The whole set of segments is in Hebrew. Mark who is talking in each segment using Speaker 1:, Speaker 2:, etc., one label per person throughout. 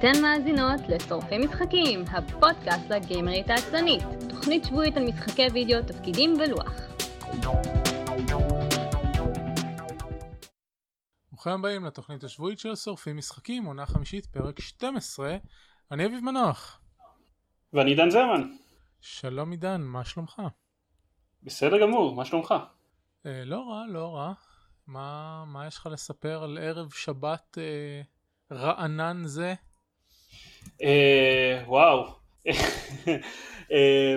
Speaker 1: אתן מאזינות לשורפי משחקים, הפודקאסט לגיימרית העצלנית, תוכנית שבועית על משחקי וידאו, תפקידים ולוח.
Speaker 2: ברוכים הבאים לתוכנית השבועית של שורפים משחקים, עונה חמישית, פרק 12. אני אביב מנוח.
Speaker 3: ואני עידן זרמן.
Speaker 2: שלום עידן, מה שלומך?
Speaker 3: בסדר גמור, מה שלומך?
Speaker 2: אה, לא רע, לא רע. מה, מה יש לך לספר על ערב שבת אה, רענן זה?
Speaker 3: אה, וואו. אה,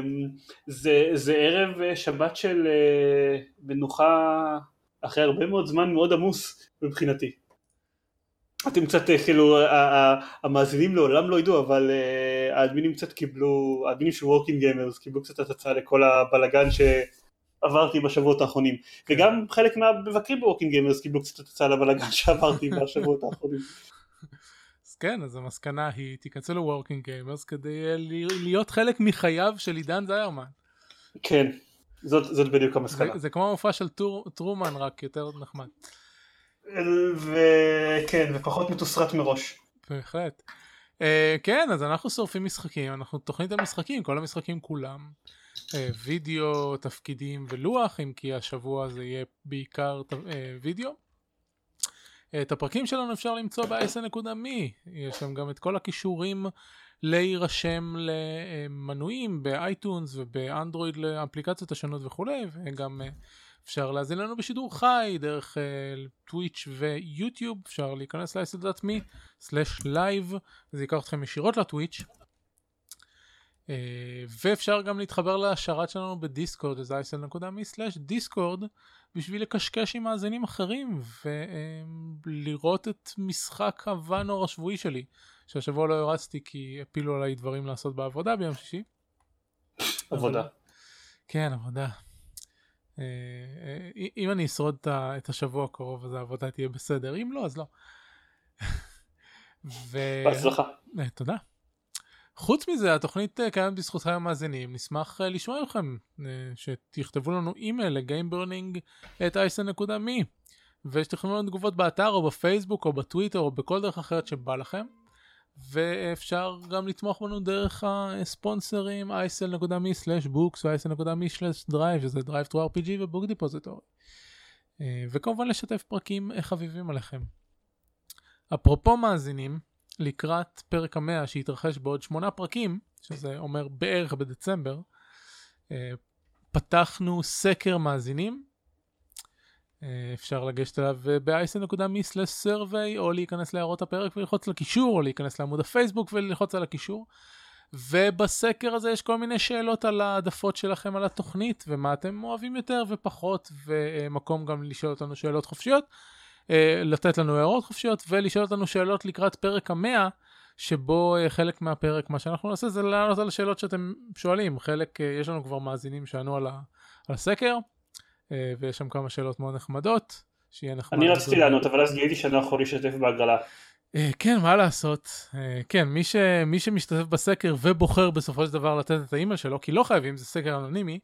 Speaker 3: זה, זה ערב אה, שבת של אה, מנוחה אחרי הרבה מאוד זמן מאוד עמוס מבחינתי. אתם קצת אה, כאילו המאזינים לעולם לא ידעו אבל אה, האדמינים קצת קיבלו, האדמינים של Working Gamers קיבלו קצת הצצה לכל הבלגן שעברתי בשבועות האחרונים וגם חלק מהמבקרים ב Working Gamers קיבלו קצת הצצה לבלגן שעברתי בשבועות האחרונים.
Speaker 2: כן, אז המסקנה היא, תיכנסו ל-Working Gamers כדי אה, להיות חלק מחייו של עידן זיירמן.
Speaker 3: כן, זאת, זאת בדיוק
Speaker 2: זה,
Speaker 3: המסקנה.
Speaker 2: זה כמו המופע של טור, טרומן, רק יותר נחמד.
Speaker 3: וכן, ופחות מתוסרט מראש.
Speaker 2: בהחלט. Uh, כן, אז אנחנו שורפים משחקים, אנחנו תוכנית על משחקים, כל המשחקים כולם. Uh, וידאו, תפקידים ולוח, אם כי השבוע זה יהיה בעיקר uh, וידאו. Uh, את הפרקים שלנו אפשר למצוא ב-10.me, יש שם גם את כל הכישורים להירשם למנויים באייטונס ובאנדרואיד לאפליקציות השונות וכולי, וגם uh, אפשר להזין לנו בשידור חי דרך uh, טוויץ' ויוטיוב, אפשר להיכנס ל-10.me/live, זה ייקח אתכם ישירות לטוויץ'. Uh, ואפשר גם להתחבר לשרת שלנו בדיסקורד, אז isl.me/דיסקורד, בשביל לקשקש עם מאזינים אחרים ולראות את משחק הוואנור השבועי שלי, שהשבוע לא הרצתי כי הפילו עליי דברים לעשות בעבודה ביום שישי.
Speaker 3: עבודה.
Speaker 2: אבל- כן, עבודה. אה, אה, אם אני אשרוד את השבוע הקרוב אז העבודה תהיה בסדר, אם לא אז לא. ו...
Speaker 3: בהצלחה.
Speaker 2: אה, תודה. חוץ מזה התוכנית אה, קיימת בזכותכם המאזינים. נשמח אה, לשמוע מכם אה, שתכתבו לנו אימייל לגיימברנינג את אייסן.מי ושתכתבו לנו תגובות באתר או בפייסבוק או בטוויטר או בכל דרך אחרת שבא לכם. ואפשר גם לתמוך בנו דרך הספונסרים isl.me/books או isl.me/drive שזה drive to rpg ובוק דיפוזיטורי. וכמובן לשתף פרקים חביבים עליכם. אפרופו מאזינים לקראת פרק המאה שיתרחש בעוד שמונה פרקים, שזה אומר בערך בדצמבר, אה, פתחנו סקר מאזינים. אה, אפשר לגשת אליו ב-isn.me/survey או להיכנס להערות הפרק וללחוץ לקישור או להיכנס לעמוד הפייסבוק וללחוץ על הקישור. ובסקר הזה יש כל מיני שאלות על העדפות שלכם על התוכנית ומה אתם אוהבים יותר ופחות ומקום גם לשאול אותנו שאלות חופשיות. אה, לתת לנו הערות חופשיות ולשאול אותנו שאלות לקראת פרק המאה שבו אה, חלק מהפרק מה שאנחנו נעשה זה לענות על השאלות שאתם שואלים חלק אה, יש לנו כבר מאזינים שענו על, ה, על הסקר ויש שם כמה שאלות מאוד נחמדות שיהיה נחמד.
Speaker 3: אני רציתי לענות אבל אז גיליתי שאני לא יכול להשתתף בהגרלה.
Speaker 2: כן מה לעשות כן מי, ש, מי שמשתתף בסקר ובוחר בסופו של דבר לתת את האימייל שלו כי לא חייבים זה סקר אנונימי.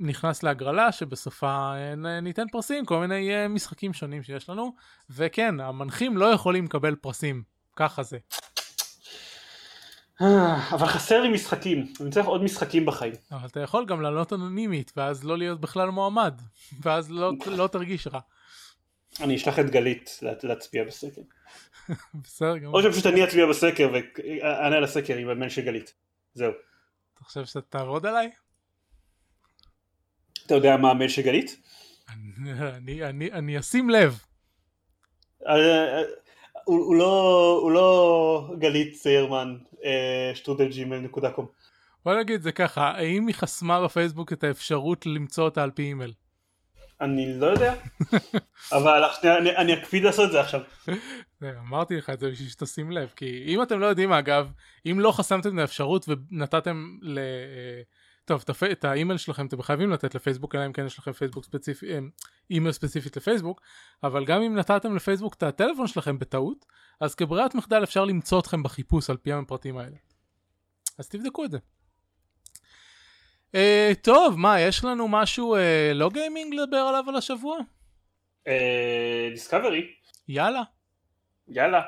Speaker 2: נכנס להגרלה שבסופה אה, ניתן פרסים כל מיני אה, משחקים שונים שיש לנו וכן המנחים לא יכולים לקבל פרסים ככה זה
Speaker 3: אה, אבל חסר לי משחקים, אני צריך עוד משחקים בחיים.
Speaker 2: אבל אתה יכול גם לעלות אנונימית ואז לא להיות בכלל מועמד ואז לא, לא תרגיש רע
Speaker 3: אני אשלח את גלית לה- להצביע בסקר.
Speaker 2: בסדר גמור
Speaker 3: או שפשוט אני אצביע בסקר ואענה על הסקר עם המייל של גלית. זהו.
Speaker 2: אתה חושב שאתה תעבוד עליי?
Speaker 3: אתה יודע מה המייל של גלית?
Speaker 2: אני, אני, אני, אשים לב
Speaker 3: אה, אה, הוא הוא לא הוא לא גלית ציירמן אה, שטרודל ג'ימל נקודה קום.
Speaker 2: בוא נגיד זה ככה האם היא חסמה בפייסבוק את האפשרות למצוא אותה על פי אימייל
Speaker 3: אני לא יודע. אבל שנייה, אני- אני אקפיד לעשות את זה עכשיו.
Speaker 2: אמרתי לך את זה בשביל שתשים לב כי אם אתם לא יודעים אגב אם לא חסמתם את האפשרות ונתתם ל... אה, טוב את, הפ... את האימייל שלכם אתם חייבים לתת לפייסבוק אלא אם כן יש לכם פייסבוק ספציפי אה, אימייל ספציפית לפייסבוק אבל גם אם נתתם לפייסבוק את הטלפון שלכם בטעות אז כברירת מחדל אפשר למצוא אתכם בחיפוש על פי הפרטים האלה אז תבדקו את זה. אה, טוב מה יש לנו משהו אה, לא גיימינג לדבר עליו על השבוע?
Speaker 3: דיסקאברי
Speaker 2: יאללה.
Speaker 3: יאללה.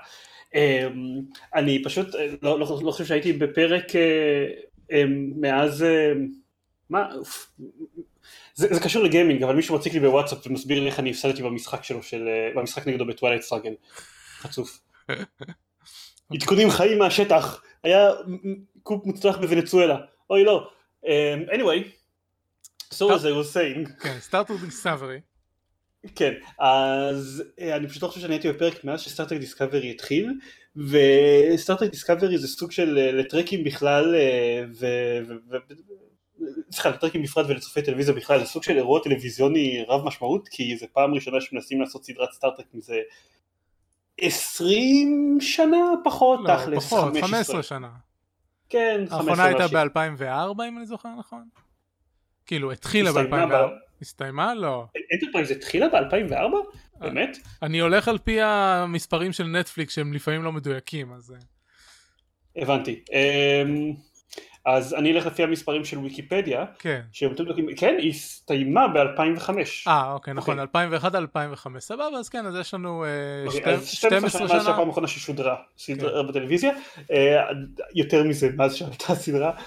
Speaker 3: אמ, אני פשוט אה, לא, לא, לא חושב שהייתי בפרק אה, אה, מאז, אה, מה, זה, זה קשור לגיימינג, אבל מישהו מציק לי בוואטסאפ ומסביר לי איך אני הפסדתי במשחק שלו, של, אה, במשחק נגדו ב Twilight Struggle, חצוף. עדכונים חיים מהשטח, היה coup מוצלח בוונצואלה, אוי לא. Um, anyway, so as I was saying.
Speaker 2: כן, Star Trek Discovery.
Speaker 3: כן, אז אה, אני פשוט לא חושב שאני הייתי בפרק מאז שסטארטק דיסקאברי התחיל, ש Star Trek Discovery זה סוג של אה, לטרקים בכלל, אה, ו... ו... סליחה, לטרקים בפרט ולצופי טלוויזיה בכלל, זה סוג של אירוע טלוויזיוני רב משמעות, כי זה פעם ראשונה שמנסים לעשות סדרת Star Trek מזה 20 שנה פחות,
Speaker 2: לא,
Speaker 3: תכלס,
Speaker 2: פחות,
Speaker 3: 15.
Speaker 2: 15 שנה.
Speaker 3: כן, 15
Speaker 2: האחרונה הייתה
Speaker 3: משהו.
Speaker 2: ב-2004 אם אני זוכר נכון? כאילו התחילה
Speaker 3: הסתיימה
Speaker 2: ב-2004. הסתיימה? לא.
Speaker 3: Enterprise התחילה ב-2004? באמת?
Speaker 2: אני הולך על פי המספרים של נטפליקס שהם לפעמים לא מדויקים אז... אה,
Speaker 3: הבנתי. אמ, אז אני אלך לפי המספרים של ויקיפדיה,
Speaker 2: כן.
Speaker 3: כן, היא הסתיימה ב-2005.
Speaker 2: אה אוקיי נכון
Speaker 3: אוקיי.
Speaker 2: 2001 2005 סבבה אז כן אז יש לנו אה,
Speaker 3: אוקיי, 12 שנה מאז שהפעם האחרונה ששודרה סדרה בטלוויזיה, אה, יותר מזה מאז שעלתה הסדרה, אה,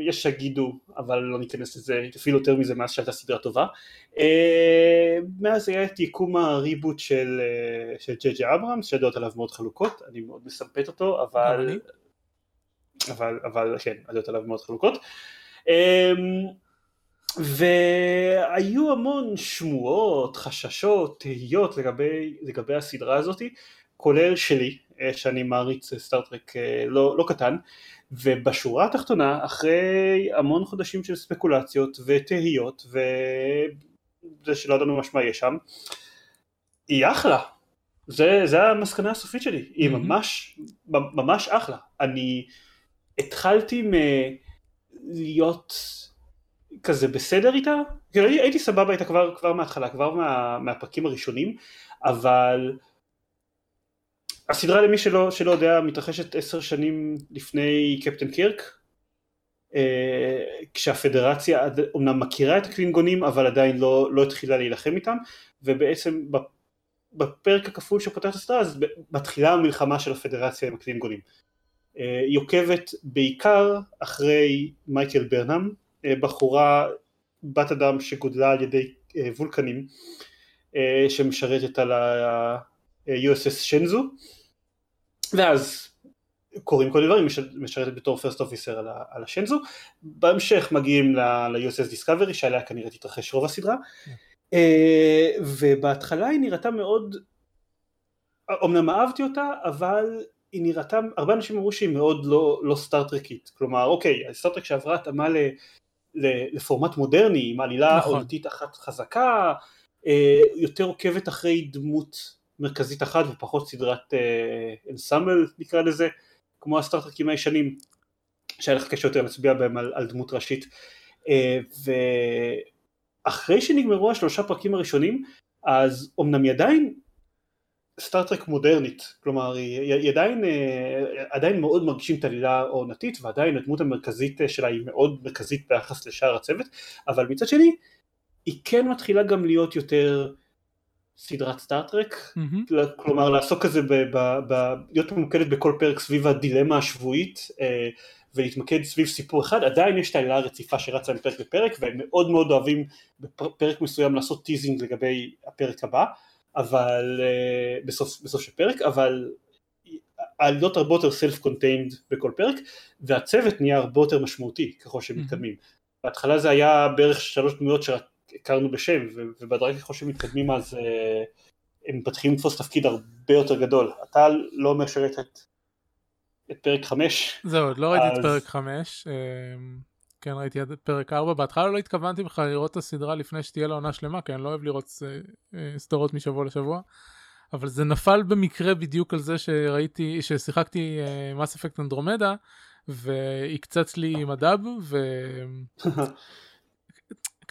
Speaker 3: יש שיגידו, אבל לא ניכנס לזה, אפילו יותר מזה מאז שהייתה סדרה טובה. אה, מאז היה את יקום הריבוט של אה, של ג'יי ג'יי אברהמס, שהדעות עליו מאוד חלוקות, אני מאוד מסמפת אותו, אבל. אבל, אבל כן, הדעות עליו מאוד חלוקות. אה, והיו המון שמועות, חששות, תהיות לגבי, לגבי הסדרה הזאת, כולל שלי, שאני מעריץ סטארט-טרק אה, לא, לא קטן, ובשורה התחתונה, אחרי המון חודשים של ספקולציות ותהיות, וזה שלא ידענו ממש מה יש שם, היא אחלה. זה, זה המסקנה הסופית שלי, היא
Speaker 2: מהמם.
Speaker 3: ממש, ממש אחלה. אני התחלתי מלהיות כזה בסדר איתה, כאילו הייתי סבבה איתה כבר, כבר מההתחלה, כבר מה, מהפרקים הראשונים, אבל הסדרה למי שלא, שלא יודע מתרחשת עשר שנים לפני קפטן קירק, אה, כשהפדרציה אומנם מכירה את הקלינגונים אבל עדיין לא, לא התחילה להילחם איתם, ובעצם בפרק הכפול שפותח את הסדרה אז מתחילה המלחמה של הפדרציה עם הקלינגונים. אה, היא עוקבת בעיקר אחרי מייקל ברנאם, אה, בחורה בת אדם שגודלה על ידי וולקנים שמשרתת על ה-USS שנזו ואז קורים כל הדברים, מש- משרתת בתור פרסט אופיסר על, על השנזו, בהמשך מגיעים ל- ל-USS דיסקאברי שעליה כנראה תתרחש רוב הסדרה. אה, ובהתחלה היא נראתה מאוד, אמנם אהבתי אותה אבל היא נראתה, הרבה אנשים אמרו שהיא מאוד לא, לא סטארטרקית, כלומר אוקיי, הסטארטרק שעברה התאמה ל, ל, לפורמט מודרני, עם עלילה
Speaker 2: נכון.
Speaker 3: עונתית אחת חזקה, אה, יותר עוקבת אחרי דמות מרכזית אחת ופחות סדרת אה, אנסמבל נקרא לזה, כמו הסטארטרקים הישנים, שהיה לך קשה יותר להצביע בהם על, על דמות ראשית. אה, ואחרי שנגמרו השלושה פרקים הראשונים, אז אמנם היא עדיין סטארטרק מודרנית, כלומר היא, עדיין, אה, עדיין מאוד מרגישים את העלילה העונתית ועדיין הדמות המרכזית שלה היא מאוד מרכזית ביחס לשאר הצוות, אבל מצד שני היא כן מתחילה גם להיות יותר סדרת סטארטרק,
Speaker 2: מהמם.
Speaker 3: כלומר לעסוק כזה, ב, ב, ב, להיות ממוקדת בכל פרק סביב הדילמה השבועית אה, ולהתמקד סביב סיפור אחד, עדיין יש את העלילה הרציפה שרצה מפרק לפרק והם מאוד מאוד אוהבים בפרק מסוים לעשות teasing לגבי הפרק הבא, אבל אה, בסוף, בסוף של פרק, אבל העלילות הרבה יותר self contained בכל פרק והצוות נהיה הרבה יותר משמעותי ככל שהם
Speaker 2: Mhm.
Speaker 3: מתקדמים. בהתחלה זה היה בערך שלוש דמויות שרק הכרנו בשם ו- ובדרגה ככל מתקדמים אז אה, הם מתחילים לתפוס תפקיד הרבה יותר גדול. אתה לא שראית את, את פרק חמש?
Speaker 2: זהו עוד לא ראיתי את
Speaker 3: אז-
Speaker 2: פרק 5 כן ראיתי עד פרק 4 בהתחלה לא התכוונתי בכלל לראות את הסדרה לפני שתהיה לה עונה שלמה כי אני לא אוהב לראות אה, אה, סדרות משבוע לשבוע אבל זה נפל במקרה בדיוק על זה שראיתי ששיחקתי מס אפקט אנדרומדה והקצץ לי מדב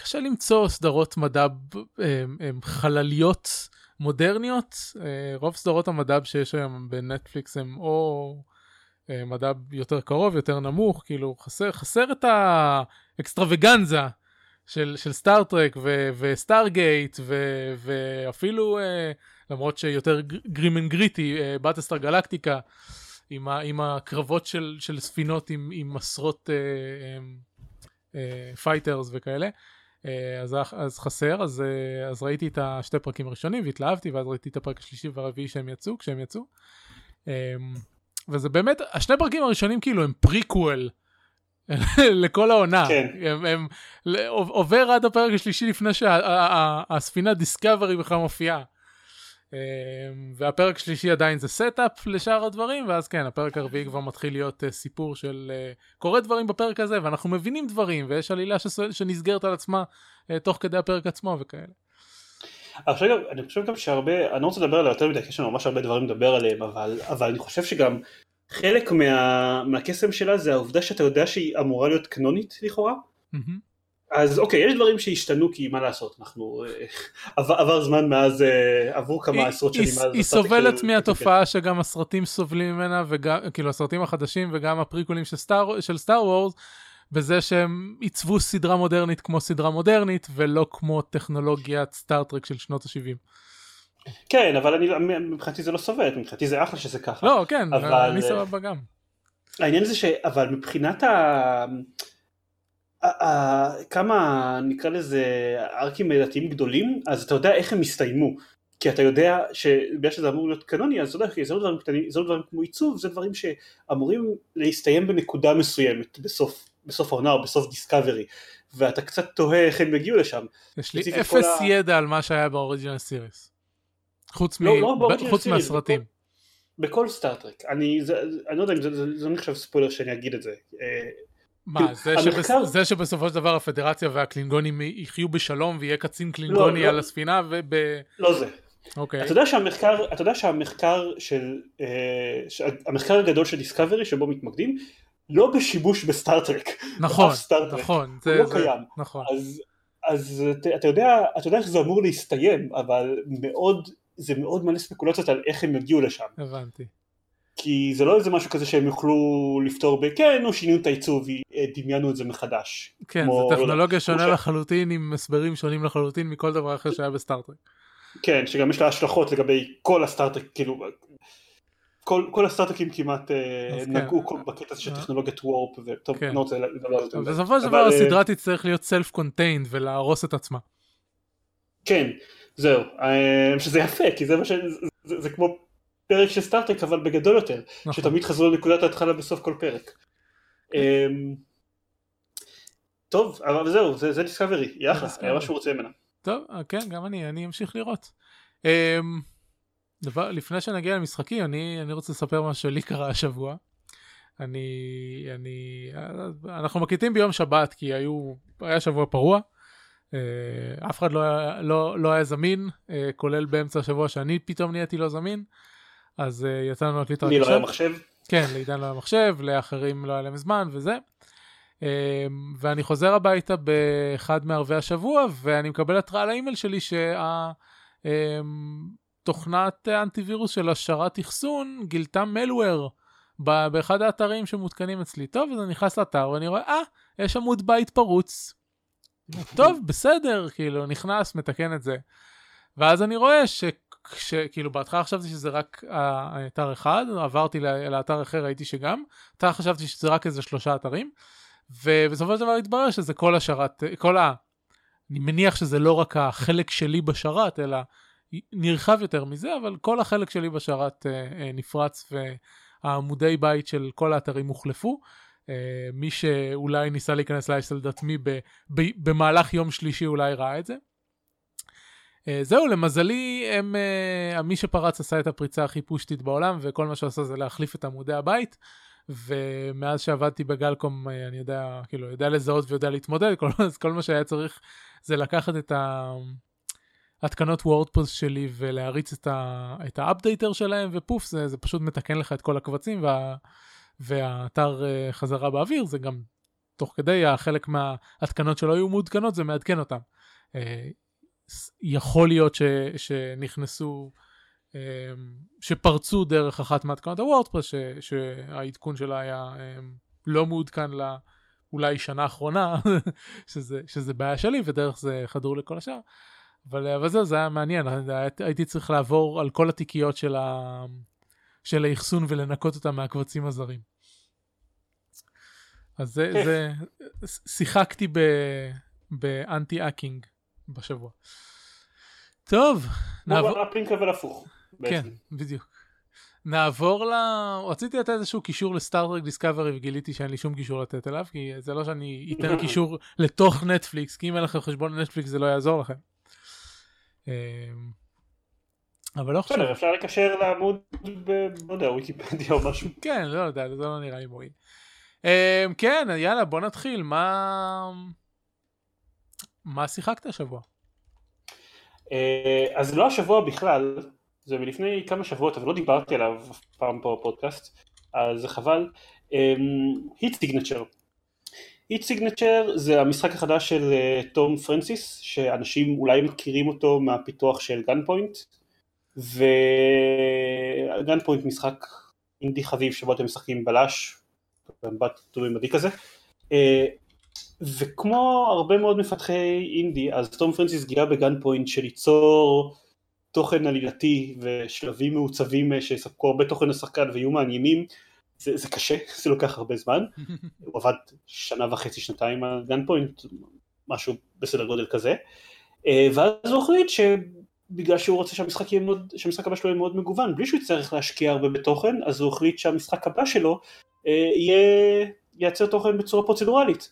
Speaker 2: וקשה למצוא סדרות מדב אה, אה, חלליות מודרניות. אה, רוב סדרות המד"ב שיש היום בנטפליקס הם או אה, מד"ב יותר קרוב יותר נמוך כאילו חסר חסר את ה extravaganza של, של Star Trek ו Stargate ואפילו uh, למרות שיותר grim and gritty Battlestar Galactica עם, ה, עם הקרבות של, של ספינות עם, עם עשרות fighters uh, uh, וכאלה. uh, אז, אז חסר אז, uh, אז ראיתי את השתי פרקים הראשונים והתלהבתי ואז ראיתי את הפרק השלישי והרביעי שהם יצאו כשהם יצאו um, וזה באמת השני פרקים הראשונים כאילו הם פריקוול לכל העונה.
Speaker 3: כן.
Speaker 2: הם, הם, עובר עד הפרק השלישי לפני שהספינה Discovery בכלל מופיעה. אמ, והפרק השלישי עדיין זה setup לשאר הדברים ואז כן הפרק הרביעי כבר מתחיל להיות uh, סיפור של uh, קורה דברים בפרק הזה ואנחנו מבינים דברים ויש עלילה. שנסגרת על עצמה uh, תוך כדי הפרק עצמו וכאלה.
Speaker 3: עכשיו אני חושב גם שהרבה אני לא רוצה לדבר עליה יותר מדי כי יש לנו ממש הרבה דברים לדבר עליהם אבל אבל אני חושב שגם חלק מה, מהקסם שלה זה העובדה שאתה יודע שהיא אמורה להיות קנונית לכאורה. Mm-hmm. אז אוקיי, יש דברים שהשתנו כי מה לעשות, אנחנו, אה, עבר, עבר זמן מאז, אה, עברו כמה היא, עשרות שנים מאז.
Speaker 2: היא סובלת מהתופעה שגם הסרטים סובלים ממנה, וגם, כאילו הסרטים החדשים וגם הפריקולים של סטאר, של סטאר וורס, בזה שהם עיצבו סדרה מודרנית כמו סדרה מודרנית, ולא כמו טכנולוגיית סטארטרק של שנות ה-70.
Speaker 3: כן, אבל אני, מבחינתי זה לא סובלת, מבחינתי זה אחלה שזה ככה.
Speaker 2: לא, כן, אבל... אני סבבה גם.
Speaker 3: העניין זה ש... אבל מבחינת ה... כמה נקרא לזה ארקים דתיים גדולים אז אתה יודע איך הם הסתיימו כי אתה יודע שבגלל שזה אמור להיות קנוני אז אתה יודע זה לא דברים קטנים זה לא דברים כמו עיצוב זה דברים שאמורים להסתיים בנקודה מסוימת בסוף בסוף העונה או בסוף דיסקאברי ואתה קצת תוהה איך הם הגיעו לשם.
Speaker 2: יש לי אפס ה... ידע על מה שהיה באוריג'ינל סיריס. חוץ, לא, מ... לא חוץ מהסרטים.
Speaker 3: בכל סטארטרק אני, זה, אני לא יודע אם זה, זה, זה לא נחשב ספוילר שאני אגיד את זה.
Speaker 2: מה, זה, המחקר... שבס... זה שבסופו של דבר הפדרציה והקלינגונים יחיו בשלום ויהיה קצין קלינגוני לא, לא. על לא. הספינה וב...
Speaker 3: לא זה. אוקיי. אתה יודע שהמחקר, אתה יודע שהמחקר של, אה, המחקר הגדול של דיסקאברי שבו מתמקדים, לא בשיבוש בסטארטרק.
Speaker 2: נכון, נכון.
Speaker 3: זה, לא זה, קיים.
Speaker 2: נכון.
Speaker 3: אז, אז אתה, יודע, אתה יודע איך זה אמור להסתיים, אבל מאוד, זה מאוד מלא ספקולציות על איך הם יגיעו לשם.
Speaker 2: הבנתי.
Speaker 3: כי זה לא איזה משהו כזה שהם יוכלו לפתור בכן או שינו את העיצוב דמיינו את זה מחדש.
Speaker 2: כן כמו, זה טכנולוגיה לא שונה. לחלוטין עם הסברים שונים לחלוטין מכל דבר אחר שהיה בסטארטרק.
Speaker 3: כן שגם יש לה השלכות לגבי כל הסטארטרק כאילו כל, כל הסטאר טרקים כמעט אה, כן. נגעו כל בקטע של אה. טכנולוגיית warp וטוב כן. לא רוצה לדבר על זה.
Speaker 2: בסופו של דבר הסדרה אה, תצטרך להיות self contained ולהרוס את עצמה.
Speaker 3: כן זהו שזה יפה כי זה מה ש... זה, זה כמו פרק של Star Trek אבל בגדול יותר, נכון. שתמיד חזרו לנקודת ההתחלה בסוף כל פרק. אמ, טוב, אבל זהו, זה, זה Discovery, יחד, היה מה שהוא רוצה ממנה.
Speaker 2: טוב, אה, כן, גם אני, אני אמשיך לראות. אמ, דבר, לפני שנגיע למשחקים, אני, אני רוצה לספר מה שלי קרה השבוע. אני, אני, אנחנו מקליטים ביום שבת כי היו, היה שבוע פרוע. Uh, אף אחד לא, לא, לא היה זמין, כולל באמצע השבוע שאני פתאום נהייתי לא זמין. אז uh, יצא לנו להקליט
Speaker 3: רק עכשיו. לי לא היה מחשב?
Speaker 2: כן, לעידן לא היה מחשב, לאחרים לא היה להם זמן וזה. Um, ואני חוזר הביתה באחד מערבי השבוע, ואני מקבל התראה לאימייל שלי שהתוכנת אמ, אנטיווירוס של השרת אחסון גילתה מלוור באחד האתרים שמותקנים אצלי. טוב, אז אני נכנס לאתר ואני רואה, אה, יש עמוד בית פרוץ. טוב, בסדר, כאילו, נכנס, מתקן את זה. ואז אני רואה ש... כשכאילו בהתחלה חשבתי שזה רק אתר אחד, עברתי לאתר אחר ראיתי שגם, בהתחלה חשבתי שזה רק איזה שלושה אתרים, ובסופו של דבר התברר שזה כל השרת, כל ה... אני מניח שזה לא רק החלק שלי בשרת, אלא נרחב יותר מזה, אבל כל החלק שלי בשרת אה, אה, נפרץ והעמודי בית של כל האתרים הוחלפו. אה, מי שאולי ניסה להיכנס לאייסלדטמי במהלך יום שלישי אולי ראה את זה. Uh, זהו, למזלי, הם, uh, מי שפרץ עשה את הפריצה הכי פושטית בעולם, וכל מה שעשה זה להחליף את עמודי הבית. ומאז שעבדתי בגלקום, uh, אני יודע, כאילו, יודע לזהות ויודע להתמודד, כל, אז כל מה שהיה צריך זה לקחת את ההתקנות WordPress שלי ולהריץ את, ה, את ה updater שלהם, ופוף, זה, זה פשוט מתקן לך את כל הקבצים, וה, והאתר חזרה באוויר, זה גם תוך כדי החלק מההתקנות שלא היו מעודכנות, זה מעדכן אותם. יכול להיות ש, שנכנסו, אמ, שפרצו דרך אחת מהתקנות ה WordPress, שהעדכון שלה היה אמ, לא מעודכן אולי שנה אחרונה, שזה, שזה בעיה שלי ודרך זה חדור לכל השאר. אבל, אבל זהו, זה היה מעניין, הייתי צריך לעבור על כל התיקיות של, ה... של האחסון ולנקות אותם מהקבצים הזרים. אז זה, זה שיחקתי ב... בשבוע. טוב,
Speaker 3: נעבור... אפלינק אבל הפוך.
Speaker 2: כן, בדיוק. נעבור ל... רציתי לתת איזשהו קישור לסטארטרק דיסקאברי וגיליתי שאין לי שום קישור לתת אליו כי זה לא שאני אתן קישור לתוך נטפליקס כי אם אין לכם חשבון נטפליקס זה לא יעזור לכם. אמ, אבל לא חושב.
Speaker 3: אפשר לקשר לעמוד בוויקיפדיה או משהו.
Speaker 2: כן, לא יודע, זה לא נראה לי מועיל. אמ, כן, יאללה, בוא נתחיל. מה... מה שיחקת השבוע?
Speaker 3: אה, אז לא השבוע בכלל, זה מלפני כמה שבועות, אבל לא דיברתי עליו אף פעם פה בפודקאסט, אז חבל. Heat Signature. Heat Signature זה המשחק החדש של תום uh, פרנסיס, שאנשים אולי מכירים אותו מהפיתוח של Gunpoint, ו Gunpoint משחק אינדי חביב שבו אתם משחקים בלש, במבט תלוי כזה, uh, וכמו הרבה מאוד מפתחי אינדי, אז תום פרנסיס גילה ב Gunpoint של ליצור תוכן עלילתי ושלבים מעוצבים אה, שיספקו הרבה תוכן לשחקן ויהיו מעניינים, זה, זה קשה, זה לוקח הרבה זמן, הוא עבד שנה וחצי, שנתיים על Gunpoint, משהו בסדר גודל כזה, אה, ואז הוא החליט שבגלל שהוא רוצה שהמשחק, יהיה מאוד, שהמשחק הבא שלו יהיה מאוד מגוון, בלי שהוא יצטרך להשקיע הרבה בתוכן, אז הוא החליט שהמשחק הבא שלו אה, יהיה, ייצר תוכן בצורה פרוצדורלית.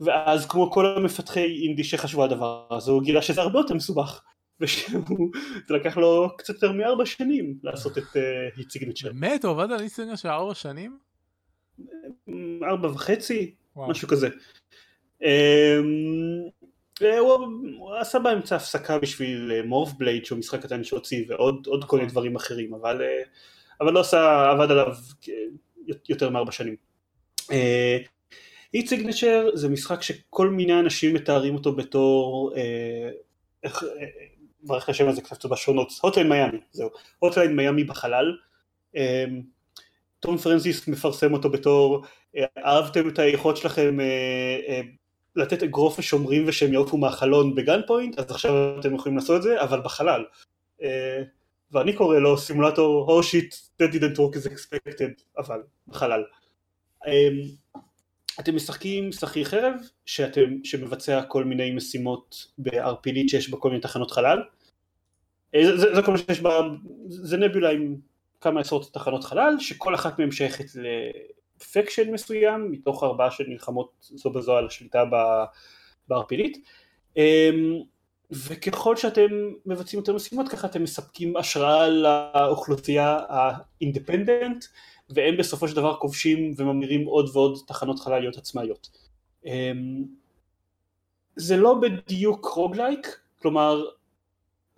Speaker 3: ואז כמו כל המפתחי אינדי שחשבו על הדבר הזה, הוא גילה שזה הרבה יותר מסובך. ושהוא, זה לקח לו קצת יותר מארבע שנים לעשות את uh, סיגנצ'ר.
Speaker 2: באמת? הוא עבד על היט סיגנצ'ר ארבע שנים?
Speaker 3: ארבע וחצי. משהו כזה. Um, הוא, הוא עשה באמצע הפסקה בשביל מורף uh, בלייד שהוא משחק קטן שהוציא ועוד עוד כל מיני נכון. דברים אחרים אבל, אבל לא עשה, עבד עליו יותר מארבע שנים. Heat Signature זה משחק שכל מיני אנשים מתארים אותו בתור uh, איך, מערכת השם הזה כתבתי בשונות, Hotline Miami, זהו, Hotline Miami בחלל, אמ, תום פרנסיס מפרסם אותו בתור אה, אהבתם את היכולת שלכם אה, אה, לתת אגרוף לשומרים ושהם יעופו מהחלון ב Gunpoint? אז עכשיו אתם יכולים לעשות את זה אבל בחלל. ואני קורא לו סימולטור oh shit that didn't work as expected אבל בחלל אתם משחקים שכיר חרב שאתם, שמבצע כל מיני משימות בערפילית שיש בה כל מיני תחנות חלל? אה, זה, זה, זה כל מה שיש בה, זה נבולה עם כמה עשרות תחנות חלל שכל אחת מהן שייכת לפקשן מסוים מתוך ארבעה של מלחמות זו בזו על השליטה בערפילית אמ, וככל שאתם מבצעים יותר משימות ככה אתם מספקים השראה לאוכלוסייה האינדפנדנט והם בסופו של דבר כובשים וממירים עוד ועוד תחנות חלליות עצמאיות. אמ, זה לא בדיוק רוגלייק, כלומר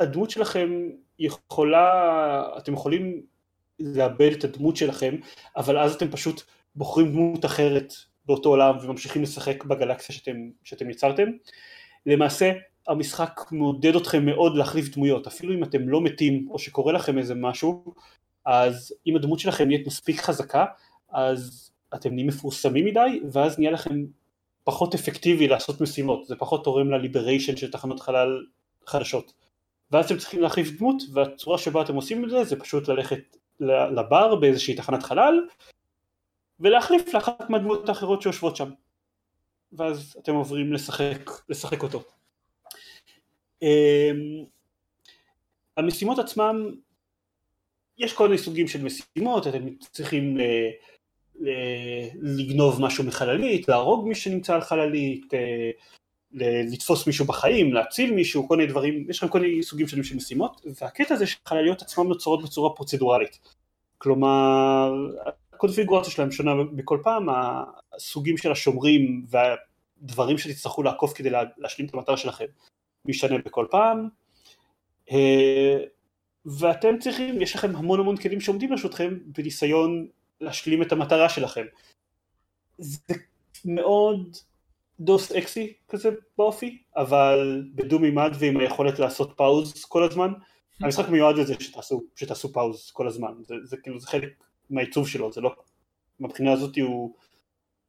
Speaker 3: הדמות שלכם יכולה, אתם יכולים לאבד את הדמות שלכם, אבל אז אתם פשוט בוחרים דמות אחרת באותו עולם וממשיכים לשחק בגלקסיה שאתם, שאתם יצרתם. למעשה המשחק מעודד אתכם מאוד להחליף דמויות, אפילו אם אתם לא מתים או שקורה לכם איזה משהו, אז אם הדמות שלכם נהיית מספיק חזקה, אז אתם נהיים מפורסמים מדי, ואז נהיה לכם פחות אפקטיבי לעשות משימות, זה פחות תורם לליבריישן של תחנות חלל חדשות. ואז אתם צריכים להחליף דמות, והצורה שבה אתם עושים את זה, זה פשוט ללכת לבר באיזושהי תחנת חלל, ולהחליף לאחת מהדמות האחרות שיושבות שם. ואז אתם עוברים לשחק, לשחק אותו. אמ, המשימות עצמם יש כל מיני סוגים של משימות, אתם צריכים ל, ל, לגנוב משהו מחללית, להרוג מי שנמצא על חללית, אה, לתפוס מישהו בחיים, להציל מישהו, כל מיני דברים, יש לכם כל מיני סוגים שונים של משימות, והקטע זה שחלליות עצמן נוצרות בצורה פרוצדורלית. כלומר, הקונפיגורציה שלהם שונה בכל פעם, הסוגים של השומרים והדברים שתצטרכו לעקוף כדי להשלים את המטרה שלכם משתנה בכל פעם. ואתם צריכים, יש לכם המון המון כלים שעומדים לרשותכם בניסיון להשלים את המטרה שלכם. זה מאוד דוס אקסי כזה באופי, אבל בדו מימד ועם היכולת לעשות פאוז כל הזמן. המשחק מיועד לזה שתעשו, שתעשו פאוז כל הזמן, זה, זה כאילו זה חלק מהעיצוב שלו, זה לא, מבחינה הזאת הוא,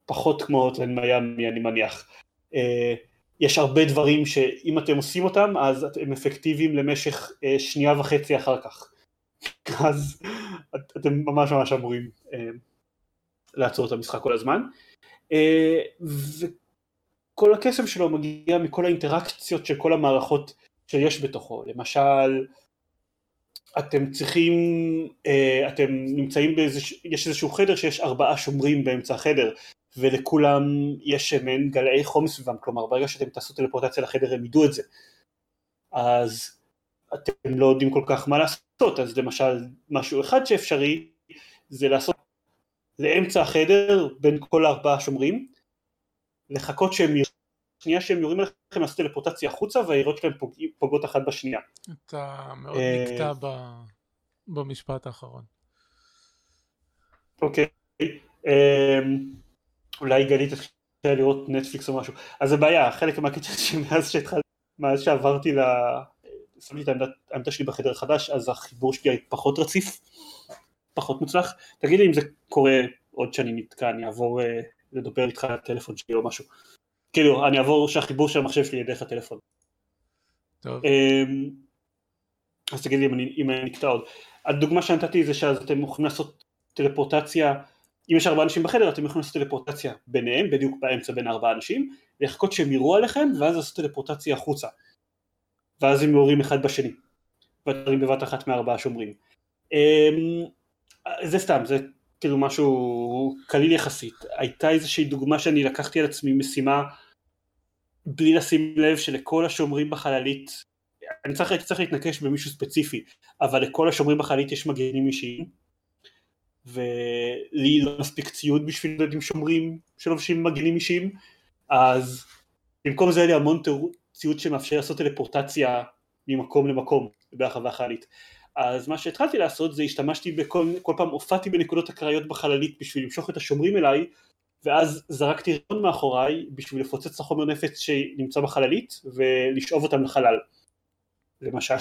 Speaker 3: פחות כמו הוטליין מיאמי אני מניח. אה, יש הרבה דברים שאם אתם עושים אותם אז הם אפקטיביים למשך אה, שנייה וחצי אחר כך. אז אתם ממש ממש אמורים אה, לעצור את המשחק כל הזמן. וכל הקסם שלו מגיע מכל האינטראקציות של כל המערכות שיש בתוכו. למשל, אתם צריכים, אתם נמצאים באיזה, יש איזשהו חדר שיש ארבעה שומרים באמצע החדר ולכולם יש מעין גלאי חום סביבם, כלומר ברגע שאתם תעשו טלפורטציה לחדר הם ידעו את זה. אז אתם לא יודעים כל כך מה לעשות, אז למשל משהו אחד שאפשרי זה לעשות לאמצע החדר בין כל הארבעה שומרים, לחכות שהם יורים, שנייה שהם יורים עליכם לעשות טלפורטציה החוצה והירות שלהם פוג... פוגעות אחת בשנייה.
Speaker 2: אתה מאוד אה, נקטע ב... במשפט האחרון.
Speaker 3: אוקיי. אמ, אולי גלית התחילה לראות נטפליקס או משהו. אז זה בעיה, חלק מהקטע שמאז שהתחלתי, מאז שעברתי ל... שמתי את העמדה, שלי בחדר החדש, אז החיבור שלי פחות רציף, פחות מוצלח. תגיד לי אם זה קורה עוד שאני נתקע, אני אעבור אה, לדבר איתך על הטלפון שלי או משהו. כאילו, אני אעבור שהחיבור של המחשב שלי יהיה דרך הטלפון.
Speaker 2: טוב.
Speaker 3: אמ, אז תגיד לי אם אני, אם אני נקטע עוד. הדוגמה שנתתי זה שאתם יכולים לעשות טלפורטציה אם יש ארבעה אנשים בחדר אתם יכולים לעשות טלפורטציה ביניהם, בדיוק באמצע בין ארבעה אנשים, לחכות שהם יראו עליכם ואז לעשות טלפורטציה החוצה. ואז הם יורים אחד בשני. ואתם בבת אחת מארבעה שומרים. אמ, זה סתם, זה כאילו משהו קליל יחסית. הייתה איזושהי דוגמה שאני לקחתי על עצמי משימה בלי לשים לב שלכל השומרים בחללית, אני צריך, צריך להתנקש במישהו ספציפי, אבל לכל השומרים בחללית יש מגנים אישיים. ולי לא מספיק ציוד בשביל ילדים שומרים שלובשים מגנים אישיים אז במקום זה היה לי המון ציוד שמאפשר לעשות טלפורטציה ממקום למקום ברחבה החללית אז מה שהתחלתי לעשות זה השתמשתי בכל כל פעם הופעתי בנקודות אקראיות בחללית בשביל למשוך את השומרים אליי ואז זרקתי רימון מאחוריי בשביל לפוצץ את החומר נפץ שנמצא בחללית ולשאוב אותם לחלל למשל.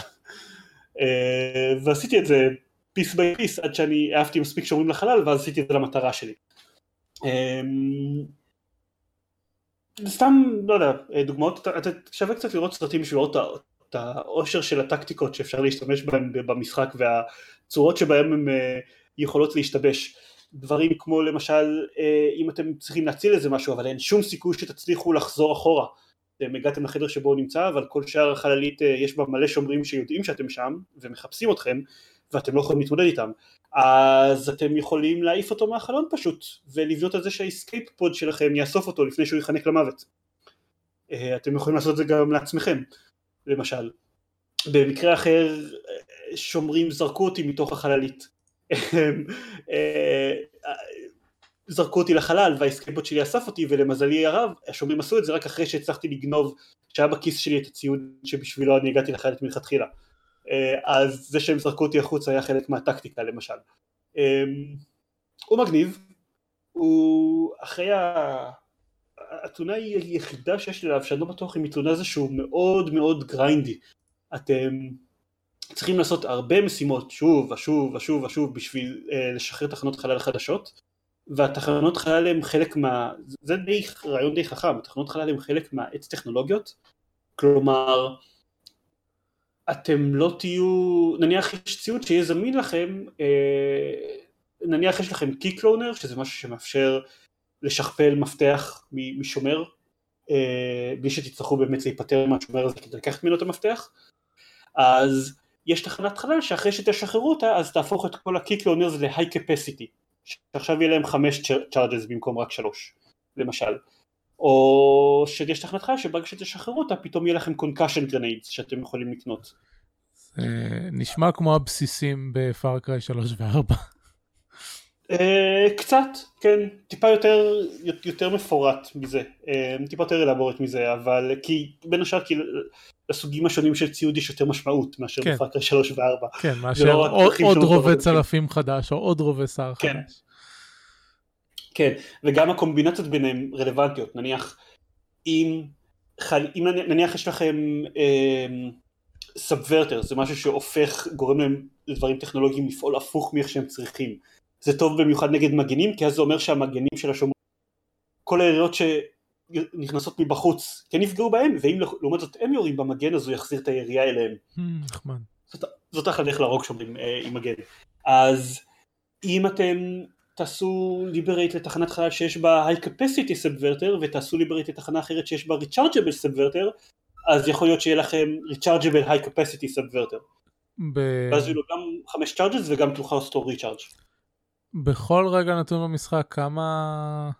Speaker 3: אה, ועשיתי את זה piece by piece עד שאני העפתי מספיק שומרים לחלל ואז עשיתי את זה למטרה שלי. אמ, סתם, לא יודע, דוגמאות, אתה שווה קצת לראות סרטים בשביל לראות את העושר של הטקטיקות שאפשר להשתמש בהן במשחק והצורות שבהן הן אה, יכולות להשתבש. דברים כמו למשל, אה, אם אתם צריכים להציל איזה משהו אבל אין שום סיכוי שתצליחו לחזור אחורה. אתם הגעתם לחדר שבו הוא נמצא אבל כל שאר החללית אה, יש בה מלא שומרים שיודעים שאתם שם ומחפשים אתכם ואתם לא יכולים להתמודד איתם. אז אתם יכולים להעיף אותו מהחלון פשוט ולבנות על זה שה escape pod שלכם יאסוף אותו לפני שהוא ייחנק למוות. אה, אתם יכולים לעשות את זה גם לעצמכם למשל. במקרה אחר שומרים זרקו אותי מתוך החללית. אה, זרקו אותי לחלל וה escape pod שלי אסף אותי ולמזלי הרב השומרים עשו את זה רק אחרי שהצלחתי לגנוב שהיה בכיס שלי את הציוד שבשבילו אני הגעתי לחללית מלכתחילה אז זה שהם זרקו אותי החוצה היה חלק מהטקטיקה למשל. אה, הוא מגניב, הוא אחרי ה... התלונה היא היחידה שיש לי עליו שאני לא בטוח אם היא תלונה זה שהוא מאוד מאוד גריינדי. אתם צריכים לעשות הרבה משימות שוב ושוב ושוב ושוב בשביל uh, לשחרר תחנות חלל חדשות והתחנות חלל הם חלק מה... זה די רעיון די חכם, תחנות חלל הם חלק מהעץ טכנולוגיות כלומר אתם לא תהיו, נניח יש ציוד שיהיה זמין לכם, אה, נניח יש לכם קי קלונר שזה משהו שמאפשר לשכפל מפתח משומר אה, בלי שתצטרכו באמת להיפטר מהשומר הזה כדי לקחת ממנו את המפתח. אז יש תחנת חלל שאחרי שתשחררו אותה אז תהפוך את כל הקי קלונר ל-high שעכשיו יהיה להם חמש צ'ארג'ס במקום רק שלוש למשל או שיש תחנת חלל שברגע שתשחררו אותה פתאום יהיה לכם concussion grenades שאתם יכולים לקנות.
Speaker 2: זה נשמע כמו הבסיסים בפארקריי 3 ו-4.
Speaker 3: קצת, כן, טיפה יותר, יותר מפורט מזה, אה, טיפה יותר אלבורט מזה, אבל כי בין השאר כי לסוגים השונים של ציוד יש יותר משמעות מאשר כן. בפארקריי 3 ו-4.
Speaker 2: כן, מאשר עוד, עוד רובה צלפים חדש או עוד רובה שר כן. חדש.
Speaker 3: כן, וגם הקומבינציות ביניהם רלוונטיות, נניח אם, חל, אם נניח יש לכם subverter, זה משהו שהופך, גורם להם לדברים טכנולוגיים לפעול הפוך מאיך שהם צריכים, זה טוב במיוחד נגד מגנים, כי אז זה אומר שהמגנים של השומרים כל היריות שנכנסות מבחוץ כן יפגעו בהם, ואם לעומת זאת הם יורים במגן אז הוא יחזיר את הירייה אליהם.
Speaker 2: המ, נחמד.
Speaker 3: זאת, אחלה דרך להרוג שומרים אה, עם מגן. אז אם אתם תעשו ליברייט לתחנת חלל שיש בה high capacity subverter ותעשו ליברייט לתחנה אחרת שיש בה rechargeable subverter אז יכול להיות שיהיה לכם rechargeable high capacity subverter.
Speaker 2: ב...
Speaker 3: ואז יהיו לו גם חמש charges וגם תוכל לעשות recharge.
Speaker 2: בכל רגע נתון במשחק כמה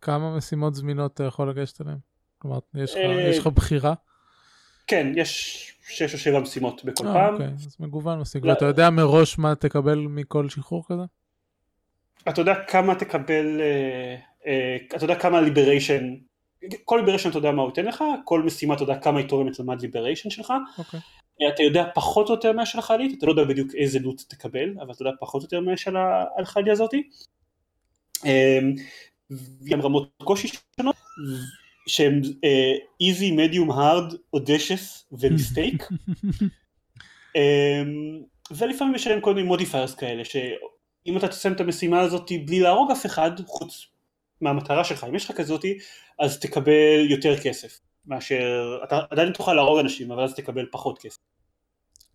Speaker 2: כמה משימות זמינות אתה יכול לגשת אליהן? כלומר יש לך,
Speaker 3: אה,
Speaker 2: יש לך בחירה?
Speaker 3: כן, יש שש או שבע משימות בכל
Speaker 2: אה,
Speaker 3: פעם.
Speaker 2: אוקיי, אז מגוון מספיק.
Speaker 3: לא.
Speaker 2: ואתה יודע מראש מה תקבל מכל שחרור כזה?
Speaker 3: אתה יודע כמה תקבל, אה, אה, אתה יודע כמה ליבריישן, כל ליבריישן אתה יודע מה הוא ייתן לך, כל משימה אתה יודע כמה היא תורמת למד ליבריישן שלך,
Speaker 2: אוקיי.
Speaker 3: אה, אתה יודע פחות או יותר מהשל החיילית, אתה לא יודע בדיוק איזה לוט תקבל, אבל אתה יודע פחות או יותר מהשל החיילי הזאתי. אה, גם רמות קושי שונות, שהם easy, medium, hard, audacious ו mistake. אמ, ולפעמים יש להם כל מיני modifiers כאלה שאם אתה תסיים את המשימה הזאת בלי להרוג אף אחד חוץ מהמטרה שלך אם יש לך כזאתי אז תקבל יותר כסף מאשר אתה עדיין תוכל להרוג אנשים אבל אז תקבל פחות כסף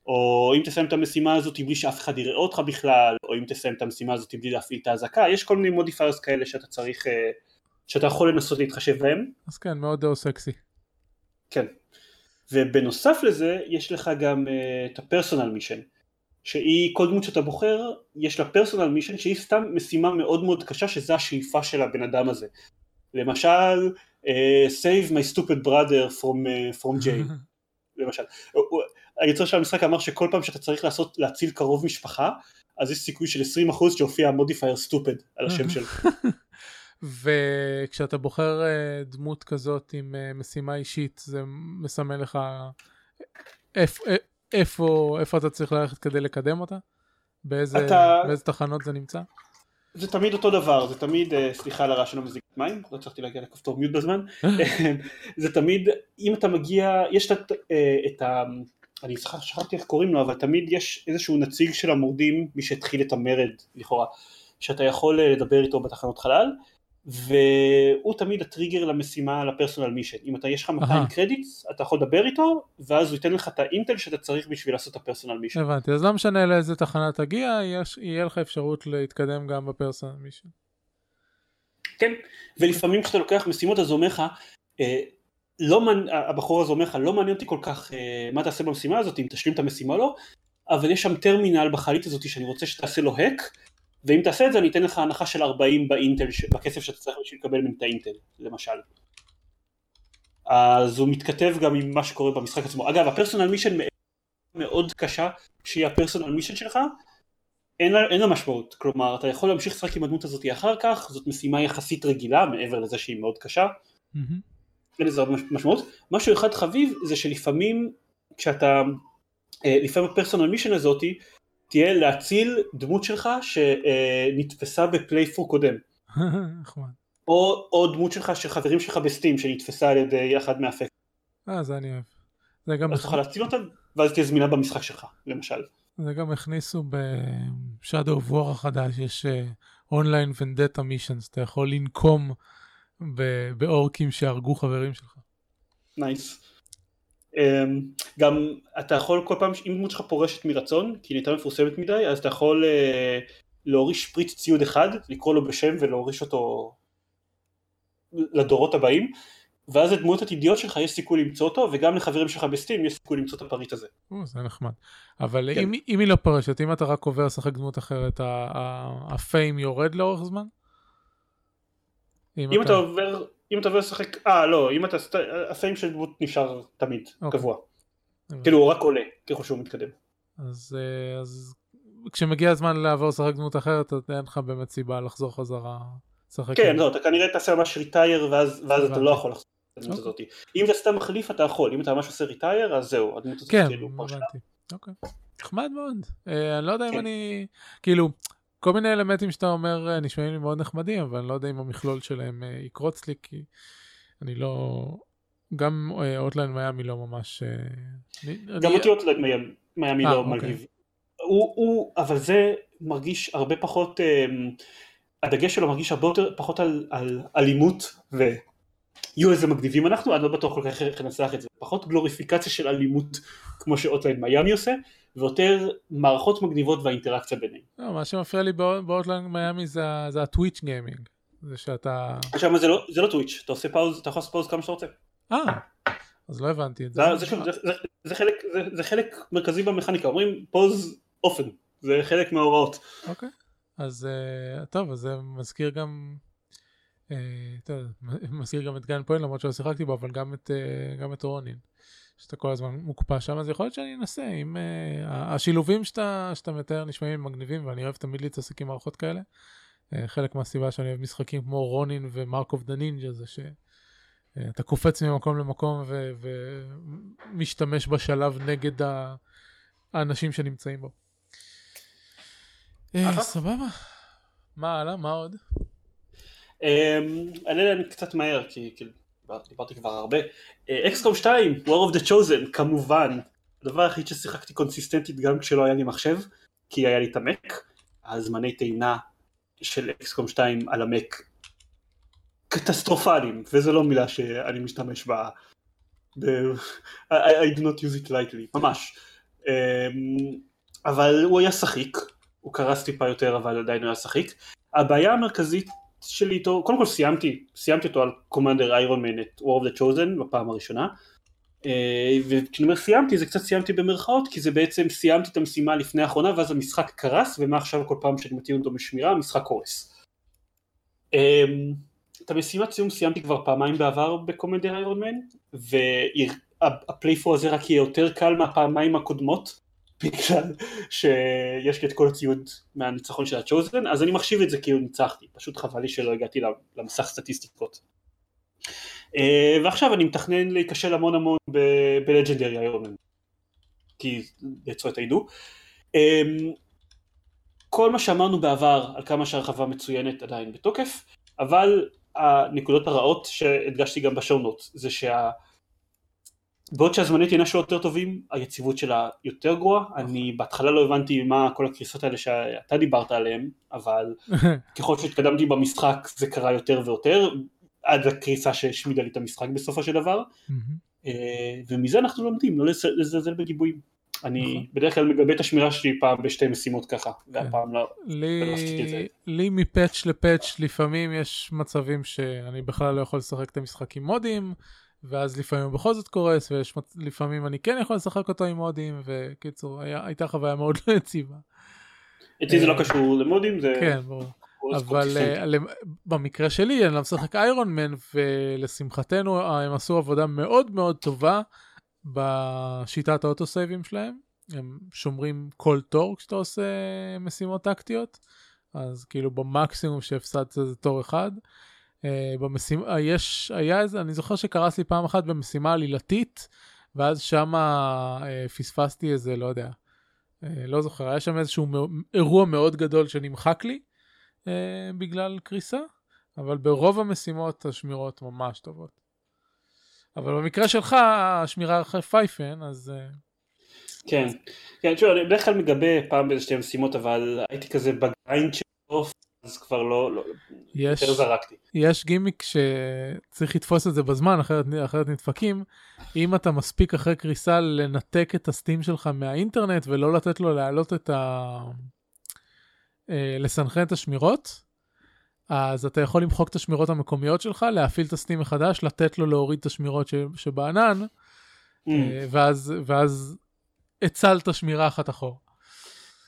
Speaker 3: או אם תסיים את המשימה הזאת בלי שאף אחד יראה אותך בכלל או אם תסיים את המשימה הזאת בלי להפעיל את האזעקה יש כל מיני modifiers כאלה שאתה צריך אה, שאתה יכול לנסות להתחשב בהם
Speaker 2: אז כן, מאוד דאו סקסי.
Speaker 3: כן. ובנוסף לזה יש לך גם uh, את הפרסונל מישן שהיא כל דמות שאתה בוחר יש לה פרסונל מישן שהיא סתם משימה מאוד מאוד קשה שזה השאיפה של הבן אדם הזה. למשל uh, save my stupid brother from, uh, from jail. למשל. היוצר של המשחק אמר שכל פעם שאתה צריך לעשות להציל קרוב משפחה אז יש סיכוי של 20% שהופיע מודיפייר סטופד על השם שלו.
Speaker 2: וכשאתה בוחר אה, דמות כזאת עם אה, משימה אישית זה מסמן לך איפה, איפה, אתה צריך ללכת כדי לקדם אותה? באיזה,
Speaker 3: אתה-
Speaker 2: באיזה תחנות זה נמצא?
Speaker 3: זה תמיד אותו דבר, זה תמיד, אה, סליחה על הרעש של המזיק מים, לא הצלחתי להגיע לכפתור מיוט בזמן, זה תמיד, אם אתה מגיע, יש את, אה, את ה... אני שכחתי איך קוראים לו, אבל תמיד יש איזשהו נציג של המורדים, מי שהתחיל את המרד לכאורה, שאתה יכול אה, לדבר איתו בתחנות חלל, והוא תמיד הטריגר למשימה לפרסונל מישן. אם אתה, יש לך 200
Speaker 2: אהה.
Speaker 3: קרדיטס, אתה יכול לדבר איתו, ואז הוא ייתן לך את האינטל שאתה צריך בשביל לעשות את הפרסונל מישן.
Speaker 2: הבנתי, אז לא משנה לאיזה תחנה תגיע, יש, יהיה לך אפשרות להתקדם גם בפרסונל מישן.
Speaker 3: כן, ולפעמים כשאתה לוקח משימות אז הוא אומר לך, אה, לא מעניין, הבחור הזה אומר לך, לא מעניין אותי כל כך אה, מה תעשה במשימה הזאת, אם תשלים את המשימה או לא, אבל יש שם טרמינל בחללית הזאת שאני רוצה שתעשה לו האק, ואם תעשה את זה אני אתן לך הנחה של 40 באינטל, בכסף שאתה צריך בשביל לקבל ממנו את האינטל, למשל. אז הוא מתכתב גם עם מה שקורה במשחק עצמו. אגב, הפרסונל מישן מאוד קשה, שהיא הפרסונל מישן שלך, אין לה, אין לה משמעות, כלומר אתה יכול להמשיך לשחק עם הדמות הזאת אחר כך, זאת משימה יחסית רגילה מעבר לזה שהיא מאוד קשה,
Speaker 2: מהמם.
Speaker 3: אין לזה הרבה משמעות. משהו אחד חביב זה שלפעמים כשאתה, אה, לפעמים הפרסונל מישן הזאתי תהיה להציל דמות שלך שנתפסה בפלייפור קודם,
Speaker 2: נחמד.
Speaker 3: או, או דמות שלך של חברים שלך בסטים שנתפסה על ידי אחד מהאפקט,
Speaker 2: אה, זה אני אוהב. זה גם,
Speaker 3: אז תוכל להציל אותה ואז תהיה זמינה במשחק שלך, למשל.
Speaker 2: זה גם הכניסו בשאדו War החדש, יש online vendetta missions, אתה יכול לנקום באורקים שהרגו חברים שלך.
Speaker 3: nice. אמ, גם אתה יכול כל פעם, אם דמות שלך פורשת מרצון, כי היא נהייתה מפורסמת מדי, אז אתה יכול אה, להוריש פריט ציוד אחד, לקרוא לו בשם ולהוריש אותו לדורות הבאים, ואז לדמות עתידיות שלך יש סיכוי למצוא אותו, וגם לחברים שלך ב Steam יש סיכוי למצוא את הפריט הזה.
Speaker 2: או, זה נחמד. אבל
Speaker 3: כן.
Speaker 2: אם, אם היא לא פרשה, אם אתה רק עובר לשחק דמות אחרת, ה fame יורד לאורך זמן?
Speaker 3: אם אתה עובר, אם אתה עובר לשחק, אה לא, אם אתה, ה fame של דמות נשאר תמיד,
Speaker 2: אוקיי.
Speaker 3: קבוע.
Speaker 2: הבנתי.
Speaker 3: כאילו הוא רק עולה, ככל שהוא מתקדם.
Speaker 2: אז, אה, אז כשמגיע הזמן לעבור לשחק דמות אחרת, אין לך באמת סיבה לחזור חזרה לשחק.
Speaker 3: כן, לא, אתה כנראה תעשה ממש retire ואז, ואז אתה. לא יכול לחזור לדמות
Speaker 2: אוקיי.
Speaker 3: הזאת. אם אתה סתם מחליף אתה יכול, אם אתה ממש עושה retire אז זהו, הדמות הזאת
Speaker 2: כן,
Speaker 3: כאילו פרשה.
Speaker 2: אוקיי. נחמד מאוד. אה, אני לא יודע אם
Speaker 3: כן.
Speaker 2: אני... כאילו, כל מיני אלמנטים שאתה אומר אה, נשמעים לי מאוד נחמדים, אבל אני לא יודע אם המכלול שלהם אה, יקרוץ לי, כי אני לא... גם Hotline Miami לא ממש... אה,
Speaker 3: גם אותי Hotline Miami-
Speaker 2: אה,
Speaker 3: לא
Speaker 2: אוקיי.
Speaker 3: מלהיב. הוא, הוא, אבל זה מרגיש הרבה פחות, הדגש שלו מרגיש הרבה יותר פחות על, על אלימות ויואו איזה מגניבים אנחנו, אני לא בטוח כל כך איך לנסח את זה, פחות גלוריפיקציה של אלימות כמו ש Hotline Miami עושה, ויותר מערכות מגניבות והאינטראקציה ביניהם.
Speaker 2: לא, מה שמפריע לי ב Hotline Miami זה, זה ה twitch gaming, זה שאתה...
Speaker 3: עכשיו זה לא, זה לא twitch, אתה עושה pause, אתה יכול לעשות pause כמה שאתה רוצה.
Speaker 2: אה, אז לא הבנתי את זה.
Speaker 3: זה, זה, זה, זה, זה, חלק, זה, זה חלק מרכזי במכניקה, אומרים pause often, זה חלק מההוראות.
Speaker 2: אוקיי, אז אה, טוב, אז זה מזכיר גם, טוב, מזכיר גם את Gunpoint למרות שלא שיחקתי בו, אבל גם את, גם את Ronin. שאתה כל הזמן מוקפא שם, אז יכול להיות שאני אנסה, אם אה, השילובים שאתה, שאתה מתאר נשמעים מגניבים, ואני אוהב תמיד להתעסק עם מערכות כאלה. אה, חלק מהסיבה שאני אוהב משחקים כמו Ronin ו Mark of the Ninja זה ש... אה, אתה קופץ ממקום למקום ו- ומשתמש בשלב נגד האנשים שנמצאים בו. אה, סבבה. מה הלאה? מה עוד?
Speaker 3: אמ, אני אענה קצת מהר כי דיברתי כבר הרבה. אקסקום 2, War of the Chosen, כמובן. הדבר היחיד ששיחקתי קונסיסטנטית גם כשלא היה לי מחשב, כי היה לי את המק, הזמני טעינה של אקסקום 2 על המק קטסטרופליים, וזו לא מילה שאני משתמש בה, ב... I do not use it lightly, ממש. אמ, אבל הוא היה שחיק, הוא קרס טיפה יותר אבל עדיין הוא היה שחיק. הבעיה המרכזית שלי איתו, קודם כל סיימתי, סיימתי אותו על קומנדר איירון מן את War of the Chosen בפעם הראשונה. אה, וכשאני אומר סיימתי זה קצת סיימתי במרכאות כי זה בעצם סיימתי את המשימה לפני האחרונה ואז המשחק קרס ומעכשיו כל פעם שאני מטיל אותו בשמירה המשחק קורס. אמ, את המשימת סיום סיימתי כבר פעמיים בעבר בקומנדר איירון מן והפלייפור הזה רק יהיה יותר קל מהפעמיים הקודמות בגלל שיש לי את כל הציוד מהניצחון של הצ'וזן אז אני מחשיב את זה כאילו ניצחתי. פשוט חבל לי שלא הגעתי למסך סטטיסטיקות. אה, ועכשיו אני מתכנן להיכשל המון המון בלג'נדרי מן כי לצוות הידעו אה, כל מה שאמרנו בעבר על כמה שהרחבה מצוינת עדיין בתוקף אבל הנקודות הרעות שהדגשתי גם בשונות זה שה... בעוד שהזמני טעינה שלו יותר טובים, היציבות שלה יותר גרועה, אני בהתחלה לא הבנתי מה כל הקריסות האלה שאתה דיברת עליהן, אבל ככל שהתקדמתי במשחק זה קרה יותר ויותר, עד הקריסה שהשמידה לי את המשחק בסופו של דבר, אה, ומזה אנחנו לומדים, לא לזלזל בגיבויים. אני נכון. בדרך כלל מגבה את השמירה שלי פעם בשתי משימות ככה, והפעם לא,
Speaker 2: לי, לי מפאץ' לפאץ' לפעמים יש מצבים שאני בכלל לא יכול לשחק את המשחק עם מודים, ואז לפעמים הוא בכל זאת קורס, ולפעמים אני כן יכול לשחק אותו עם מודים, וקיצור, היה, הייתה חוויה מאוד לא יציבה.
Speaker 3: אצלי זה לא אה, קשור למודים, זה...
Speaker 2: כן, ברור. אבל uh, במקרה שלי אני לא משחק איירון מן ולשמחתנו הם עשו עבודה מאוד מאוד טובה בשיטת האוטוסייבים שלהם, הם שומרים כל תור כשאתה עושה משימות טקטיות, אז כאילו במקסימום שהפסדת זה תור אחד. אה, במשימה, יש, היה איזה, אני זוכר שקרס לי פעם אחת במשימה עלילתית, ואז שמה אה, פספסתי איזה, לא יודע, אה, לא זוכר, היה שם איזשהו אירוע מאוד גדול שנמחק לי אה, בגלל קריסה, אבל ברוב המשימות השמירות ממש טובות. אבל במקרה שלך השמירה אחרי פייפן אז אה,
Speaker 3: כן, כן, תשמע, אני בדרך כלל מגבה פעם באיזה שתי משימות אבל הייתי כזה ב grind של אוף אז כבר לא, לא יש, יותר זרקתי.
Speaker 2: יש גימיק שצריך לתפוס את זה בזמן אחרת, אחרת נדפקים אם אתה מספיק אחרי קריסה לנתק את הסטים שלך מהאינטרנט ולא לתת לו להעלות את ה... אה, לסנכרן את השמירות אז אתה יכול למחוק את השמירות המקומיות שלך, להפעיל את הסטים מחדש, לתת לו להוריד את השמירות ש... שבענן, mm. אה, ואז, ואז הצלת שמירה אחת אחור.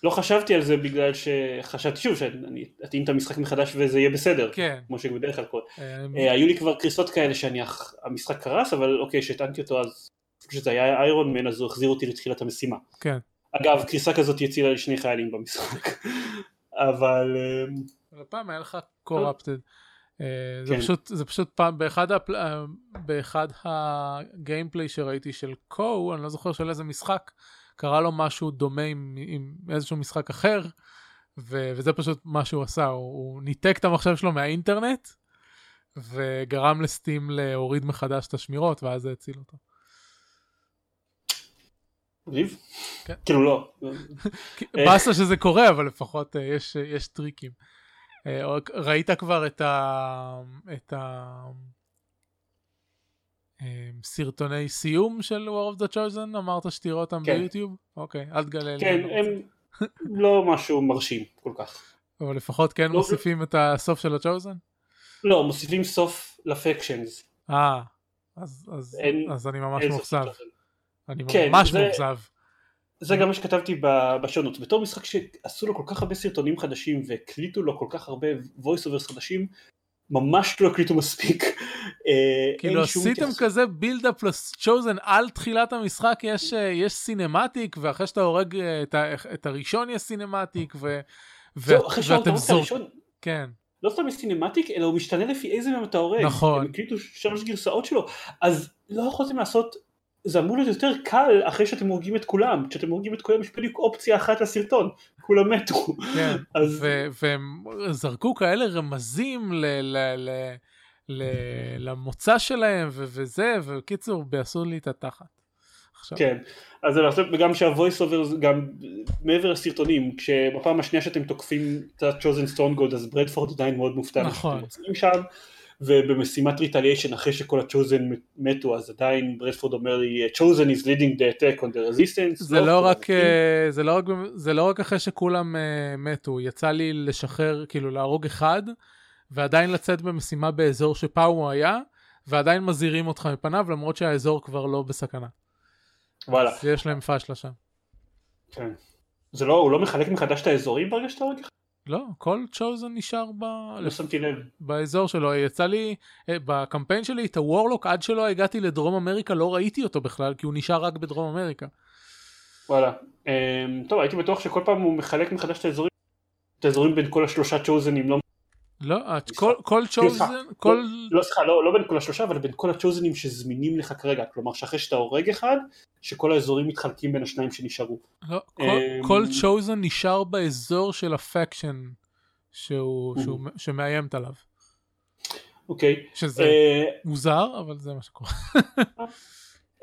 Speaker 3: לא חשבתי על זה בגלל שחשבתי שוב שאני אתאים את המשחק מחדש וזה יהיה בסדר,
Speaker 2: כן.
Speaker 3: כמו שבדרך כלל קורה. אה, אה, היו לי כבר קריסות כאלה שהמשחק קרס, אבל אוקיי, כשהטענתי אותו אז כשזה היה איירון מן אז הוא החזיר אותי לתחילת המשימה.
Speaker 2: כן.
Speaker 3: אגב, קריסה כזאת הצילה לי שני חיילים במשחק, אבל...
Speaker 2: הפעם היה לך קורפטד. אה, זה כן. פשוט זה פשוט פעם באחד הפל... אה, באחד הגיימפליי שראיתי של קו אני לא זוכר של איזה משחק קרה לו משהו דומה עם, עם איזשהו משחק אחר ו... וזה פשוט מה שהוא עשה הוא, הוא ניתק את המחשב שלו מהאינטרנט וגרם לסטים להוריד מחדש את השמירות ואז זה הציל אותו.
Speaker 3: מגניב? כן. כאילו לא.
Speaker 2: באסה שזה קורה אבל לפחות אה, יש, יש טריקים. אה, ראית כבר את ה... את ה... אה, סרטוני סיום של War of the Chosen? אמרת שתראה אותם
Speaker 3: כן.
Speaker 2: ביוטיוב? אוקיי, אל תגלה לי.
Speaker 3: כן, הם לא משהו מרשים כל כך.
Speaker 2: אבל לפחות כן
Speaker 3: לא-
Speaker 2: מוסיפים את הסוף של ה-Chosen?
Speaker 3: לא, מוסיפים סוף לפקשנס.
Speaker 2: אה, אז, אז,
Speaker 3: אין-
Speaker 2: אז אני ממש מאוכזב. אני
Speaker 3: כן,
Speaker 2: ממש מאוכזב.
Speaker 3: זה גם מה שכתבתי בשונות. בתור משחק שעשו לו כל כך הרבה סרטונים חדשים והקליטו לו כל כך הרבה voice overs חדשים, ממש לא הקליטו מספיק. אה,
Speaker 2: כאילו עשיתם כזה buildup ל Chosen על תחילת המשחק יש אה, יש cinematic ואחרי שאתה הורג אה, את, את הראשון יש cinematic ו... ו- ואתם זור... כן
Speaker 3: לא סתם יש cinematic, אלא הוא משתנה לפי איזה מהם אתה הורג.
Speaker 2: נכון.
Speaker 3: הם הקליטו שלוש גרסאות שלו, אז לא יכולתם לעשות, זה אמור להיות יותר קל אחרי שאתם הורגים את כולם. כשאתם הורגים את כולם יש בדיוק אופציה אחת לסרטון, כולם מתו.
Speaker 2: כן
Speaker 3: אז
Speaker 2: והם זרקו כאלה רמזים ל... ל... ל... למוצא שלהם ו- וזה וקיצור עשו לי את התחת. עכשיו,
Speaker 3: כן, אז זה לעשות, וגם שהvoice over, גם מעבר לסרטונים, כשבפעם השנייה שאתם תוקפים את ה-chosen stone gold, אז ברדפורד עדיין מאוד מופתע,
Speaker 2: נכון.
Speaker 3: מוצאים שם, ובמשימת retaliation, אחרי שכל ה-chosen מתו, אז עדיין ברדפורד אומר לי, chosen is leading the attack on the resistance.
Speaker 2: זה לא
Speaker 3: כולם
Speaker 2: רק. אה, זה לא רק זה לא רק אחרי שכולם אה, מתו יצא לי לשחרר כאילו להרוג אחד ועדיין לצאת במשימה באזור שפעם הוא היה ועדיין מזהירים אותך מפניו למרות שהאזור כבר לא בסכנה.
Speaker 3: וואלה,
Speaker 2: אז יש להם פאשלה שם.
Speaker 3: כן. זה לא, הוא לא מחלק מחדש את האזורים ברגע שאתה אחד?
Speaker 2: לא כל צ'וזן נשאר ב...
Speaker 3: לא שמתי לב.
Speaker 2: באזור שלו יצא לי אה, בקמפיין שלי את הוורלוק עד שלא הגעתי לדרום אמריקה לא ראיתי אותו בכלל כי הוא נשאר רק בדרום אמריקה.
Speaker 3: וואלה. אמ, טוב, הייתי בטוח שכל פעם הוא מחלק מחדש את האזורים, את האזורים בין כל השלושה צ'וזנים, לא
Speaker 2: לא כל כל צ'וזן כל
Speaker 3: לא סליחה, לא, לא בין כל השלושה, אבל בין כל הצ'וזנים שזמינים לך כרגע, כלומר שאחרי שאתה הורג אחד, שכל האזורים מתחלקים בין השניים שנשארו.
Speaker 2: לא, כל,
Speaker 3: אמ,
Speaker 2: כל צ'וזן נשאר באזור של הפקשן שהוא,
Speaker 3: Mhm.
Speaker 2: שהוא, שמאיימת עליו.
Speaker 3: אוקיי.
Speaker 2: שזה
Speaker 3: אה,
Speaker 2: מוזר, אבל זה מה שקורה.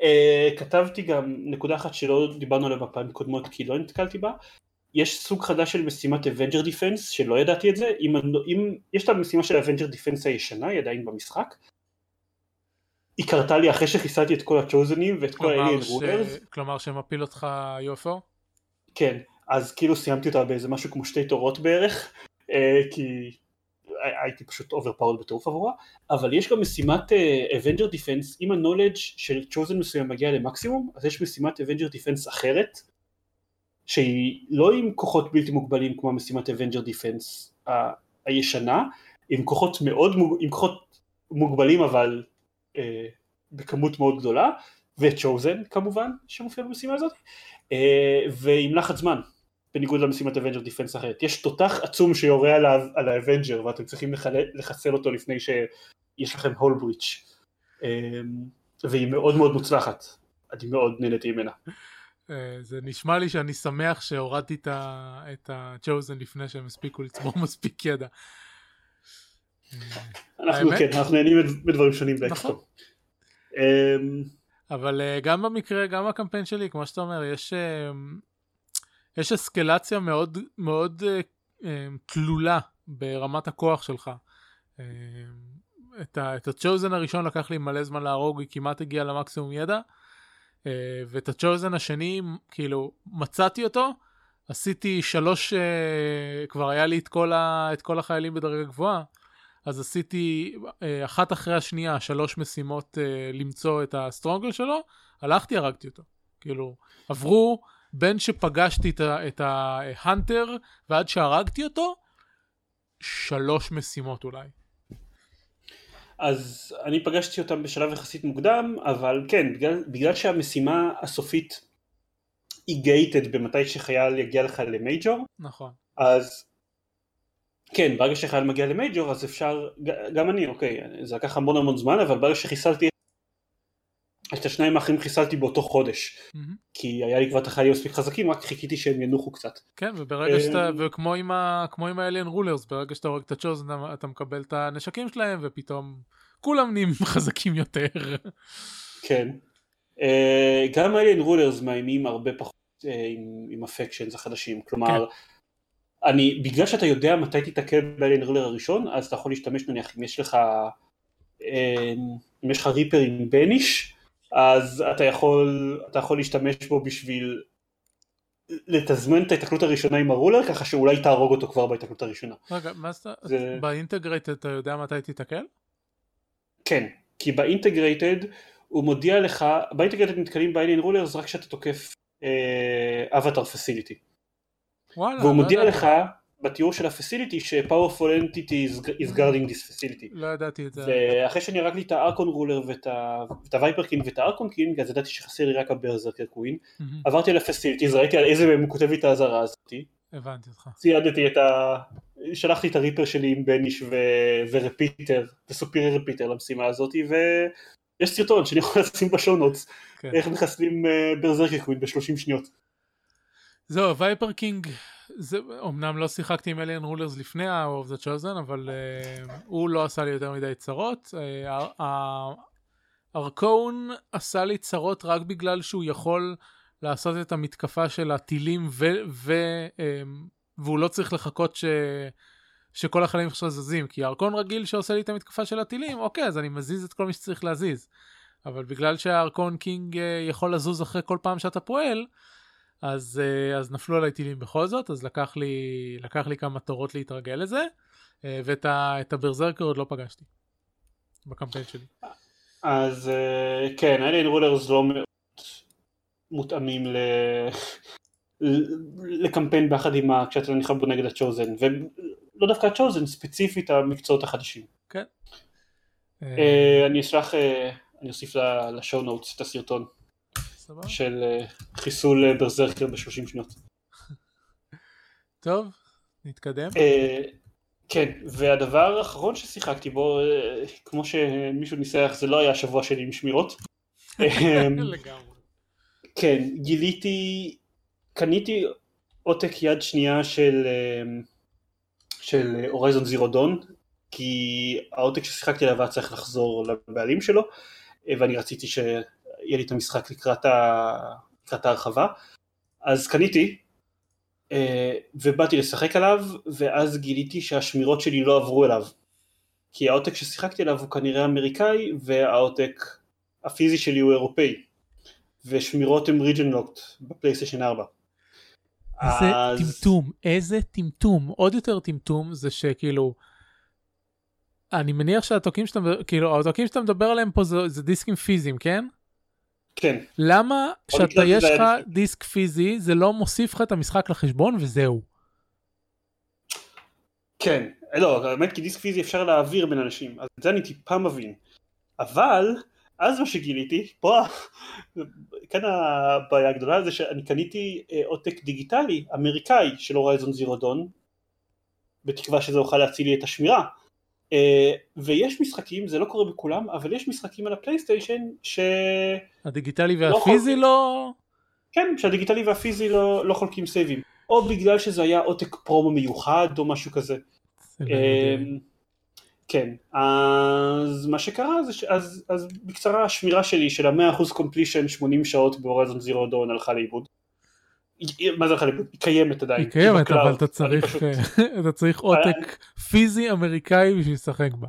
Speaker 3: אה, כתבתי גם נקודה אחת שלא דיברנו עליה בפעמים קודמות כי לא נתקלתי בה. יש סוג חדש של משימת Avenger Defense שלא ידעתי את זה, אם, אם יש את המשימה של Avenger Defense הישנה, היא עדיין במשחק. היא קרתה לי אחרי שחיסלתי את כל הצ'וזנים ואת כל ה-Alien
Speaker 2: ש...
Speaker 3: Rulers.
Speaker 2: כלומר שמפיל אותך UFO?
Speaker 3: כן, אז כאילו סיימתי אותה באיזה משהו כמו שתי תורות בערך, אה, כי הייתי פשוט overpowered בטירוף עבורה, אבל יש גם משימת אה, Avenger Defense, אם ה-knowledge של chosen מסוים מגיע למקסימום, אז יש משימת Avenger Defense אחרת, שהיא לא עם כוחות בלתי מוגבלים כמו Avenger Defense ה- הישנה, עם כוחות מאוד, עם כוחות מוגבלים אבל אה, בכמות מאוד גדולה, ו-chosen כמובן שמופיע במשימה הזאת, אה, ועם לחץ זמן, בניגוד למשימת Avenger Defense אחרת. יש תותח עצום שיורה על, על ה Avenger ואתם צריכים לחל- לחסל אותו לפני שיש לכם hull breach. והיא מאוד מאוד מוצלחת. אני מאוד נהניתי ממנה.
Speaker 2: אה, זה נשמע לי שאני שמח שהורדתי את ה- את ה chosen לפני שהם הספיקו לצבור מספיק ידע. אה,
Speaker 3: אנחנו? כן, אנחנו נהנים בדברים שונים
Speaker 2: נכון.
Speaker 3: באקסטום. אמ,
Speaker 2: אבל uh, גם במקרה, גם בקמפיין שלי, כמו שאתה אומר, יש, uh, יש אסקלציה מאוד מאוד uh, תלולה ברמת הכוח שלך. את, ה, את הצ'וזן הראשון לקח לי מלא זמן להרוג, היא כמעט הגיעה למקסימום ידע. Uh, ואת הצ'וזן השני, כאילו, מצאתי אותו, עשיתי שלוש, uh, כבר היה לי את כל, ה, את כל החיילים בדרגה גבוהה. אז עשיתי אה, אחת אחרי השנייה שלוש משימות אה, למצוא את הסטרונגל שלו, הלכתי הרגתי אותו. כאילו, עברו בין שפגשתי את ההאנטר ועד שהרגתי אותו, שלוש משימות אולי.
Speaker 3: אז אני פגשתי אותם בשלב יחסית מוקדם, אבל כן, בגלל, בגלל שהמשימה הסופית היא גייטד במתי שחייל יגיע לך למייג'ור,
Speaker 2: נכון.
Speaker 3: אז כן, ברגע שחייל מגיע למייג'ור אז אפשר, גם אני, אוקיי, זה לקח המון המון זמן, אבל ברגע שחיסלתי את השניים האחרים חיסלתי באותו חודש,
Speaker 2: מהמם.
Speaker 3: כי היה לי כבר את החיילים מספיק חזקים, רק חיכיתי שהם ינוחו קצת.
Speaker 2: כן, וברגע שאתה,
Speaker 3: אמ,
Speaker 2: וכמו עם ה- כמו עם האליאן רולרס, ברגע שאתה הורג את הצ'וזן אתה- מקבל את הנשקים שלהם ופתאום כולם נהיים חזקים יותר.
Speaker 3: כן. אה, גם אליין רולרס מאיימים הרבה פחות אה, עם, עם הפקשנס החדשים, כלומר, אני, בגלל שאתה יודע מתי תיתקל באליין רולר הראשון, אז אתה יכול להשתמש נניח אם יש לך, אה, אם יש לך ריפר עם בניש, אז אתה יכול, אתה יכול להשתמש בו בשביל לתזמן את ההתקלות הראשונה עם הרולר, ככה שאולי תהרוג אותו כבר בהתקלות הראשונה.
Speaker 2: רגע, מה זה...
Speaker 3: זה-
Speaker 2: באינטגרייט אתה יודע מתי תיתקל?
Speaker 3: כן, כי באינטגרייטד הוא מודיע לך, ב integrated נתקלים ב Alien Rulers רק כשאתה תוקף Avatar facility.
Speaker 2: וואלה.
Speaker 3: והוא
Speaker 2: לא
Speaker 3: מודיע. לך בתיאור של ה facility ש-powerful entity is, is guarding this facility.
Speaker 2: לא ידעתי את זה.
Speaker 3: ואחרי שאני הרגתי את ה Archon ruler ואת ה- ואת ה Archon King אז ידעתי שחסר לי רק ה Berserker
Speaker 2: Queen
Speaker 3: עברתי על ה facilities ראיתי על איזה מהם הוא כותב לי את האזהרה הזאתי
Speaker 2: הבנתי אותך.
Speaker 3: ציידתי את ה... שלחתי את ה Reaper שלי עם Banish ו... ו repeater ו superior repeater למשימה הזאתי ויש סרטון שאני יכול לשים ב show notes
Speaker 2: כן.
Speaker 3: איך מחסלים אה, Berserker Queen ב-30 שניות
Speaker 2: זהו, Viper King, זה, אמנם לא שיחקתי עם Alien Rulers לפני ה-of the chosen, אבל uh, הוא לא עשה לי יותר מדי צרות. Uh, Archon עשה לי צרות רק בגלל שהוא יכול לעשות את המתקפה של הטילים ו... ו um, והוא לא צריך לחכות ש... שכל החיילים עכשיו זזים, כי Archon רגיל שעושה לי את המתקפה של הטילים, אוקיי, אז אני מזיז את כל מי שצריך להזיז. אבל בגלל שה Archon King uh, יכול לזוז אחרי כל פעם שאתה פועל, אז, אה, אז נפלו עליי טילים בכל זאת, אז לקח לי, לקח לי כמה תורות להתרגל לזה, אה, ואת ה Berserker עוד לא פגשתי בקמפיין שלי.
Speaker 3: אז אה, כן Alien Rulers לא מאוד מותאמים ל... לקמפיין ביחד עם ה... כשאתה נלחם בו נגד הצ'וזן ולא דווקא הצ'וזן ספציפית המקצועות החדשים.
Speaker 2: אה,
Speaker 3: אני אשלח אני אוסיף לשואו נוטס את הסרטון
Speaker 2: סבבה?
Speaker 3: של אה, חיסול אה, ברזרקר ב-30 שניות
Speaker 2: טוב, נתקדם.
Speaker 3: אה, כן והדבר האחרון ששיחקתי בו כמו שמישהו ניסח זה לא היה השבוע שלי עם שמירות
Speaker 2: לגמרי.
Speaker 3: כן, גיליתי, קניתי עותק יד שנייה של, אמ, של הורייזון זירו דון, כי העותק ששיחקתי עליו היה צריך לחזור לבעלים שלו, ואני רציתי שיהיה לי את המשחק לקראת, ה... לקראת ההרחבה, אז קניתי, אה, ובאתי לשחק עליו, ואז גיליתי שהשמירות שלי לא עברו אליו, כי העותק ששיחקתי עליו הוא כנראה אמריקאי, והעותק הפיזי שלי הוא אירופאי. ושמירות הם ריג'ן לוקט בפלייסטיישן 4.
Speaker 2: איזה
Speaker 3: אז-
Speaker 2: טמטום, איזה טמטום. עוד יותר טמטום זה שכאילו, אני מניח שהעותקים שאתה, כאילו, העותקים שאתה מדבר עליהם פה זה, זה דיסקים פיזיים, כן?
Speaker 3: כן,
Speaker 2: למה שאתה יש לך דיסק פיזי, זה לא מוסיף לך את המשחק לחשבון וזהו.
Speaker 3: כן, לא, האמת כי דיסק פיזי אפשר להעביר בין אנשים, אז את זה אני טיפה מבין. אבל, אז מה שגיליתי, פה, כאן הבעיה הגדולה זה שאני קניתי אה, עותק דיגיטלי אמריקאי של הורייזון זירו דון, בתקווה שזה יוכל להציל לי את השמירה. אה, ויש משחקים, זה לא קורה בכולם, אבל יש משחקים על הפלייסטיישן ש...
Speaker 2: הדיגיטלי
Speaker 3: לא
Speaker 2: והפיזי. לא...
Speaker 3: כן, שהדיגיטלי והפיזי לא, לא חולקים סייבים. או בגלל שזה היה עותק פרומו מיוחד או משהו כזה.
Speaker 2: זה לא.
Speaker 3: אמ, כן, אז מה שקרה זה ש... אז, אז בקצרה השמירה שלי של ה-100% completion 80 שעות בהורייזון זירו דון הלכה לאיבוד. מה זה לאיבוד? היא קיימת עדיין.
Speaker 2: היא קיימת. אבל אתה צריך, אתה צריך עותק פיזי אמריקאי בשביל לשחק בה.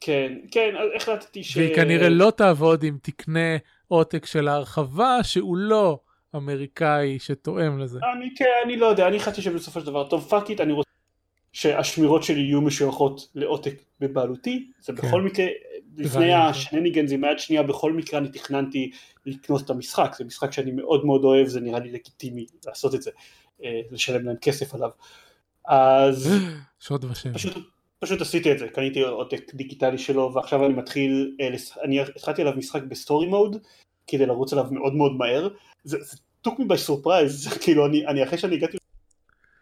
Speaker 3: כן, כן, אז החלטתי ש...
Speaker 2: והיא כנראה לא תעבוד אם תקנה עותק של ההרחבה שהוא לא אמריקאי שתואם לזה.
Speaker 3: אני, כן, אני לא יודע, אני החלטתי שבסופו של דבר, טוב fuck it, אני רוצה שהשמירות שלי יהיו משויכות לעותק בבעלותי, זה
Speaker 2: כן.
Speaker 3: בכל מקרה, לפני
Speaker 2: הבנתי.
Speaker 3: ה shenanigans עם היד שנייה, בכל מקרה אני תכננתי לקנות את המשחק, זה משחק שאני מאוד מאוד אוהב, זה נראה לי לגיטימי לעשות את זה, אה, לשלם להם כסף עליו. אז
Speaker 2: שוד ושם.
Speaker 3: פשוט, פשוט עשיתי את זה, קניתי עותק דיגיטלי שלו ועכשיו אני מתחיל, אה, אני התחלתי עליו משחק ב story mode כדי לרוץ עליו מאוד מאוד מהר, זה זה took me by surprise, כאילו אני, אני אחרי שאני הגעתי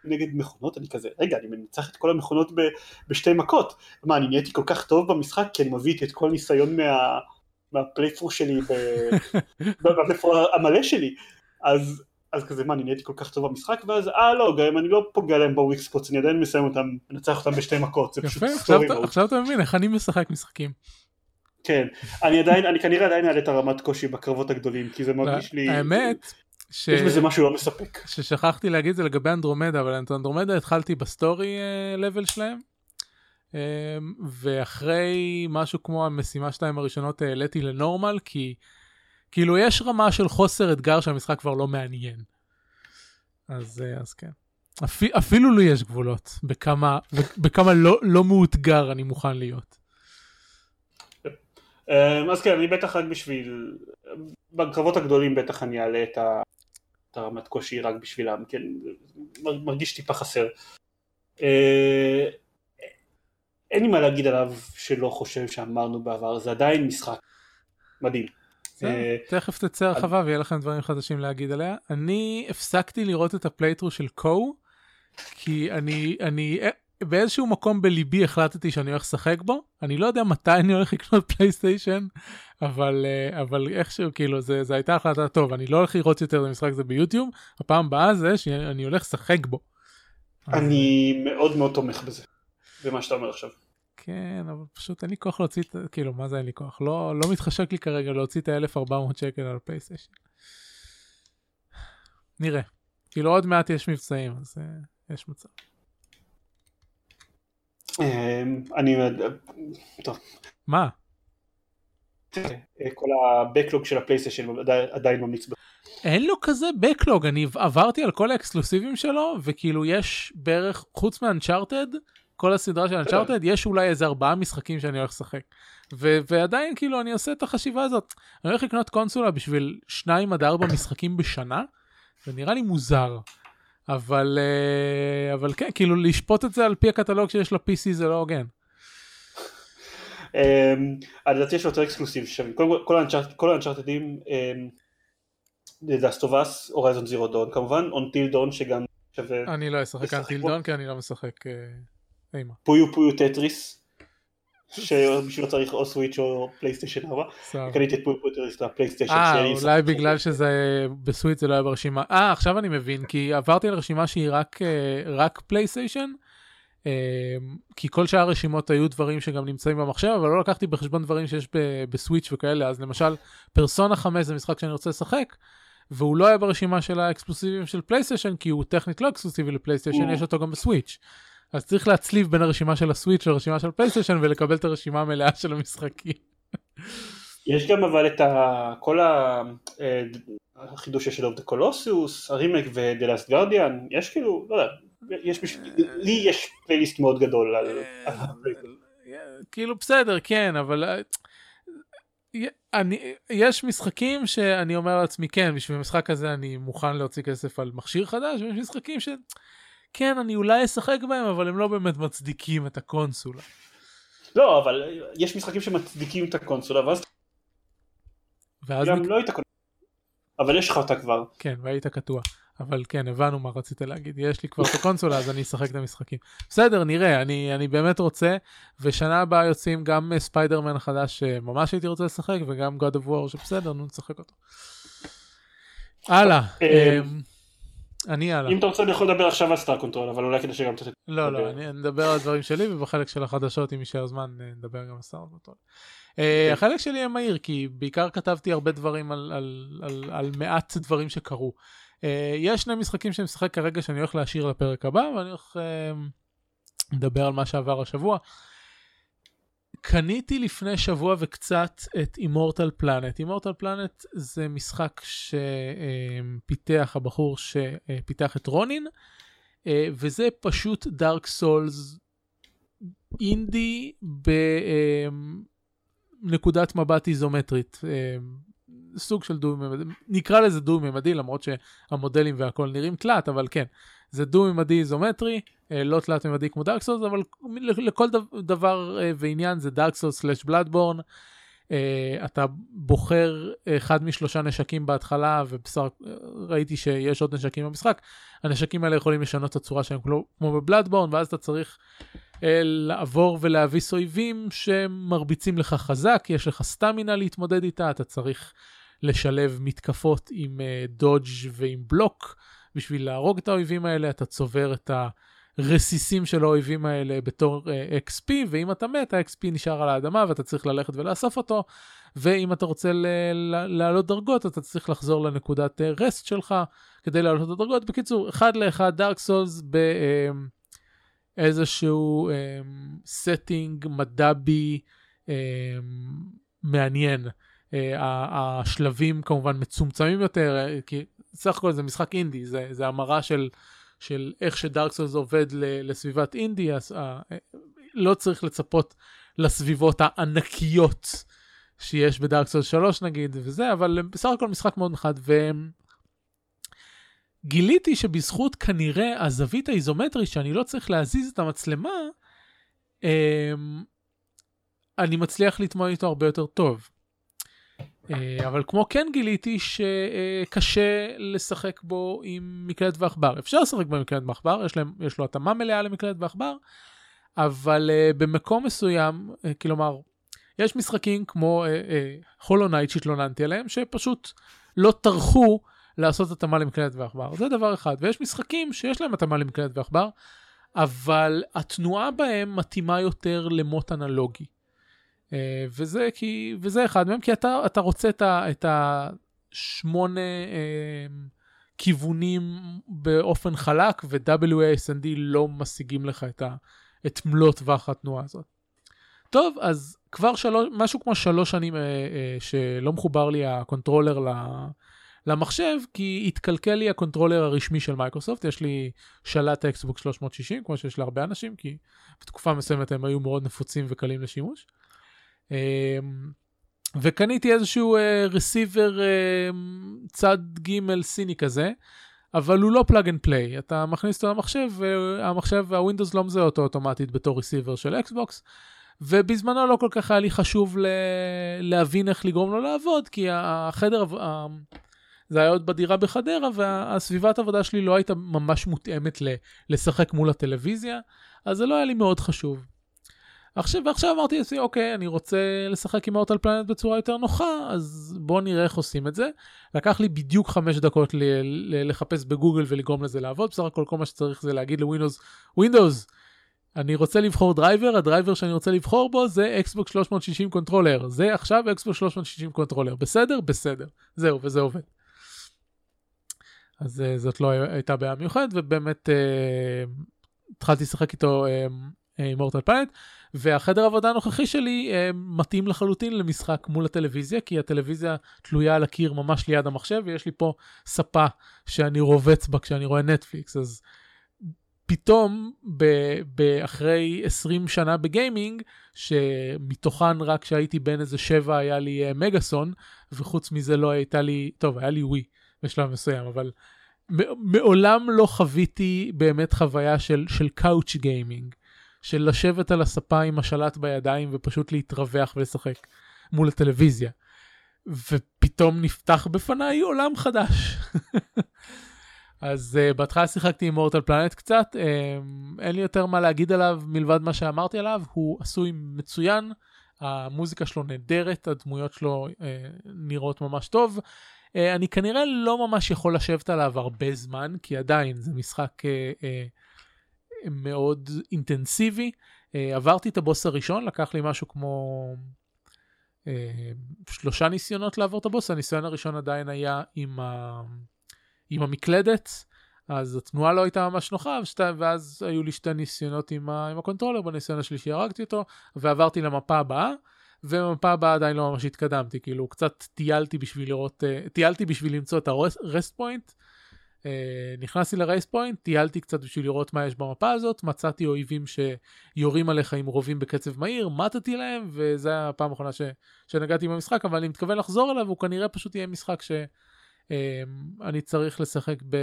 Speaker 3: נגד מכונות אני כזה, רגע אני מנצח את כל המכונות ב, בשתי מכות, מה אני נהייתי כל כך טוב במשחק? כי אני מביא איתי את כל הניסיון מה, מה playthrough שלי, ב playthrough המלא שלי, אז אז כזה מה אני נהייתי כל כך טוב במשחק? ואז אה לא גם אם אני לא פוגע להם ב weak spots אני עדיין מסיים אותם מנצח אותם בשתי מכות. זה פשוט
Speaker 2: story
Speaker 3: mode
Speaker 2: עכשיו אתה מבין איך אני משחק משחקים.
Speaker 3: כן אני עדיין אני כנראה עדיין אעלה את הרמת קושי בקרבות הגדולים כי זה מרגיש לי
Speaker 2: האמת, ש...
Speaker 3: יש בזה משהו לא מספק.
Speaker 2: ששכחתי להגיד זה לגבי אנדרומדה, אבל את אנדרומדה התחלתי ב story level שלהם, אה, ואחרי משהו כמו המשימה שלהם הראשונות העליתי ל normal, כי כאילו יש רמה של חוסר אתגר שהמשחק כבר לא מעניין. אז, אה, אז כן. אפ... אפילו לי יש גבולות בכמה, בכמה לא, לא מאותגר אני מוכן להיות.
Speaker 3: אה, אז כן, אני בטח רק בשביל, בקרבות הגדולים בטח אני אעלה את, ה... את הרמת קושי רק בשבילם, כן, מרגיש טיפה חסר. אה, אין לי מה להגיד עליו שלא חושב שאמרנו בעבר, זה עדיין משחק מדהים.
Speaker 2: אה, תכף תצא הרחבה ויהיה לכם דברים חדשים להגיד עליה. אני הפסקתי לראות את ה playthrough של קו, כי אני, אני באיזשהו מקום בליבי החלטתי שאני הולך לשחק בו, אני לא יודע מתי אני הולך לקנות פלייסטיישן, אבל, אה, אבל איכשהו כאילו זה, זה הייתה החלטה טוב, אני לא הולך לראות יותר את המשחק הזה ביוטיוב, הפעם הבאה זה שאני הולך לשחק בו.
Speaker 3: אני מאוד מאוד תומך בזה, במה שאתה אומר עכשיו.
Speaker 2: כן, אבל פשוט אין לי כוח להוציא, את, כאילו, מה זה אין לי כוח? לא, לא מתחשק לי כרגע להוציא את ה-1400 שקל על פלייסטיישן. נראה. כאילו עוד מעט יש מבצעים, אז uh, יש מצב.
Speaker 3: אמ, אני... טוב.
Speaker 2: מה?
Speaker 3: כל ה-Backlog של הפלייסטיישן עדיין ממליץ.
Speaker 2: אין לו כזה Backlog, אני עברתי על כל האקסקלוסיבים שלו, וכאילו יש בערך, חוץ מאנצ'ארטד, כל הסדרה של אנצ'ארטד, יש אולי איזה ארבעה משחקים שאני הולך לשחק. ו- ועדיין כאילו אני עושה את החשיבה הזאת, אני הולך לקנות קונסולה בשביל שניים עד ארבע משחקים בשנה, זה נראה לי מוזר. אבל, uh, אבל כן, כאילו לשפוט את זה על פי הקטלוג שיש ל-PC זה לא הוגן.
Speaker 3: לדעתי יש יותר exclusive שם, כל האנצ'ארטדים, The Last of Us, Horizon Zero Dawn כמובן, Until Dawn שגם
Speaker 2: שווה... אני לא אשחק Until Dawn כי אני לא משחק אה,
Speaker 3: אימה. Puyo Puyo Tetris, שבשבילו צריך או סוויץ' או פלייסטיישן 4. קניתי את Puyo Tetris לפלייסטיישן.
Speaker 2: אה, אולי בגלל שזה בסוויץ' זה לא היה ברשימה. אה, עכשיו אני מבין, כי עברתי על רשימה שהיא רק אה, פלייסטיישן. כי כל שאר הרשימות היו דברים שגם נמצאים במחשב, אבל לא לקחתי בחשבון דברים שיש בסוויץ' וכאלה, אז למשל, פרסונה 5 זה משחק שאני רוצה לשחק, והוא לא היה ברשימה של האקסקלוסיבים של פלייסטיישן, כי הוא טכנית לא אקסקלוסיבי לפלייסטיישן, יש אותו גם בסוויץ'. אז צריך להצליב בין הרשימה של הסוויץ' לרשימה של פלייסטיישן ולקבל את הרשימה המלאה של המשחקים.
Speaker 3: יש גם אבל את ה... כל ה... אה, החידוש Shadow of the Colossus, הרימק ו The Last Guardian, יש כאילו, לא יודע, יש בשביל, לי יש פלייליסט מאוד גדול על...
Speaker 2: כאילו בסדר, כן, אבל... אה, אני, יש משחקים שאני אומר לעצמי כן בשביל המשחק הזה אני מוכן להוציא כסף על מכשיר חדש ויש משחקים ש... כן, אני אולי אשחק בהם, אבל הם לא באמת מצדיקים את הקונסולה.
Speaker 3: לא, אבל יש משחקים שמצדיקים את הקונסולה, ואז... ואז... גם נק... לא היית קונה. אבל יש לך אותה כבר.
Speaker 2: כן, והיית קטוע. אבל כן, הבנו מה רצית להגיד. יש לי כבר את הקונסולה, אז אני אשחק את המשחקים. בסדר, נראה, אני, אני באמת רוצה, ושנה הבאה יוצאים גם ספיידרמן החדש שממש הייתי רוצה לשחק, וגם God of War שבסדר, נו, נשחק אותו. הלאה. אה, אני הלאה.
Speaker 3: אם אתה רוצה אני יכול לדבר עכשיו על Star Control אבל אולי כדי שגם
Speaker 2: אתה... לא לא אני אדבר על הדברים שלי ובחלק של החדשות אם יישאר זמן נדבר גם על Star Control. אה, החלק שלי יהיה מהיר כי בעיקר כתבתי הרבה דברים על, על, על, על מעט דברים שקרו. אה, יש שני משחקים שאני משחק כרגע שאני הולך להשאיר לפרק הבא ואני הולך אה, לדבר על מה שעבר השבוע. קניתי לפני שבוע וקצת את Immortal Planet. Immortal Planet זה משחק שפיתח הבחור שפיתח את Ronin, וזה פשוט דארק סולס אינדי בנקודת מבט איזומטרית. סוג של דו-ממדי, נקרא לזה דו-ממדי למרות שהמודלים והכל נראים תלת, אבל כן, זה דו-ממדי איזומטרי, אה, לא תלת-ממדי כמו דארק סולס, אבל לכל דבר אה, ועניין זה דארק סולס סלאש בלאדבורן. אתה בוחר אחד משלושה נשקים בהתחלה ובסך ראיתי שיש עוד נשקים במשחק הנשקים האלה יכולים לשנות את הצורה שלהם כמו בבלאדבורן ואז אתה צריך אה, לעבור ולהביס אויבים שמרביצים לך חזק יש לך סטמינה להתמודד איתה אתה צריך לשלב מתקפות עם דודג' ועם בלוק בשביל להרוג את האויבים האלה אתה צובר את הרסיסים של האויבים האלה בתור uh, XP, ואם אתה מת, ה-XP נשאר על האדמה ואתה צריך ללכת ולאסוף אותו, ואם אתה רוצה לעלות דרגות, אתה צריך לחזור לנקודת רסט uh, שלך כדי לעלות את הדרגות. בקיצור, אחד לאחד דארק סולס באיזשהו setting מדבי um, מעניין. Uh, השלבים כמובן מצומצמים יותר, כי סך הכל זה משחק אינדי, זה, זה המראה של, של איך שדארק סולס עובד לסביבת אינדי, אז uh, לא צריך לצפות לסביבות הענקיות שיש בדארק סולס 3 נגיד, וזה, אבל בסך הכל משחק מאוד נחד, וגיליתי שבזכות כנראה הזווית האיזומטרית שאני לא צריך להזיז את המצלמה, um, אני מצליח להתמודד איתו הרבה יותר טוב. אה, אבל כמו כן גיליתי שקשה לשחק בו עם מקלדת ועכבר. אפשר לשחק בו עם מקלדת ועכבר, יש, יש לו התאמה מלאה למקלדת ועכבר, אבל אה, במקום מסוים, אה, כלומר, יש משחקים כמו Hollow Knight שהתלוננתי עליהם, שפשוט לא טרחו לעשות התאמה למקלדת ועכבר. זה דבר אחד. ויש משחקים שיש להם התאמה למקלדת ועכבר, אבל התנועה בהם מתאימה יותר למוט אנלוגי. אה, וזה כי וזה אחד מהם כי אתה אתה רוצה את, ה, את השמונה אה, כיוונים באופן חלק ו-WASD לא משיגים לך את, ה, את מלוא טווח התנועה הזאת. טוב אז כבר שלוש, משהו כמו שלוש שנים אה, אה, שלא מחובר לי ה controller ל, למחשב כי התקלקל לי ה controller הרשמי של מייקרוסופט יש לי שלט Xbox 360 כמו שיש להרבה אנשים כי בתקופה מסוימת הם היו מאוד נפוצים וקלים לשימוש. אמ, וקניתי איזשהו receiver אה, אה, צד ג' סיני כזה, אבל הוא לא plug and play, אתה מכניס אותו למחשב והמחשב וה Windows לא מזהה אותו אוטומטית בתור receiver של Xbox, ובזמנו לא כל כך היה לי חשוב ל... להבין איך לגרום לו לעבוד, כי החדר, זה היה עוד בדירה בחדרה, והסביבת העבודה שלי לא הייתה ממש מותאמת. לשחק מול הטלוויזיה, אז זה לא היה לי מאוד חשוב. עכשיו, ועכשיו אמרתי לעצמי, אוקיי, אני רוצה לשחק Immortal Planet בצורה יותר נוחה, אז בוא נראה איך עושים את זה. לקח לי בדיוק חמש דקות ל- ל- לחפש בגוגל ולגרום לזה לעבוד, בסך הכל כל מה שצריך זה להגיד ל Windows, Windows, אני רוצה לבחור driver, ה driver שאני רוצה לבחור בו זה Xbox 360 controller, זה עכשיו Xbox 360 controller, בסדר? בסדר. זהו, וזה עובד. אז אה, זאת לא הייתה בעיה מיוחדת, ובאמת אה, התחלתי לשחק איתו עם אורטל פלנט. והחדר עבודה הנוכחי שלי אה, מתאים לחלוטין למשחק מול הטלוויזיה, כי הטלוויזיה תלויה על הקיר ממש ליד המחשב, ויש לי פה ספה שאני רובץ בה כשאני רואה נטפליקס, אז פתאום ב- אחרי 20 שנה בגיימינג, שמתוכן רק כשהייתי בן איזה שבע היה לי uh, מגאסון, וחוץ מזה לא הייתה לי, טוב, היה לי ווי בשלב מסוים, אבל מעולם לא חוויתי באמת חוויה של, של קאוץ' גיימינג. של לשבת על הספה עם השלט בידיים ופשוט להתרווח ולשחק מול הטלוויזיה. ופתאום נפתח בפניי עולם חדש. אז uh, בהתחלה שיחקתי עם מורטל פלנט קצת, uh, אין לי יותר מה להגיד עליו מלבד מה שאמרתי עליו, הוא עשוי מצוין, המוזיקה שלו נהדרת, הדמויות שלו uh, נראות ממש טוב. אה, אני כנראה לא ממש יכול לשבת עליו הרבה זמן, כי עדיין זה משחק אה, אה, מאוד אינטנסיבי. אה, עברתי את הבוס הראשון, לקח לי משהו כמו אה, שלושה ניסיונות לעבור את הבוס, הניסיון הראשון עדיין היה עם, ה... עם המקלדת, אז התנועה לא הייתה ממש נוחה, ושת... ואז היו לי שתי ניסיונות עם, ה... עם ה controller, בניסיון השלישי הרגתי אותו, ועברתי למפה הבאה. ובמפה הבאה עדיין לא ממש התקדמתי, כאילו קצת טיילתי בשביל לראות, אה, טיילתי בשביל למצוא את ה rest point, אה, נכנסתי ל rest point, טיילתי קצת בשביל לראות מה יש במפה הזאת, מצאתי אויבים שיורים עליך עם רובים בקצב מהיר, מתתי להם, היה הפעם האחרונה ש... שנגעתי במשחק, אבל אני מתכוון לחזור אליו, הוא כנראה פשוט יהיה משחק שאני אה, צריך לשחק ב...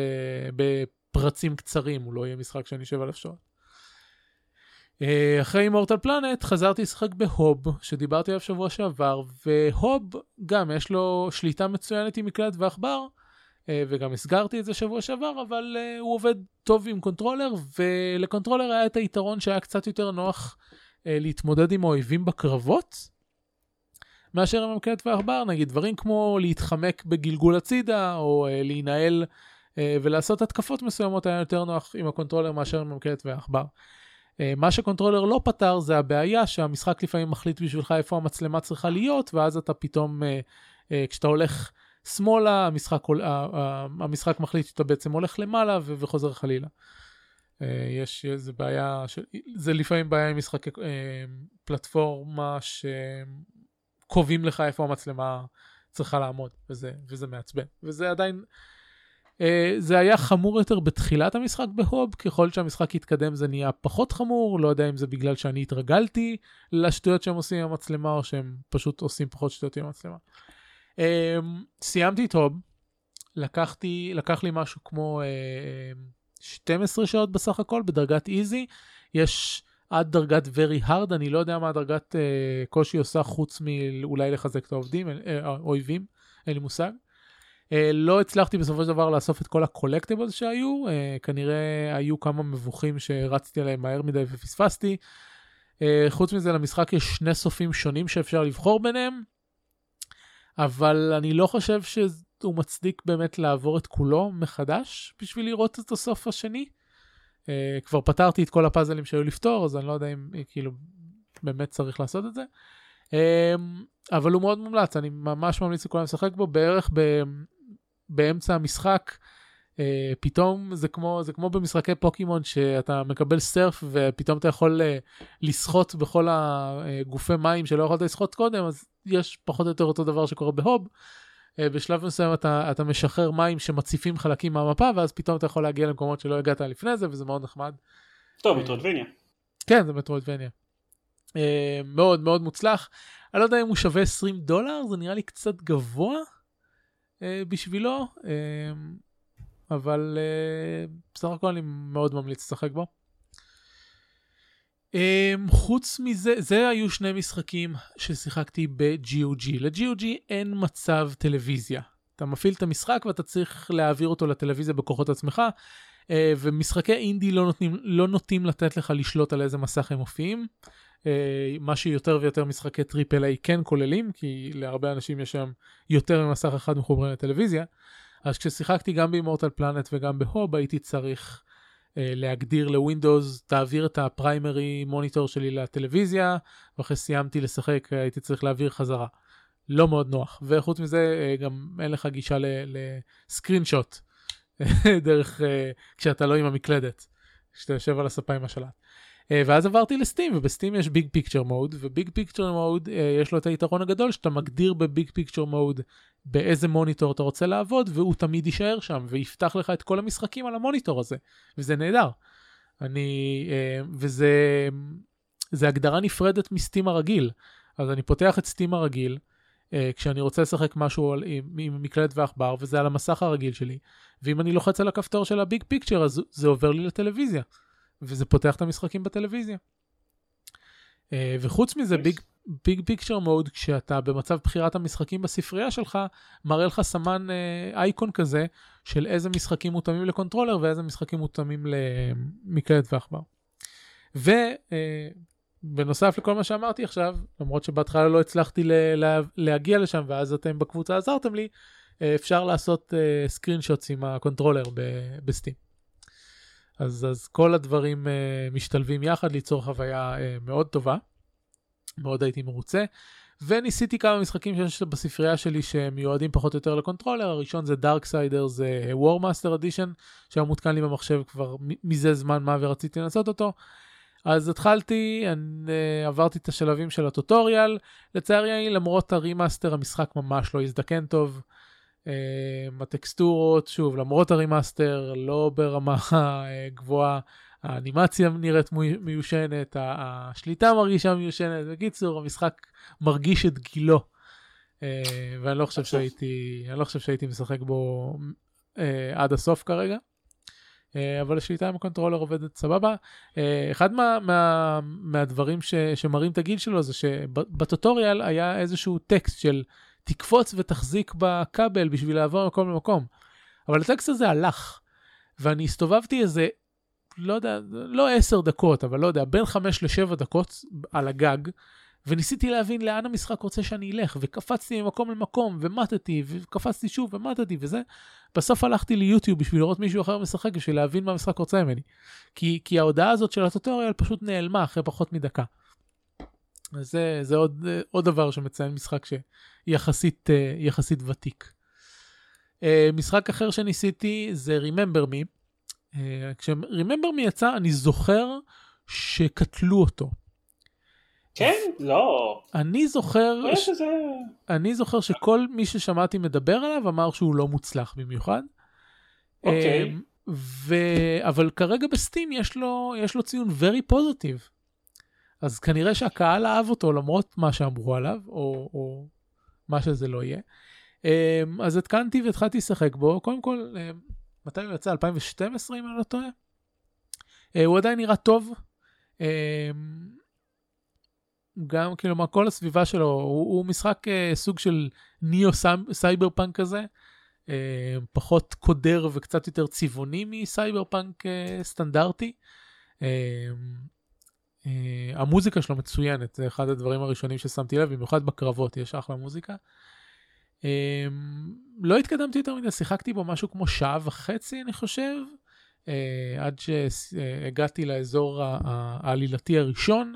Speaker 2: בפרצים קצרים, הוא לא יהיה משחק שאני אשב עליו שעות. אה, אחרי Immortal Planet חזרתי לשחק ב Hob שדיברתי עליו שבוע שעבר ו Hob גם יש לו שליטה מצוינת עם מקלדת ועכבר אה, וגם הזכרתי את זה שבוע שעבר, אבל אה, הוא עובד טוב עם controller, ול controller היה את היתרון שהיה קצת יותר נוח אה, להתמודד עם האויבים בקרבות, מאשר עם המקלדת ועכבר, נגיד דברים כמו להתחמק בגלגול הצידה, או להינעל אה, ולעשות התקפות מסוימות היה יותר נוח עם ה controller מאשר עם המקלדת והעכבר. אה, מה שקונטרולר לא פתר זה הבעיה שהמשחק לפעמים מחליט בשבילך איפה המצלמה צריכה להיות, ואז אתה פתאום, אה, אה, כשאתה הולך שמאלה, המשחק, המשחק מחליט שאתה בעצם הולך למעלה וחוזר חלילה. אה, יש איזה בעיה, ש... זה לפעמים בעיה עם משחקי אה, פלטפורמה שקובעים לך איפה המצלמה צריכה לעמוד, וזה, וזה מעצבן. וזה עדיין, אה, זה היה חמור יותר בתחילת המשחק בהוב, ככל שהמשחק התקדם זה נהיה פחות חמור, לא יודע אם זה בגלל שאני התרגלתי לשטויות שהם עושים עם המצלמה, או שהם פשוט עושים פחות שטויות עם המצלמה. אה, סיימתי הוב, לקחתי, לקח לי משהו כמו אה, 12 שעות בסך הכל בדרגת איזי. יש עד דרגת very hard, אני לא יודע מה דרגת אה, קושי עושה חוץ מאולי לחזק את העובדים, אה, האויבים, אין לי מושג. אה, לא הצלחתי בסופו של דבר לאסוף את כל הקולקטיבלס שהיו, אה, כנראה היו כמה מבוכים שרצתי עליהם מהר מדי ופספסתי. אה, חוץ מזה למשחק יש שני סופים שונים שאפשר לבחור ביניהם, אבל אני לא חושב שהוא מצדיק באמת לעבור את כולו מחדש בשביל לראות את הסוף השני. Uh, כבר פתרתי את כל הפאזלים שהיו לפתור, אז אני לא יודע אם אה, כאילו באמת צריך לעשות את זה. Um, אבל הוא מאוד מומלץ, אני ממש ממליץ לכולם לשחק בו בערך ב, באמצע המשחק. Uh, פתאום זה כמו, זה כמו במשחקי פוקימון שאתה מקבל סרף ופתאום אתה יכול uh, לשחות בכל הגופי מים שלא יכולת לשחות קודם, אז יש פחות או יותר אותו דבר שקורה בהוב. Uh, בשלב מסוים אתה, אתה משחרר מים שמציפים חלקים מהמפה ואז פתאום אתה יכול להגיע למקומות שלא הגעת לפני זה וזה מאוד נחמד.
Speaker 3: טוב, מטרודבניה.
Speaker 2: כן זה מטרואידבניה. Uh, מאוד מאוד מוצלח. אני לא יודע אם הוא שווה 20 דולר זה נראה לי קצת גבוה uh, בשבילו uh, אבל uh, בסך הכל אני מאוד ממליץ לשחק בו. Um, חוץ מזה, זה היו שני משחקים ששיחקתי ב-GOG. ל-GOG אין מצב טלוויזיה. אתה מפעיל את המשחק ואתה צריך להעביר אותו לטלוויזיה בכוחות עצמך, אה, ומשחקי אינדי לא נותנים, לא נוטים לתת לך לשלוט על איזה מסך הם מופיעים. אה, מה שיותר ויותר משחקי triple A כן כוללים, כי להרבה אנשים יש שם יותר ממסך אחד מחוברים לטלוויזיה. אז כששיחקתי גם ב Immortal Planet וגם ב Hob הייתי צריך אה, להגדיר ל Windows תעביר את ה primary monitor שלי לטלוויזיה ואחרי סיימתי לשחק הייתי צריך להעביר חזרה. לא מאוד נוח וחוץ מזה אה, גם אין לך גישה ל screenshot דרך אה, כשאתה לא עם המקלדת כשאתה יושב על הספה עם השלט. אה, ואז עברתי ל Steam וב Steam יש Big Picture mode ו Big Picture mode יש לו את היתרון הגדול שאתה מגדיר ב Big Picture mode באיזה מוניטור אתה רוצה לעבוד והוא תמיד יישאר שם ויפתח לך את כל המשחקים על המוניטור הזה. וזה נהדר. אני אה, וזה זה הגדרה נפרדת מ Steam הרגיל. אז אני פותח את Steam הרגיל כשאני רוצה לשחק משהו על, עם, עם מקלדת ועכבר וזה על המסך הרגיל שלי. ואם אני לוחץ על הכפתור של ה Big Picture אז זה עובר לי לטלוויזיה וזה פותח את המשחקים בטלוויזיה. אה, וחוץ מזה Big Big Picture mode כשאתה במצב בחירת המשחקים בספרייה שלך מראה לך סמן אה, אייקון כזה של איזה משחקים מותאמים ל controller ואיזה משחקים מותאמים למקלדת ועכבר. ובנוסף לכל מה שאמרתי עכשיו למרות שבהתחלה לא הצלחתי ל- לה- להגיע לשם ואז אתם בקבוצה עזרתם לי אה, אפשר לעשות אה, screenshots עם ה controller ב- ב Steam. אז, אז כל הדברים אה, משתלבים יחד ליצור חוויה אה, מאוד טובה. מאוד הייתי מרוצה. וניסיתי כמה משחקים שיש בספרייה שלי שמיועדים פחות או יותר ל controller, הראשון זה Darksiders Warmastered Edition, שהיה מותקן לי במחשב כבר מזה זמן מה ורציתי לנסות אותו. אז התחלתי, אני, אה, עברתי את השלבים של ה tutorial, לצערי למרות ה remaster המשחק ממש לא הזדקן טוב. אה, הטקסטורות, שוב, למרות ה remaster, לא ברמה אה, גבוהה, האנימציה נראית מיושנת, השליטה מרגישה מיושנת, בקיצור המשחק מרגיש את גילו. ואני לא חושב שהייתי, אני לא חושב שהייתי משחק בו עד הסוף כרגע. אבל השליטה עם ה controller עובדת סבבה. אחד מה, מה, מהדברים ש, שמראים את הגיל שלו זה שב tutorial היה איזשהו טקסט של תקפוץ ותחזיק בכבל בשביל לעבור ממקום למקום. אבל הטקסט הזה הלך. ואני הסתובבתי איזה לא יודע, לא עשר דקות, אבל לא יודע, בין חמש לשבע דקות על הגג, וניסיתי להבין לאן המשחק רוצה שאני אלך, וקפצתי ממקום למקום, ומתתי, וקפצתי שוב, ומתתי, וזה. בסוף הלכתי ליוטיוב בשביל לראות מישהו אחר משחק, בשביל להבין מה המשחק רוצה ממני. כי, כי ההודעה הזאת של הטוטוריאל פשוט נעלמה אחרי פחות מדקה. אז זה, זה עוד, עוד דבר שמציין משחק שיחסית יחסית ותיק. משחק אחר שניסיתי זה Remember Me. כש-Remember Me יצא, אני זוכר שקטלו אותו.
Speaker 3: כן? לא.
Speaker 2: אני זוכר,
Speaker 3: לא ש... שזה...
Speaker 2: אני זוכר שכל מי ששמעתי מדבר עליו אמר שהוא לא מוצלח במיוחד.
Speaker 3: אוקיי.
Speaker 2: ו... אבל כרגע בסטים יש לו, יש לו ציון very positive. אז כנראה שהקהל אהב אותו למרות מה שאמרו עליו, או, או מה שזה לא יהיה. אמ, אז התקנתי והתחלתי לשחק בו. קודם כל, אמ, מתי הוא יצא? 2012 אם אני לא טועה? אה, הוא עדיין נראה טוב. גם כאילו מה כל הסביבה שלו הוא, הוא משחק אה, סוג של neo cyberpunk כזה פחות קודר וקצת יותר צבעוני מ cyberpunk אה, סטנדרטי. אה, אה, המוזיקה שלו מצוינת זה אחד הדברים הראשונים ששמתי לב במיוחד בקרבות יש אחלה מוזיקה. אה, לא התקדמתי יותר מדי שיחקתי בו משהו כמו שעה וחצי אני חושב אה, עד שהגעתי לאזור העלילתי הראשון.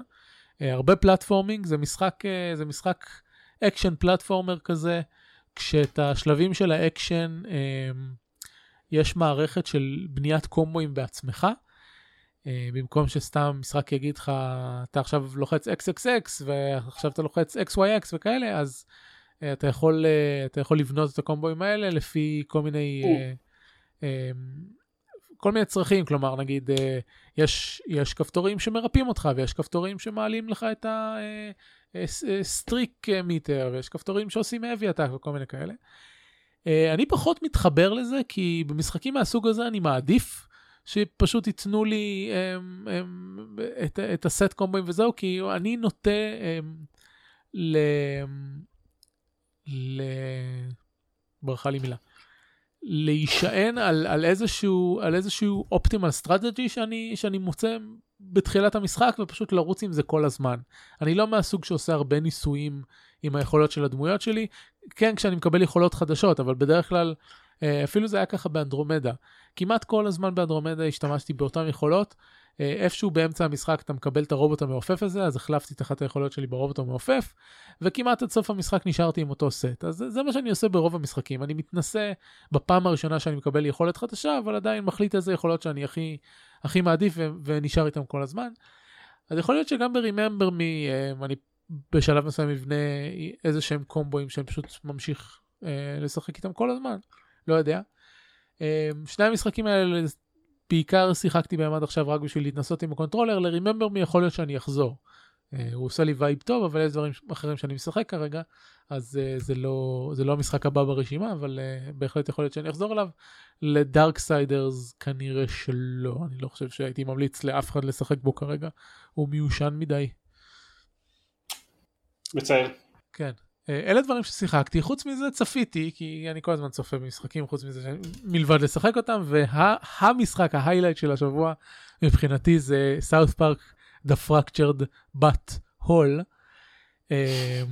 Speaker 2: אה, הרבה platforming, זה משחק, אה, זה משחק action platformer כזה, כשאת השלבים של האקשן אה, יש מערכת של בניית קומבואים בעצמך. במקום שסתם משחק יגיד לך, אתה עכשיו לוחץ XXX ועכשיו אתה לוחץ XYX וכאלה, אז אתה יכול, אתה יכול לבנות את הקומבואים האלה לפי כל מיני כל מיני צרכים, כלומר נגיד אה, יש, יש כפתורים שמרפאים אותך ויש כפתורים שמעלים לך את ה streak meter אה, אה, ויש כפתורים שעושים heavy attack וכל מיני כאלה. אני פחות מתחבר לזה כי במשחקים מהסוג הזה אני מעדיף שפשוט ייתנו לי הם, הם, את, את הסט קומבואים וזהו כי אני נוטה הם, ל... ל... ברחה לי מילה. להישען על, על איזשהו על איזשהו optimal strategy שאני שאני מוצא בתחילת המשחק ופשוט לרוץ עם זה כל הזמן. אני לא מהסוג שעושה הרבה ניסויים עם היכולות של הדמויות שלי, כן כשאני מקבל יכולות חדשות, אבל בדרך כלל אפילו זה היה ככה באנדרומדה. כמעט כל הזמן באנדרומדה השתמשתי באותן יכולות, אה, איפשהו באמצע המשחק אתה מקבל את הרובוט המעופף הזה, אז החלפתי את אחת היכולות שלי ברובוט המעופף, וכמעט עד סוף המשחק נשארתי עם אותו סט. אז זה, מה שאני עושה ברוב המשחקים. אני מתנסה בפעם הראשונה שאני מקבל יכולת חדשה, אבל עדיין מחליט איזה יכולות שאני הכי, הכי מעדיף ונשאר איתם כל הזמן. אז יכול להיות שגם ב-Remember Me, אה, אני בשלב מסוים אבנה איזה שהם קומבואים שאני פשוט ממשיך אה, לשחק איתם כל הזמן, לא יודע. שני המשחקים האלה בעיקר שיחקתי בהם עד עכשיו רק בשביל להתנסות עם ה controller, ל-Remember me יכול להיות שאני אחזור. אה, הוא עושה לי vibe טוב, אבל יש דברים אחרים שאני משחק כרגע, אז אה, זה, לא, זה לא המשחק הבא ברשימה, אבל אה, בהחלט יכול להיות שאני אחזור אליו. ל Darksiders כנראה שלא, אני לא חושב שהייתי ממליץ לאף אחד לשחק בו כרגע, הוא מיושן מדי.
Speaker 3: מצער.
Speaker 2: כן. אה, אלה דברים ששיחקתי, חוץ מזה צפיתי, כי אני כל הזמן צופה במשחקים, חוץ מזה מלבד לשחק אותם, והמשחק, וה, ה highlight של השבוע מבחינתי זה South Park Fractured But Whole, אה,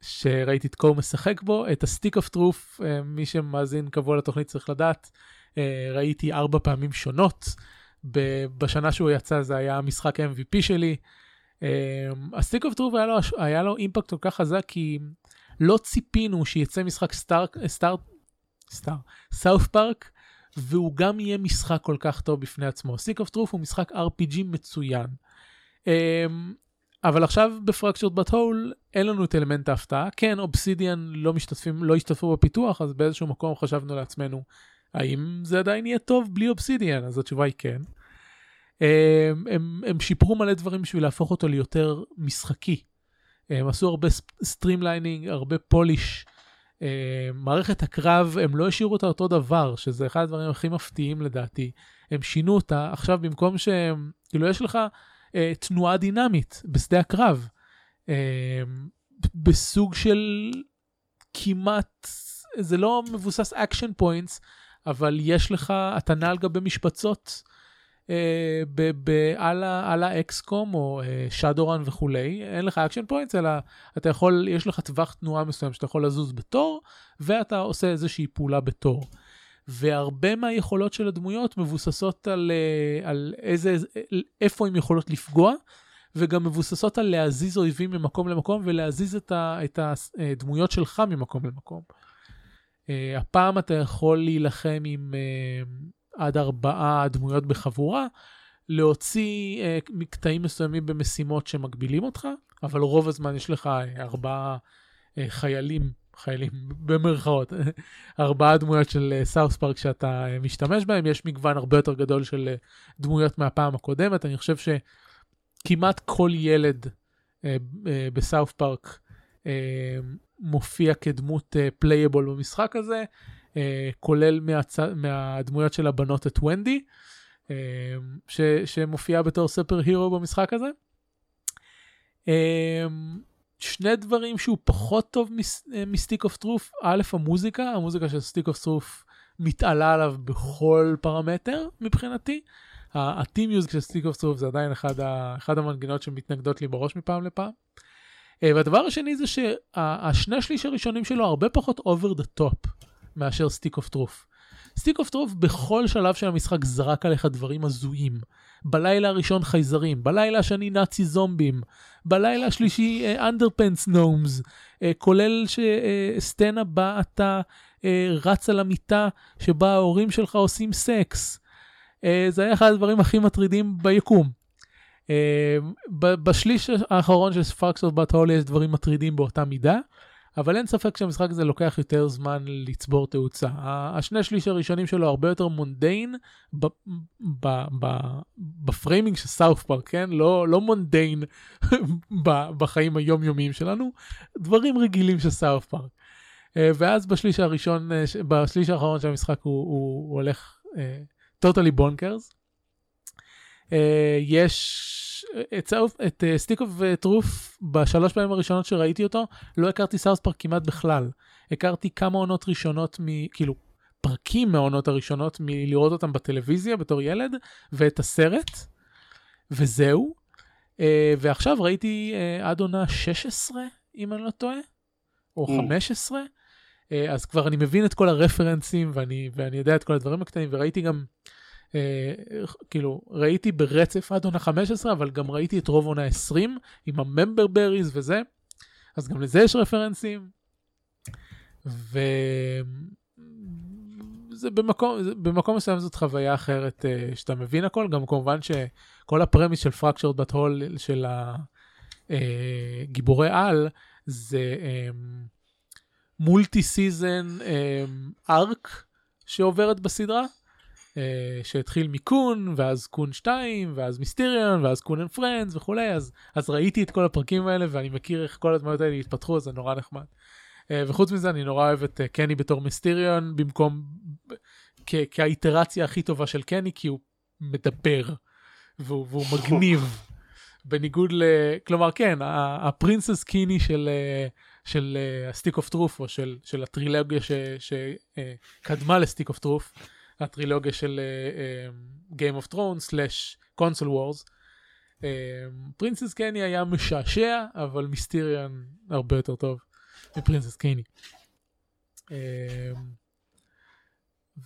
Speaker 2: שראיתי את Cohh משחק בו, את ה Stick of Truth, מי שמאזין קבוע לתוכנית צריך לדעת, אה, ראיתי ארבע פעמים שונות, בשנה שהוא יצא זה היה המשחק MVP שלי. ה Stick of Truth היה לו impact כל כך חזק כי לא ציפינו שיצא משחק סטאר, סטאר, סטאר, South Park והוא גם יהיה משחק כל כך טוב בפני עצמו. Stick of Truth הוא משחק RPG מצוין. אמ, אבל עכשיו ב Fractured But Whole אין לנו את אלמנט ההפתעה. כן, אובסידיאן לא משתתפים, לא השתתפו בפיתוח, אז באיזשהו מקום חשבנו לעצמנו, האם זה עדיין יהיה טוב בלי אובסידיאן? אז התשובה היא כן. הם, הם, הם שיפרו מלא דברים בשביל להפוך אותו ליותר משחקי. הם עשו הרבה streamlining, הרבה polish. מערכת הקרב, הם לא השאירו אותה אותו דבר, שזה אחד הדברים הכי מפתיעים לדעתי. הם שינו אותה, עכשיו במקום שהם, כאילו יש לך אה, תנועה דינמית בשדה הקרב, אה, בסוג של כמעט, זה לא מבוסס action points, אבל יש לך, אתה נע על גבי משבצות. אה, א-לה XCOM או Shadowrun וכולי, אין לך action points, אלא אתה יכול, יש לך טווח תנועה מסוים שאתה יכול לזוז בתור, ואתה עושה איזושהי פעולה בתור. והרבה מהיכולות של הדמויות מבוססות על, אה, על איזה, איפה הן יכולות לפגוע, וגם מבוססות על להזיז אויבים ממקום למקום ולהזיז את, ה, את הדמויות שלך ממקום למקום. הפעם אתה יכול להילחם עם עד ארבעה דמויות בחבורה, להוציא uh, מקטעים מסוימים במשימות שמגבילים אותך, אבל רוב הזמן יש לך אה, ארבעה אה, חיילים, חיילים במרכאות, ארבעה דמויות של South אה, Park שאתה אה, משתמש בהם, יש מגוון הרבה יותר גדול של אה, דמויות מהפעם הקודמת, אני חושב שכמעט כל ילד אה, אה, ב South Park אה, מופיע כדמות playable אה, במשחק הזה, כולל מהצ... מהדמויות של הבנות את ונדי, אה, ש... שמופיעה בתור superhero במשחק הזה. Uh, שני דברים שהוא פחות טוב מ Stick of Truth, א', המוזיקה, המוזיקה של Stick of Truth מתעלה עליו בכל פרמטר מבחינתי. ה theme music של Stick of Truth זה עדיין אחד, ה... אחד המנגינות שמתנגנות לי בראש מפעם לפעם. אה, והדבר השני זה שהשני שליש הראשונים שלו הרבה פחות over the top מאשר Stick of Truth. Stick of Truth בכל שלב של המשחק זרק עליך דברים הזויים. בלילה הראשון חייזרים, בלילה השני נאצי זומבים, בלילה השלישי underpants uh, gnomes, uh, כולל סצנה uh, בה אתה רץ על המיטה שבה ההורים שלך עושים סקס. זה היה אחד הדברים הכי מטרידים ביקום. אה, בשליש האחרון של Fractured But יש דברים מטרידים באותה מידה, אבל אין ספק שהמשחק הזה לוקח יותר זמן לצבור תאוצה. השני שליש הראשונים שלו הרבה יותר mundane ב framing של South Park, כן? לא, לא mundane בחיים היומיומיים שלנו, דברים רגילים של South Park. אה, ואז בשליש הראשון, אה, בשליש האחרון של המשחק הוא, הוא, הוא הולך totally uh, bonkers. Uh, יש את, את Stick of Truth בשלוש פעמים הראשונות שראיתי אותו לא הכרתי South Park כמעט בכלל. הכרתי כמה עונות ראשונות מ... כאילו פרקים מהעונות הראשונות מלראות אותם בטלוויזיה בתור ילד ואת הסרט וזהו. Uh, ועכשיו ראיתי uh, עד עונה 16 אם אני לא טועה או 15 mm. uh, אז כבר אני מבין את כל הרפרנסים ואני, ואני יודע את כל הדברים הקטנים וראיתי גם. אה, כאילו ראיתי ברצף עד עונה 15 אבל גם ראיתי את רוב עונה 20 עם ה member berries וזה אז גם לזה יש רפרנסים. וזה במקום, במקום מסוים זאת חוויה אחרת uh, שאתה מבין הכל, גם כמובן שכל ה premise של Fractured But Whole של הגיבורי אה, על זה multi season arc שעוברת בסדרה, אה, שהתחיל מ Coon, ואז Coon 2, ואז מיסטריון, ואז Coon and Friends וכולי, אז, אז ראיתי את כל הפרקים האלה, ואני מכיר איך כל הדמויות האלה התפתחו, אז זה נורא נחמד. אה, וחוץ מזה, אני נורא אוהב את אה, קני בתור מיסטריון, במקום, כ- כאיטרציה הכי טובה של קני, כי הוא מדבר, והוא, והוא מגניב. בניגוד ל... כלומר, כן, ה Princess Kenny של... של ה Stick of Truth או של, של הטרילוגיה שקדמה ל Stick of Truth הטרילוגיה של uh, uh, Game of Thrones slash Console Wars. Princess Kenny היה משעשע אבל מיסטיריאן הרבה יותר טוב מ Princess Kenny.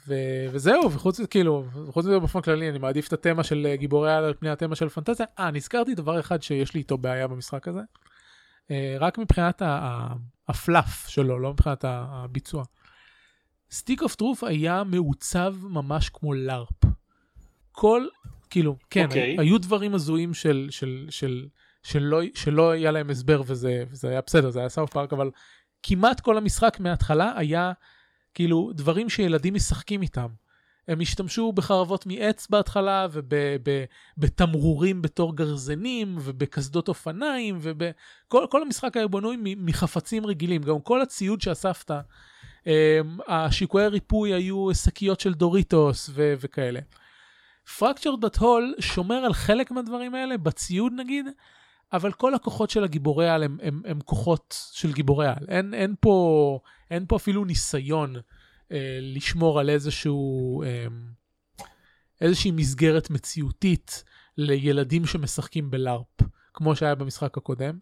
Speaker 2: ו- וזהו וחוץ כאילו חוץ מזה באופן כללי אני מעדיף את התמה של גיבורי על פני התמה של פנטזיה. אה נזכרתי דבר אחד שיש לי איתו בעיה במשחק הזה. רק מבחינת ה fluff שלו לא מבחינת הביצוע. Stick of Truth היה מעוצב ממש כמו LARP. כל, כאילו, כן, okay. אוקיי. היו דברים הזויים של, של, של, שלא, שלא היה להם הסבר וזה, וזה היה בסדר, זה היה South Park, אבל כמעט כל המשחק מההתחלה היה כאילו דברים שילדים משחקים איתם. הם השתמשו בחרבות מעץ בהתחלה ובתמרורים בתור גרזנים ובקסדות אופניים וכל המשחק היה בנוי מחפצים רגילים גם כל הציוד שאספת השיקויי ריפוי היו שקיות של דוריטוס ו- וכאלה. פרקצ'רד בת הול שומר על חלק מהדברים האלה, בציוד נגיד, אבל כל הכוחות של הגיבורי על הם, הם, הם כוחות של גיבורי על. אין, אין, פה, אין פה אפילו ניסיון אה, לשמור על איזשהו, אה, איזושהי מסגרת מציאותית לילדים שמשחקים בלארפ, כמו שהיה במשחק הקודם,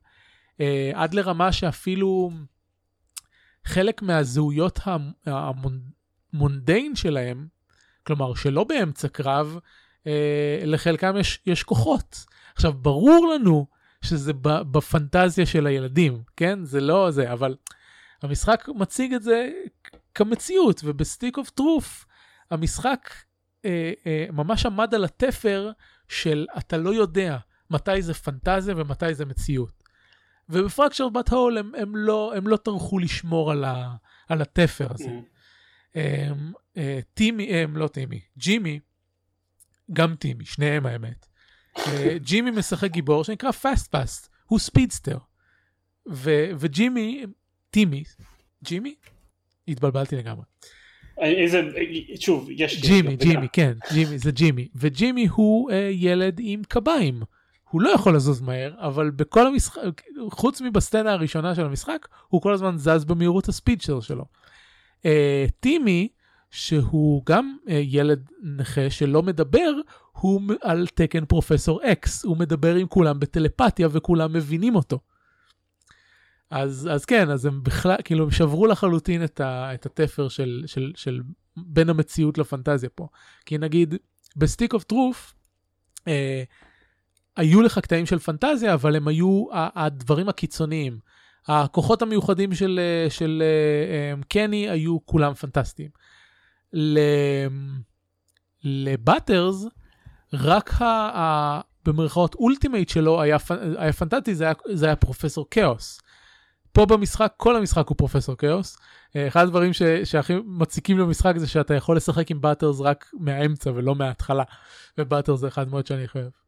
Speaker 2: אה, עד לרמה שאפילו חלק מהזהויות המונדיין שלהם, כלומר שלא באמצע קרב, אה, לחלקם יש, יש כוחות. עכשיו, ברור לנו שזה בפנטזיה של הילדים, כן? זה לא זה, אבל המשחק מציג את זה כמציאות, וב Stick of Truth המשחק אה, אה, ממש עמד על התפר של אתה לא יודע מתי זה פנטזיה ומתי זה מציאות. וב Fractured But Whole הם, הם, לא, הם לא טרחו לשמור על, ה, על התפר הזה. Mm. הם, אה, טימי, הם לא טימי, ג'ימי, גם טימי, שניהם האמת. אה, ג'ימי משחק גיבור שנקרא FastPass, הוא speedster. ו, וג'ימי, טימי, ג'ימי? התבלבלתי לגמרי.
Speaker 3: איזה, שוב, יש...
Speaker 2: ג'ימי, ג'ימי, כן, ג'ימי, זה ג'ימי. וג'ימי הוא uh, ילד עם קביים. הוא לא יכול לזוז מהר, אבל בכל המשחק, חוץ מבסצנה הראשונה של המשחק, הוא כל הזמן זז במהירות ה speedster שלו. Uh, טימי, שהוא גם uh, ילד נכה שלא מדבר, הוא על תקן פרופסור X, הוא מדבר עם כולם בטלפתיה וכולם מבינים אותו. אז, אז כן, אז הם בכלל, כאילו, הם שברו לחלוטין את, ה, את התפר של, של, של בין המציאות לפנטזיה פה. כי נגיד, ב Stick of Truth, אה, היו לך קטעים של פנטזיה, אבל הם היו הדברים הקיצוניים. הכוחות המיוחדים של, אה, של אה, אה, קני היו כולם פנטסטיים. לבאטרס, רק ה, במרכאות ultimate שלו היה, היה פנטסטי, זה היה, זה היה פרופסור כאוס. פה במשחק, כל המשחק הוא פרופסור כאוס. אחד הדברים ש, שהכי מציקים במשחק זה שאתה יכול לשחק עם באטרס רק מהאמצע ולא מההתחלה. ובאטרס זה אחד מאוד שאני חייב.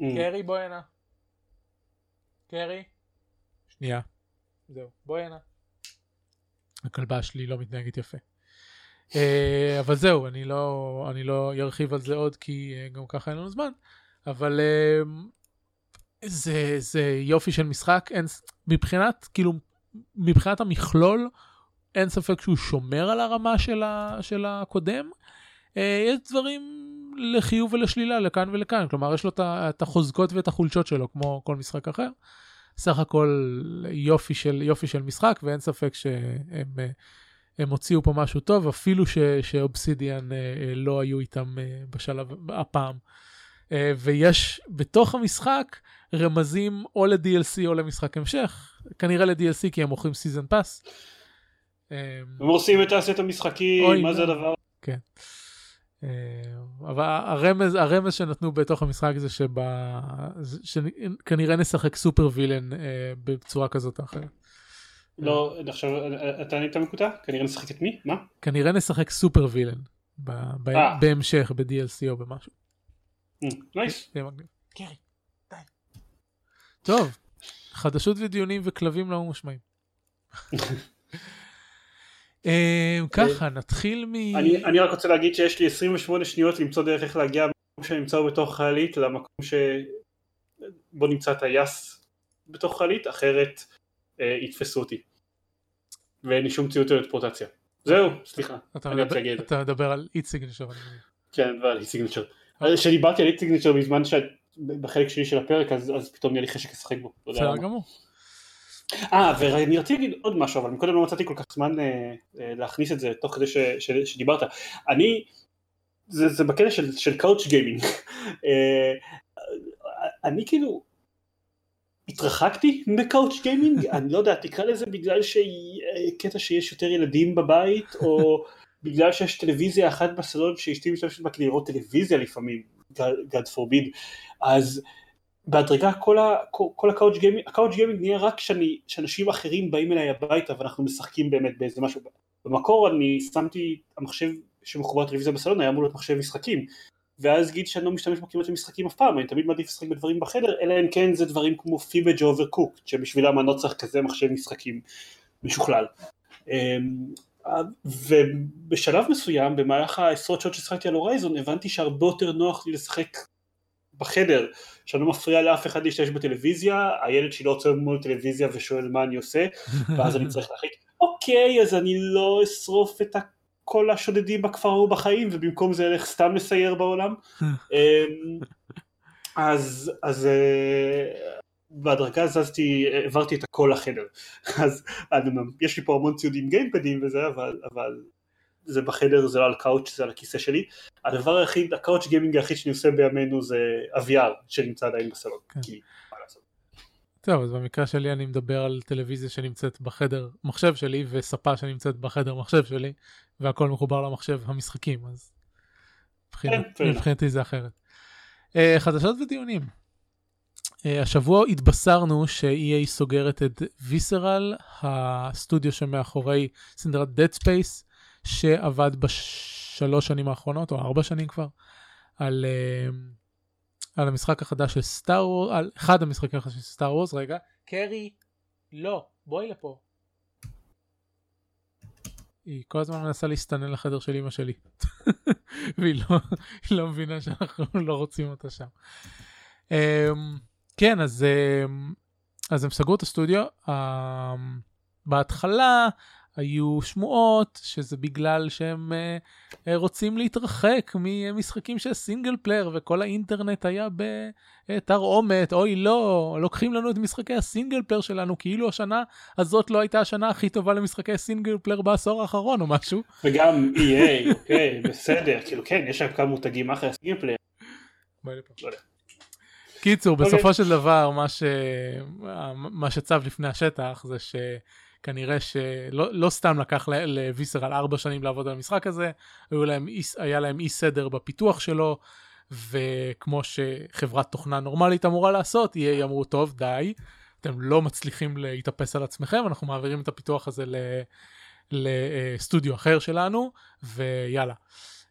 Speaker 2: Mm. קרי בואי הנה. קרי. שנייה. זהו, בואי הנה. הכלבה שלי לא מתנהגת יפה. Uh, אבל זהו, אני לא, אני לא ארחיב על זה עוד כי uh, גם ככה אין לנו זמן. אבל uh, זה, זה יופי של משחק, אין, מבחינת, כאילו, מבחינת המכלול, אין ספק שהוא שומר על הרמה של, ה, של הקודם. אה, יש דברים לחיוב ולשלילה, לכאן ולכאן, כלומר, יש לו את החוזקות ואת החולשות שלו, כמו כל משחק אחר. סך הכל יופי של, יופי של משחק, ואין ספק שהם הם הוציאו פה משהו טוב, אפילו שאובסידיאן אה, לא היו איתם אה, בשלב הפעם. ויש בתוך המשחק, רמזים או ל-DLC או למשחק המשך, כנראה ל-DLC כי הם מוכרים season pass.
Speaker 3: הם הורסים את הסט המשחקים, מה זה הדבר?
Speaker 2: כן. אבל הרמז, הרמז שנתנו בתוך המשחק זה שבה, שכנראה נשחק super villain אה, בצורה כזאת או אחרת.
Speaker 3: לא, עכשיו אתה נהיית מקוטע? כנראה נשחק את מי? מה?
Speaker 2: כנראה נשחק super villain אה. בהמשך, ב-DLC או במשהו.
Speaker 3: nice.
Speaker 2: קרי. טוב, חדשות ודיונים וכלבים לא מושמעים. אמ, ככה, נתחיל מ...
Speaker 3: אני רק רוצה להגיד שיש לי 28 שניות למצוא דרך איך להגיע מהמקום שאני נמצא בתוך חללית למקום שבו נמצא טייס בתוך חללית, אחרת אה, יתפסו אותי. ואין לי שום ציוד טלפורטציה. זהו, סליחה.
Speaker 2: אתה מדבר על אי סיגנצ'ר.
Speaker 3: כן, ועל אי סיגנצ'ר. כשדיברתי על אי סיגנצ'ר בזמן שאת בחלק שלי של הפרק אז, אז פתאום נהיה לי חשק לשחק בו.
Speaker 2: בסדר גמור.
Speaker 3: אה ואני רציתי להגיד עוד משהו אבל מקודם לא מצאתי כל כך זמן אה, אה, להכניס את זה תוך כדי ש, ש, שדיברת. אני זה, זה בקטע של, של קאוץ' גיימינג. אה, אני כאילו התרחקתי ב couch gaming אני לא יודע תקרא לזה בגלל שקטע שיש יותר ילדים בבית או בגלל שיש טלוויזיה אחת בסלון שאשתי משתמשת בה כדי לראות טלוויזיה לפעמים God forbid אז בהדרגה כל, ה, כל, כל ה couch gaming, ה couch gaming נהיה רק שאני, שאנשים אחרים באים אליי הביתה ואנחנו משחקים באמת באיזה משהו. במקור אני שמתי, המחשב שמחובר טלוויזיה בסלון היה אמור להיות מחשב משחקים. ואז גיד שאני לא משתמש בו כמעט במשחקים אף פעם, אני תמיד מעדיף לשחק בדברים בחדר, אלא אם כן זה דברים כמו Fibbage או Overcooked, שבשבילם אני לא צריך כזה מחשב משחקים משוכלל. אמ, ובשלב מסוים, במהלך העשרות שעות ששחקתי על Horizon, הבנתי שהרבה יותר נוח לי לשחק בחדר, שאני לא מפריע לאף אחד להשתמש בטלוויזיה, הילד שלי לא עוצר מול טלוויזיה ושואל מה אני עושה, ואז אני צריך להחליט, אוקיי, אז אני לא אשרוף את כל השודדים בכפר ההוא בחיים ובמקום זה אלך סתם לסייר בעולם. אמ, אז, אז אה, בהדרגה זזתי, העברתי את הכל לחדר. אז אני, יש לי פה המון ציודים גיימפדים וזה, אבל, אבל זה בחדר, זה לא על קאוץ', זה על הכיסא שלי. הדבר היחיד, הקאוץ' גיימינג היחיד שאני עושה בימינו זה אביאר שנמצא עדיין בסלון. כן. כי מה לעשות.
Speaker 2: טוב, אז במקרה שלי אני מדבר על טלוויזיה שנמצאת בחדר מחשב שלי וספה שנמצאת בחדר מחשב שלי והכל מחובר למחשב המשחקים אז מבחינת, כן, מבחינתי זה אחרת. Uh, חדשות ודיונים. Uh, השבוע התבשרנו ש-EA סוגרת את ויסרל, הסטודיו שמאחורי סדרת Dead Space, שעבד בשלוש שנים האחרונות, או ארבע שנים כבר, על, uh, על המשחק החדש של סטאר וורס, על אחד המשחקים החדשים של סטאר וורס, רגע, קרי, לא, בואי לפה. היא כל הזמן מנסה להסתנן לחדר של אמא שלי. והיא לא, לא מבינה שאנחנו לא רוצים אותה שם. Um, כן, אז, um, אז הם סגרו את הסטודיו. Um, בהתחלה היו שמועות שזה בגלל שהם uh, רוצים להתרחק ממשחקים של single player וכל האינטרנט היה בתרעומת אוי לא לוקחים לנו את משחקי ה single player שלנו כאילו השנה הזאת לא הייתה השנה הכי טובה למשחקי single player בעשור האחרון או משהו.
Speaker 3: וגם EA אוקיי בסדר כאילו כן יש שם כמה מותגים אחרי ה single player.
Speaker 2: לא קיצור בסופו של דבר מה, ש... מה שצף לפני השטח זה ש... כנראה שלא לא סתם לקח לוויסר על ארבע שנים לעבוד על המשחק הזה, להם, היה להם אי סדר בפיתוח שלו, וכמו שחברת תוכנה נורמלית אמורה לעשות, EA אמרו טוב די, אתם לא מצליחים להתאפס על עצמכם, אנחנו מעבירים את הפיתוח הזה לסטודיו אחר שלנו, ויאללה.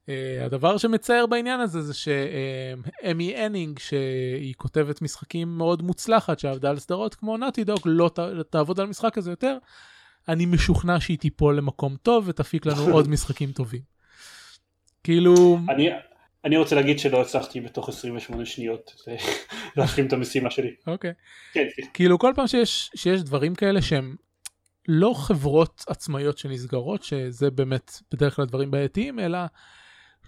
Speaker 2: Uh, הדבר שמצער בעניין הזה זה שאמי הנינג שהיא כותבת משחקים מאוד מוצלחת שעבדה על סדרות כמו נאטי דוג לא ת, תעבוד על משחק הזה יותר. אני משוכנע שהיא תיפול למקום טוב ותפיק לנו עוד משחקים טובים. כאילו...
Speaker 3: אני, אני רוצה להגיד שלא הצלחתי בתוך 28 שניות להשלים את המשימה שלי.
Speaker 2: אוקיי. Okay. כן, כאילו כל פעם שיש, שיש דברים כאלה שהם לא חברות עצמאיות שנסגרות שזה באמת בדרך כלל דברים בעייתיים אלא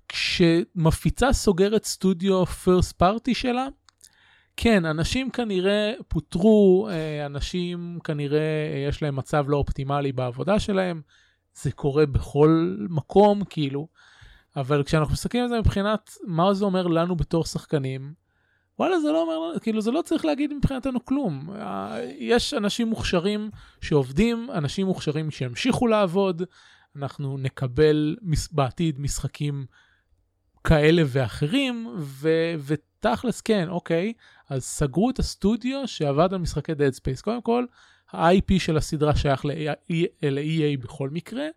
Speaker 2: כשמפיצה סוגרת סטודיו פרסט פארטי שלה, כן, אנשים כנראה פוטרו, אה, אנשים כנראה יש להם מצב לא אופטימלי בעבודה שלהם, זה קורה בכל מקום כאילו, אבל כשאנחנו מסתכלים על זה מבחינת מה זה אומר לנו בתור שחקנים, וואלה זה לא אומר, כאילו זה לא צריך להגיד מבחינתנו כלום. אה, יש אנשים מוכשרים שעובדים, אנשים מוכשרים שימשיכו לעבוד, אנחנו נקבל בעתיד משחקים כאלה ואחרים, ו- ותכלס כן, אוקיי, אז סגרו את הסטודיו שעבד על משחקי Dead Space. קודם כל, ה-IP של הסדרה שייך ל-EA בכל מקרה.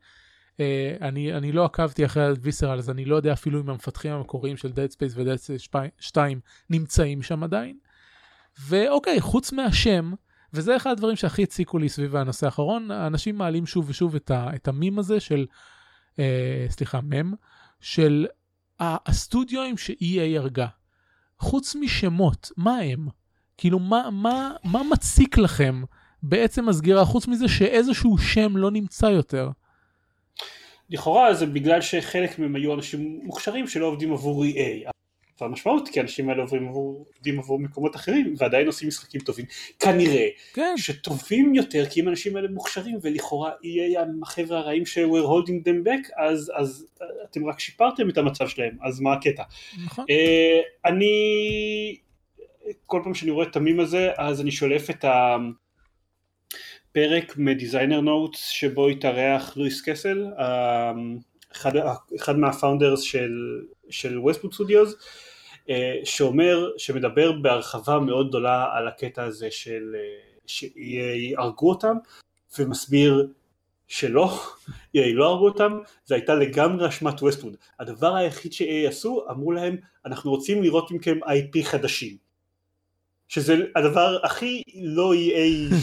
Speaker 2: Uh, אני, אני לא עקבתי אחרי הוויסרל, אז אני לא יודע אפילו אם המפתחים המקוריים של Dead Space ו-Dead Space 2 נמצאים שם עדיין. ואוקיי, חוץ מהשם, וזה אחד הדברים שהכי הציקו לי סביב הנושא האחרון, האנשים מעלים שוב ושוב את, ה, את המים הזה של, uh, סליחה, מם, של הסטודיואים ש-EA הרגה, חוץ משמות, מה הם? כאילו, מה, מה, מה מציק לכם בעצם הסגירה, חוץ מזה שאיזשהו שם לא נמצא יותר?
Speaker 3: לכאורה זה בגלל שחלק מהם היו אנשים מוכשרים שלא עובדים עבור EA, והמשמעות כי האנשים האלה עוברים עבור, עובדים עבור מקומות אחרים ועדיין עושים משחקים טובים כנראה כן. שטובים יותר כי אם האנשים האלה מוכשרים ולכאורה יהיה החבר'ה הרעים ש- we're holding them back אז, אז אתם רק שיפרתם את המצב שלהם אז מה הקטע. נכון. Uh, אני כל פעם שאני רואה את המים הזה אז אני שולף את הפרק מ Designer Notes שבו התארח לואיס קסל אחד, אחד מה founders של, של Westwood Studios אה, שאומר, שמדבר בהרחבה מאוד גדולה על הקטע הזה של אה, ש-EA הרגו אותם ומסביר שלא, EA לא הרגו אותם, זה הייתה לגמרי אשמת ווסטווד. הדבר היחיד ש-EA עשו, אמרו להם, אנחנו רוצים לראות מכם IP חדשים. שזה הדבר הכי לא EA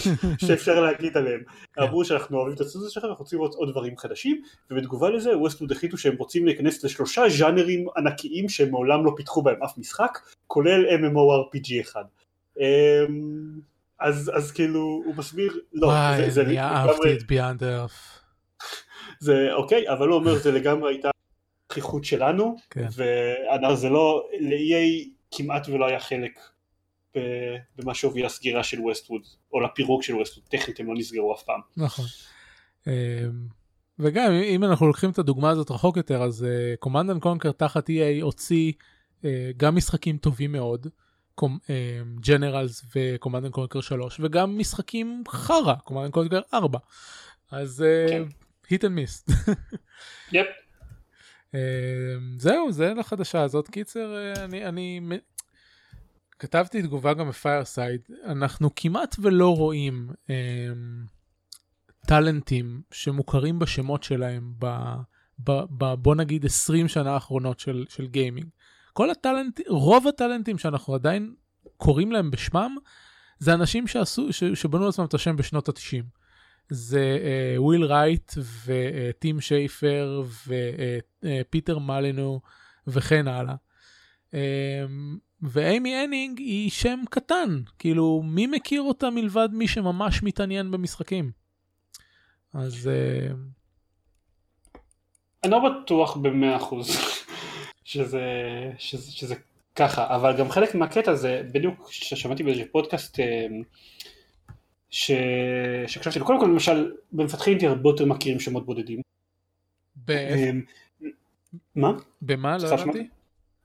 Speaker 3: שאפשר להגיד עליהם. כן. אמרו שאנחנו אוהבים את הסטודיו שלכם, אנחנו רוצים לראות עוד דברים חדשים, ובתגובה לזה ווסטווד החליטו שהם רוצים להיכנס לשלושה ז'אנרים ענקיים שהם מעולם לא פיתחו בהם אף משחק, כולל MMORPG אחד. אמ, אז, אז כאילו הוא מסביר, לא,
Speaker 2: וואי, זה, זה אני אהבתי את Beyond Earth.
Speaker 3: זה אוקיי, אבל הוא אומר זה לגמרי הייתה זחיחות שלנו,
Speaker 2: כן.
Speaker 3: וזה לא, ל-EA כמעט ולא היה חלק במה שהוביל לסגירה של Westwood, או לפירוק של Westwood, טכנית הם לא נסגרו אף פעם.
Speaker 2: נכון. אמ, וגם אם- אנחנו לוקחים את הדוגמה הזאת רחוק יותר אז Command and Conquer תחת EA הוציא אה, גם משחקים טובים מאוד. Generals ו Command and Conquer 3 וגם משחקים חרא Command and Conquer 4 אז. hit and miss
Speaker 3: yep.
Speaker 2: זהו זה לחדשה הזאת קיצר אה, אני אני כתבתי תגובה גם ב Fireside אנחנו כמעט ולא רואים אמ, טאלנטים שמוכרים בשמות שלהם ב, ב, ב, בוא נגיד 20 שנה האחרונות של, של gaming. כל הטאלנט, רוב הטאלנטים שאנחנו עדיין קוראים להם בשמם זה אנשים שעשו, ש, שבנו לעצמם את השם בשנות ה-90. זה uh, וויל רייט וטים שייפר ופיטר מולינייה וכן הלאה. ואיימי הניג היא שם קטן, כאילו מי מכיר אותה מלבד מי שממש מתעניין במשחקים. אז uh,
Speaker 3: אני לא בטוח במאה אחוז שזה, שזה, שזה ככה, אבל גם חלק מהקטע זה, בדיוק ששמעתי באיזה פודקאסט אה, ש... שחשבתי, קודם כל למשל, במפתחים אינטי הרבה יותר מכירים שמות בודדים.
Speaker 2: ב-
Speaker 3: אה, מה?
Speaker 2: במה? לא הבנתי.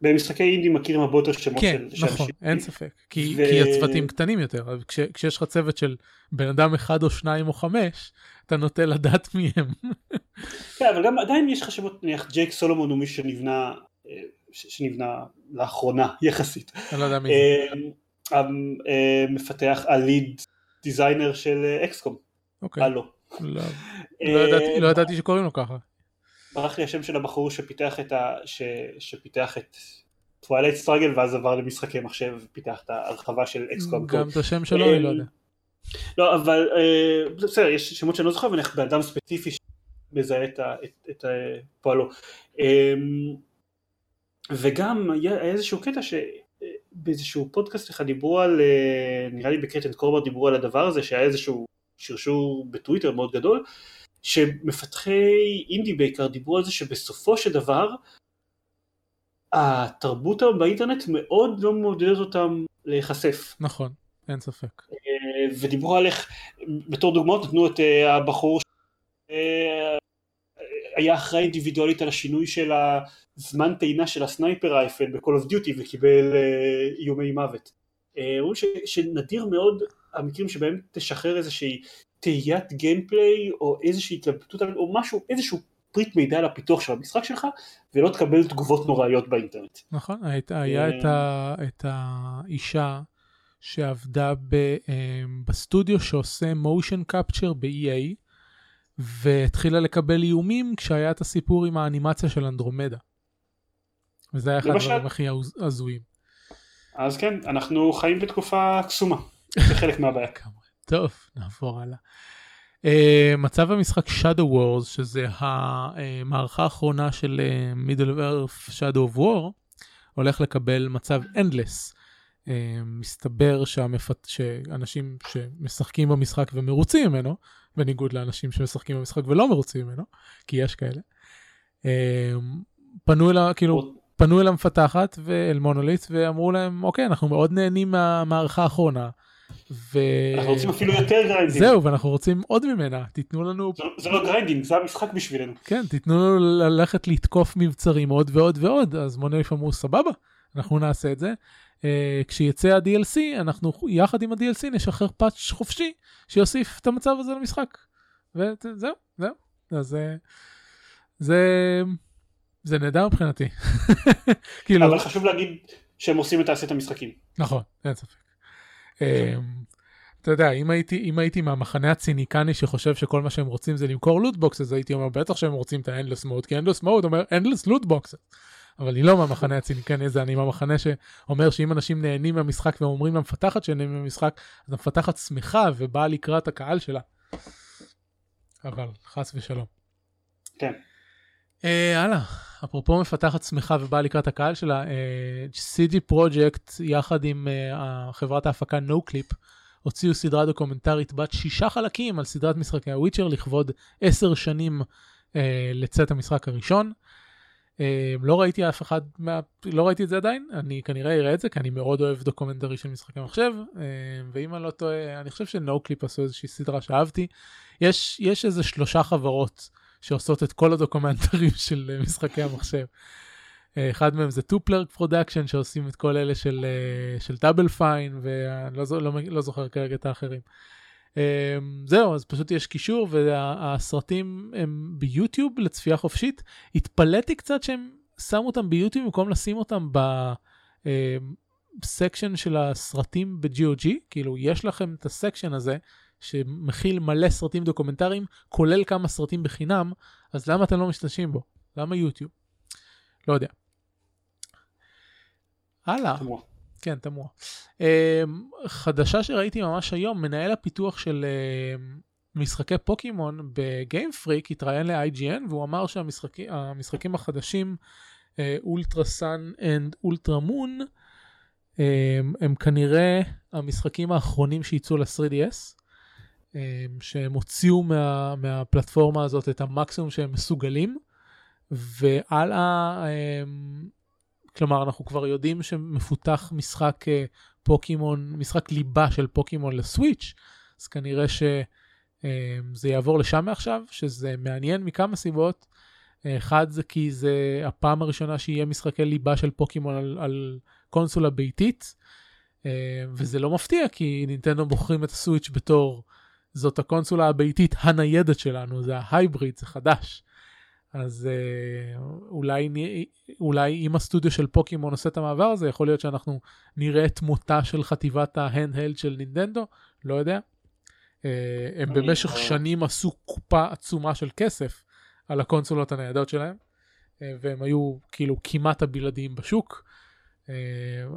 Speaker 3: במשחקי אינדי מכירים הרבה יותר שמות
Speaker 2: כן,
Speaker 3: של,
Speaker 2: נכון,
Speaker 3: אנשים.
Speaker 2: אין ספק. כי,
Speaker 3: ו-
Speaker 2: כי הצוותים קטנים יותר, כש, כשיש לך צוות של בן אדם אחד או שניים או חמש, אתה נוטה לדעת מי הם.
Speaker 3: כן, אבל גם עדיין יש לך שמות, נניח ג'ייק סולומון הוא מי שנבנה, אה, ש- שנבנה לאחרונה יחסית.
Speaker 2: אני לא יודע מי זה.
Speaker 3: אה, המפתח הליד דיזיינר של אה, אקסקום,
Speaker 2: אוקיי.
Speaker 3: הלו.
Speaker 2: לא-
Speaker 3: אה,
Speaker 2: לא לא ידעתי שקוראים לו ככה.
Speaker 3: ברח לי השם של הבחור שפיתח את ה... ש... שפיתח את Twilight Struggle ואז עבר למשחקי מחשב ופיתח את ההרחבה של XCOM.
Speaker 2: גם את השם שלו אני לא יודע.
Speaker 3: לא אבל אה, בסדר יש שמות שאני לא זוכר ונניח בן אדם ספציפי שמזהה את. פועלו. אה, וגם היה, איזשהו קטע שבאיזשהו פודקאסט אחד דיברו על, אה, נראה לי ב Crate and Crowbar דיברו על הדבר הזה שהיה איזשהו שרשור בטוויטר מאוד גדול שמפתחי אינדי בעיקר דיברו על זה שבסופו של דבר התרבות באינטרנט מאוד לא מעודדת אותם להיחשף
Speaker 2: נכון, אין ספק.
Speaker 3: אה, ודיברו על איך בתור דוגמאות נתנו את אה, הבחור אה, היה אחראי אינדיבידואלית על השינוי של הזמן טעינה של הסנייפר רייפל ב-call of duty וקיבל אה, איומי מוות. אה, אומרים שנדיר מאוד המקרים שבהם תשחרר איזושהי תהיית גיימפליי או איזושהי התלבטות או משהו איזשהו פריט מידע על הפיתוח של המשחק שלך ולא תקבל תגובות נוראיות באינטרנט.
Speaker 2: נכון, היית- היה את ה- את האישה שעבדה ב- אמ, בסטודיו שעושה מושן קפצ'ר ב-EA והתחילה לקבל איומים כשהיה את הסיפור עם האנימציה של אנדרומדה. וזה היה אחד. הדברים הכי הז- הזויים.
Speaker 3: אז כן, אנחנו חיים בתקופה קסומה, זה חלק מהבעיה.
Speaker 2: טוב, נעבור הלאה. Uh, מצב המשחק Shadow Wars, שזה המערכה האחרונה של uh, Middle Earth Shadow of War, הולך לקבל מצב Endless. Uh, מסתבר שהמפת... שאנשים שמשחקים במשחק ומרוצים ממנו, בניגוד לאנשים שמשחקים במשחק ולא מרוצים ממנו, כי יש כאלה, uh, פנו אל, ה- כאילו, פנו אל המפתחת ואל מונוליט ואמרו להם, אוקיי, אנחנו מאוד נהנים מהמערכה האחרונה. ו...
Speaker 3: אנחנו רוצים אפילו יותר grinding.
Speaker 2: זהו, ואנחנו רוצים עוד ממנה, תיתנו לנו,
Speaker 3: זה- זה לא grinding, זה המשחק בשבילנו.
Speaker 2: כן, תיתנו לנו ללכת לתקוף מבצרים עוד ועוד ועוד, אז מונוליט אמרו, סבבה, אנחנו נעשה את זה. Uh, כשיצא ה-DLC, אנחנו יחד עם ה-DLC נשחרר patch חופשי שיוסיף את המצב הזה למשחק. וזהו, זהו. אז אה, זה, זה נהדר מבחינתי. כאילו,
Speaker 3: אבל חשוב להגיד שהם עושים את תעשיית המשחקים.
Speaker 2: נכון, אין ספק. אמ, אתה יודע, אם הייתי, אם הייתי מהמחנה הציניקני שחושב שכל מה שהם רוצים זה למכור loot box, אז הייתי אומר, בטח שהם רוצים את ה-endless mode, כי endless mode אומר endless loot box. אבל אני לא מהמחנה הציניקני הזה, אני מהמחנה שאומר שאם אנשים נהנים מהמשחק והם אומרים למפתחת שנהנים מהמשחק, אז המפתחת שמחה ובאה לקראת הקהל שלה. אבל חס ושלום.
Speaker 3: כן.
Speaker 2: אה, הלאה, אפרופו מפתחת שמחה ובאה לקראת הקהל שלה, אה, CD Projekt יחד עם אה, חברת ההפקה NoClip הוציאו סדרה דוקומנטרית בת שישה חלקים על סדרת משחקי ה Witcher לכבוד עשר שנים לצאת המשחק הראשון. לא ראיתי אף אחד, מה... לא ראיתי את זה עדיין, אני כנראה אראה את זה, כי אני מאוד אוהב דוקומנטרי של משחקי מחשב, ואם אני לא טועה, אני חושב ש NoClip עשו איזושהי סדרה שאהבתי. יש, יש איזה שלושה חברות שעושות את כל הדוקומנטרים של אה, משחקי המחשב. אה, אחד מהם זה 2 Player Productions שעושים את כל אלה של, אה, של Double Fine ואני לא, לא, לא זוכר כרגע את האחרים. זהו אז פשוט יש קישור והסרטים הם ביוטיוב לצפייה חופשית. התפלאתי קצת שהם שמו אותם ביוטיוב במקום לשים אותם ב section של הסרטים ב-GOG כאילו יש לכם את ה section הזה שמכיל מלא סרטים דוקומנטריים כולל כמה סרטים בחינם אז למה אתם לא משתמשים בו? למה יוטיוב? לא יודע. הלאה.
Speaker 3: תמוה.
Speaker 2: כן, תמוה. Um, חדשה שראיתי ממש היום, מנהל הפיתוח של um, משחקי פוקימון ב Game Freak התראיין ל-IGN והוא אמר שהמשחקים החדשים Ultra Sun and Ultra Moon הם כנראה המשחקים האחרונים שייצאו ל-3DS. Um, שהם הוציאו מה, מהפלטפורמה הזאת את המקסימום שהם מסוגלים והלאה um, כלומר אנחנו כבר יודעים שמפותח משחק אה, פוקימון משחק ליבה של פוקימון לסוויץ' אז כנראה שזה יעבור לשם מעכשיו שזה מעניין מכמה סיבות. אחד זה כי זה הפעם הראשונה שיהיה משחקי ליבה של פוקימון על, על קונסולה ביתית וזה לא מפתיע כי נינטנדו בוחרים את הסוויץ' בתור זאת הקונסולה הביתית הניידת שלנו זה ההייבריד זה חדש. אז אה, אולי, אולי אם הסטודיו של פוקימון עושה את המעבר הזה, יכול להיות שאנחנו נראה את מותה של חטיבת ההנדהלד של נינטנדו, לא יודע. אה, הם במשך
Speaker 3: לא-
Speaker 2: שנים עשו קופה עצומה של כסף על הקונסולות הניידות שלהם, אה, והם היו כאילו כמעט הבלעדיים בשוק. אה,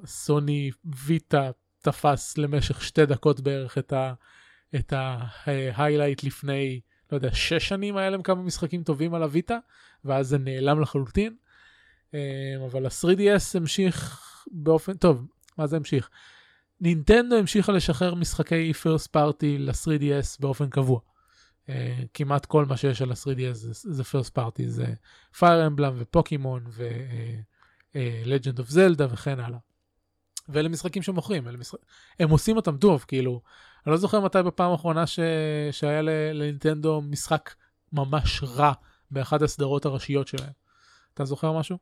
Speaker 2: סוני ויטה תפס למשך שתי דקות בערך את ה... את ההיילייט לפני לא יודע, שש שנים היה להם כמה משחקים טובים על הויטה, ואז זה נעלם לחלוטין. אה, אבל ה-3DS המשיך באופן, טוב, מה זה המשיך? נינטנדו המשיכה לשחרר משחקי first party ל-3DS באופן קבוע. אה, כמעט כל מה שיש על ה-3DS זה, זה party, זה Fire Emblem ופוקימון ו-Legend of Zelda וכן הלאה. ואלה משחקים שמוכרים, משחק... הם עושים אותם טוב, כאילו, אני לא זוכר מתי בפעם האחרונה ש... שהיה. לנינטנדו משחק ממש רע באחת הסדרות הראשיות שלהם. אתה זוכר משהו?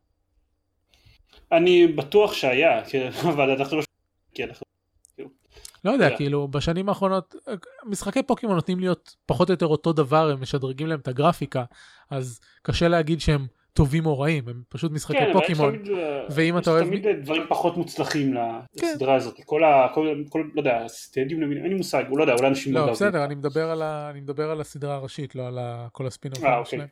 Speaker 3: אני בטוח שהיה, כן, אבל אנחנו לא... כי אנחנו...
Speaker 2: לא יודע,
Speaker 3: יודע.
Speaker 2: כאילו בשנים האחרונות משחקי פוקימון נותנים להיות פחות או יותר אותו דבר, הם משדרגים להם את הגרפיקה, אז קשה להגיד שהם טובים או רעים, הם פשוט משחקי
Speaker 3: כן, יש
Speaker 2: פוקימון.
Speaker 3: אה,
Speaker 2: ואם
Speaker 3: יש
Speaker 2: אתה אוהב-
Speaker 3: תמיד דברים פחות מוצלחים
Speaker 2: כן.
Speaker 3: לסדרה הזאת. כל ה... כל, כל, לא יודע, סטדיום, למיניהם, אין לי מושג, לא יודע, אולי אנשים
Speaker 2: לא,
Speaker 3: אוהבים
Speaker 2: בסדר,
Speaker 3: אותה.
Speaker 2: אני מדבר על, ה... אני מדבר על הסדרה הראשית, לא על ה... כל הספינופים
Speaker 3: אה, אוקיי.
Speaker 2: שלהם.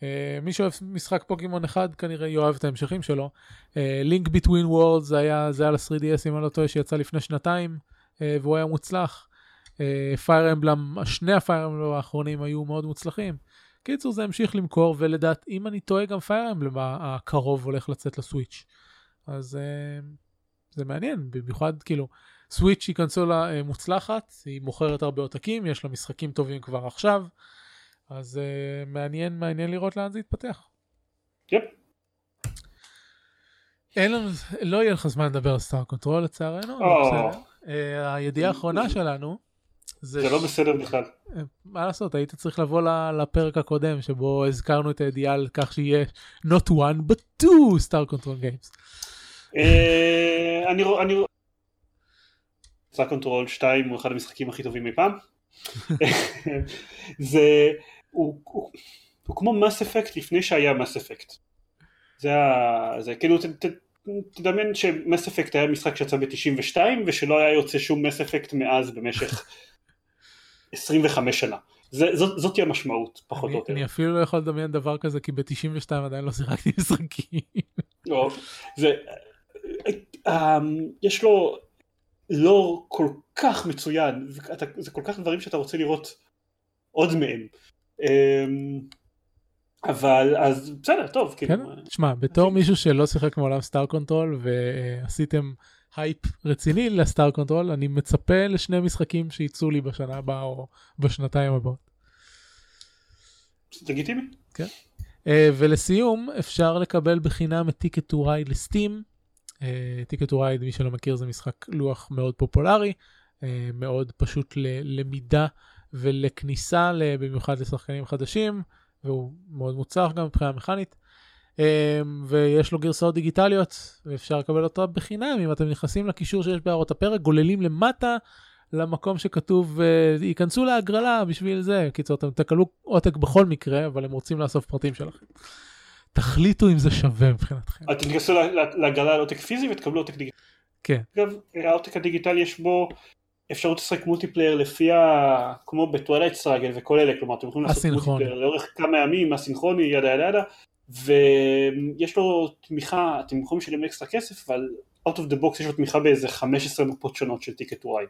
Speaker 2: Uh, מי שאוהב משחק פוקימון אחד כנראה יאהב את ההמשכים שלו. Link Between Worlds זה היה זה על ה-3DS אם אני לא טועה שיצא לפני שנתיים uh, והוא היה מוצלח. Fire Emblem, שני ה Fire Emblem האחרונים היו מאוד מוצלחים. קיצור זה המשיך למכור ולדעתי אם אני טועה גם פייר אמבלם הקרוב הולך לצאת ל Switch. אז uh, זה מעניין במיוחד כאילו Switch היא קונסולה uh, מוצלחת היא מוכרת הרבה עותקים יש לה משחקים טובים כבר עכשיו. אז uh, מעניין מעניין לראות לאן זה יתפתח.
Speaker 3: Yep.
Speaker 2: אין לנו, לא יהיה לך זמן לדבר על Star Control לצערנו. אה, הידיעה האחרונה שלנו, זה,
Speaker 3: זה לא בסדר בכלל.
Speaker 2: מה לעשות, היית צריך לבוא לפרק הקודם שבו הזכרנו את הידיעה על כך שיהיה not one but two Star Control games.
Speaker 3: אה, אני רואה, אני רואה... Star Control 2 הוא אחד המשחקים הכי טובים אי פעם. זה... הוא, הוא, הוא כמו מס אפקט לפני שהיה מס אפקט. זה ה... זה כאילו, ת, ת, תדמיין שמס אפקט היה משחק שיצא ב-92 ושלא היה יוצא שום מס אפקט מאז במשך 25 שנה. זה, זאת, זותי המשמעות, פחות או יותר.
Speaker 2: אני אפילו לא יכול לדמיין דבר כזה כי ב-92 עדיין לא שיחקתי משחקים.
Speaker 3: לא, זה, אה, יש לו לא כל כך מצוין, ואתה, זה כל כך דברים שאתה רוצה לראות עוד מהם. אמ, אבל אז בסדר, טוב,
Speaker 2: כן,
Speaker 3: כאילו,
Speaker 2: תשמע, בתור מישהו שלא שיחק מעולם Star Control ועשיתם הייפ רציני ל Star Control, אני מצפה לשני משחקים שיצאו לי בשנה הבאה או בשנתיים הבאות.
Speaker 3: לגיטימי.
Speaker 2: כן. אה, ולסיום, אפשר לקבל בחינם את Ticket to Ride ל Steam. Ticket to Ride, מי שלא מכיר, זה משחק לוח מאוד פופולרי, אה, מאוד פשוט ללמידה ולכניסה, במיוחד לשחקנים חדשים, והוא מאוד מוצלח גם מבחינה מכנית. ויש לו גרסאות דיגיטליות, ואפשר לקבל אותה בחינם אם אתם נכנסים לקישור שיש בהערות הפרק, גוללים למטה למקום שכתוב, uh, ייכנסו להגרלה בשביל זה. קיצור, אתם תקבלו עותק בכל מקרה, אבל הם רוצים לאסוף פרטים שלכם. תחליטו אם זה שווה מבחינתכם.
Speaker 3: אתם תיכנסו להגרלה על עותק פיזי ותקבלו עותק דיגיטלי.
Speaker 2: כן.
Speaker 3: אגב, העותק הדיגיטלי יש בו אפשרות לשחק multiplayer לפי ה... כמו ב Twilight Struggle וכל אלה, כלומר אתם יכולים לעשות multiplayer לאורך כמה ימים, אסינכרוני, yada yada yada, ויש לו תמיכה, אתם יכולים לשלם אקסטרה כסף, אבל out of the box יש לו תמיכה באיזה 15 מפות שונות של Ticket to Ride.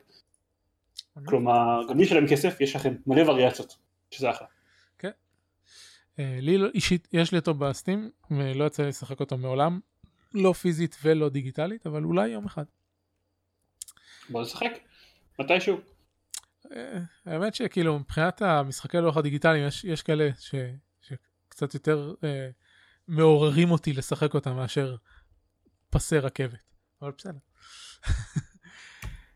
Speaker 3: כלומר, גם מי שלהם כסף, יש לכם מלא וריאציות, שזה אחלה.
Speaker 2: כן. אה, לי לא- אישית, יש לי אותו בסטים, ולא יצא לי לשחק אותו מעולם, לא פיזית ולא דיגיטלית, אבל אולי יום אחד.
Speaker 3: בוא נשחק, מתישהו.
Speaker 2: אה, האמת שכאילו מבחינת המשחקי לוח הדיגיטליים יש, יש כאלה ש, שקצת יותר אה, מעוררים אותי לשחק אותם מאשר פסי רכבת, אבל בסדר.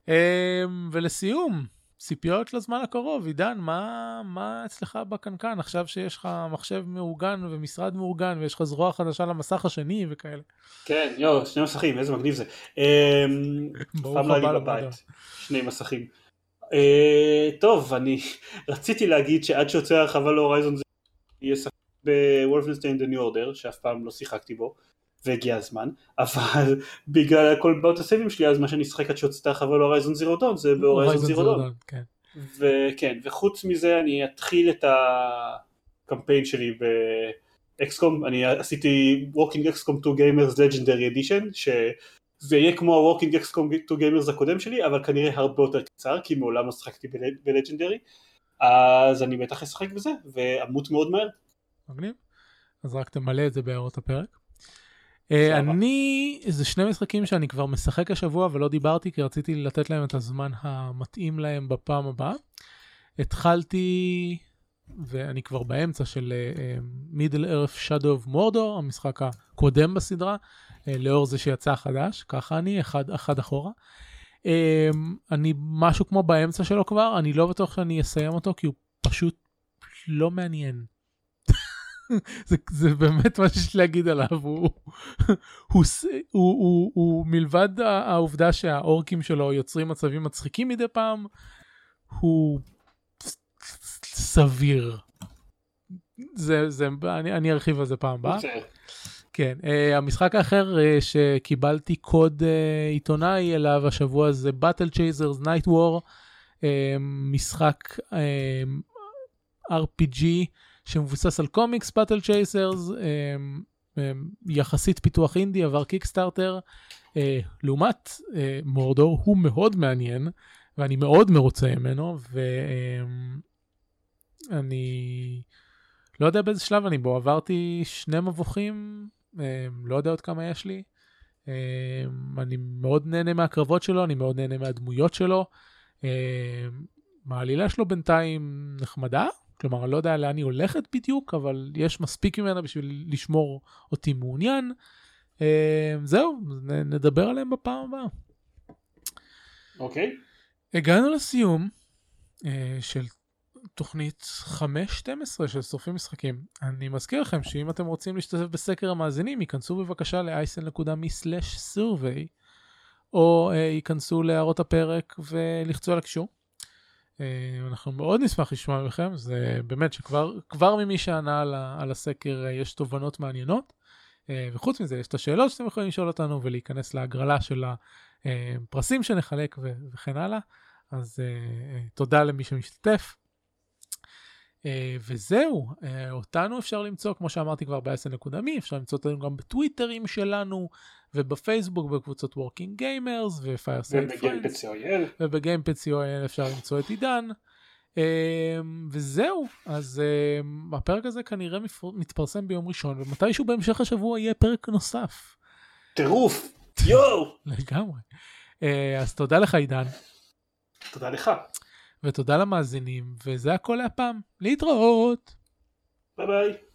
Speaker 2: אמ, ולסיום, ציפיות לזמן הקרוב, עידן, מה, מה אצלך בקנקן עכשיו שיש לך מחשב מאורגן ומשרד מאורגן ויש לך זרוע חדשה למסך השני וכאלה?
Speaker 3: כן, יואו, שני מסכים, איזה מגניב זה. אמ, ברוך הבא לבית, שני מסכים. אה, טוב, אני רציתי להגיד שעד שיוצא הרחבה להורייזון זה יהיה שחק בוולפנשטיין דה ניו אורדר, שאף פעם לא שיחקתי בו. והגיע הזמן, אבל בגלל כל בעיות הסייבים שלי אז מה שאני אשחק עד שיוצאת הרחבה להורייזון זירו דון זה בהורייזון זירו דון. וכן, וחוץ מזה אני אתחיל את הקמפיין שלי באקסקום, אני עשיתי Walking XCOM 2 Gamers Legendary Edition, שזה יהיה כמו ה-Walking XCOM 2 Gamers הקודם שלי, אבל כנראה הרבה יותר קצר, כי מעולם לא שחקתי בלג'נדרי, אז אני בטח אשחק בזה, ואמות מאוד מהר.
Speaker 2: מגניב. אז רק תמלא את זה בהערות הפרק. אה, אני, זה שני משחקים שאני כבר משחק השבוע ולא דיברתי כי רציתי לתת להם את הזמן המתאים להם בפעם הבאה. התחלתי, ואני כבר באמצע של מידל ארף שדו אוף מורדור, המשחק הקודם בסדרה, uh, לאור זה שיצא חדש, ככה אני, אחד, אחד אחורה. Uh, אני משהו כמו באמצע שלו כבר, אני לא בטוח שאני אסיים אותו כי הוא פשוט לא מעניין. זה, זה באמת מה שיש להגיד עליו, הוא, הוא, הוא, הוא, הוא, מלבד העובדה שהאורקים שלו יוצרים מצבים מצחיקים מדי פעם, הוא סביר. זה, זה, אני, אני ארחיב על זה פעם הבאה. כן, uh, המשחק האחר uh, שקיבלתי קוד uh, עיתונאי אליו השבוע זה Battle Chasers Night War, uh, משחק uh, RPG שמבוסס על קומיקס פאטל צ'ייסרס, יחסית פיתוח אינדי, עבר קיקסטארטר. אה, לעומת אה, מורדור הוא מאוד מעניין, ואני מאוד מרוצה ממנו, ואני לא יודע באיזה שלב אני בו, עברתי שני מבוכים, לא יודע עוד כמה יש לי. אני מאוד נהנה מהקרבות שלו, אני מאוד נהנה מהדמויות שלו. העלילה שלו בינתיים נחמדה, כלומר, אני לא יודע לאן היא הולכת בדיוק, אבל יש מספיק ממנה בשביל לשמור אותי מעוניין. אה, זהו, נדבר עליהם בפעם הבאה.
Speaker 3: אוקיי.
Speaker 2: Okay. הגענו לסיום אה, של תוכנית 5-12 של שורפים משחקים. אני מזכיר לכם שאם אתם רוצים להשתתף בסקר המאזינים, ייכנסו בבקשה ל-isl.me/survey, או uh, ייכנסו להערות הפרק ולחצו על הקישור. אה, אנחנו מאוד נשמח לשמוע מכם, זה באמת שכבר ממי שענה על, על הסקר אה, יש תובנות מעניינות, אה, וחוץ מזה יש את השאלות שאתם יכולים לשאול אותנו ולהיכנס להגרלה של הפרסים שנחלק וכן הלאה, אז תודה למי שמשתתף. וזהו, אותנו אפשר למצוא, כמו שאמרתי כבר ב-10.me, אפשר למצוא אותנו גם בטוויטרים שלנו, ובפייסבוק בקבוצות Working Gamers ו Fireside Friends וב gamepad co.il אפשר למצוא את עידן. Um, וזהו אז הפרק הזה כנראה מתפרסם ביום ראשון ומתישהו בהמשך השבוע יהיה פרק נוסף.
Speaker 3: טירוף יואו
Speaker 2: לגמרי אז תודה לך עידן.
Speaker 3: תודה לך.
Speaker 2: ותודה למאזינים וזה הכל להפעם להתראות.
Speaker 3: ביי ביי.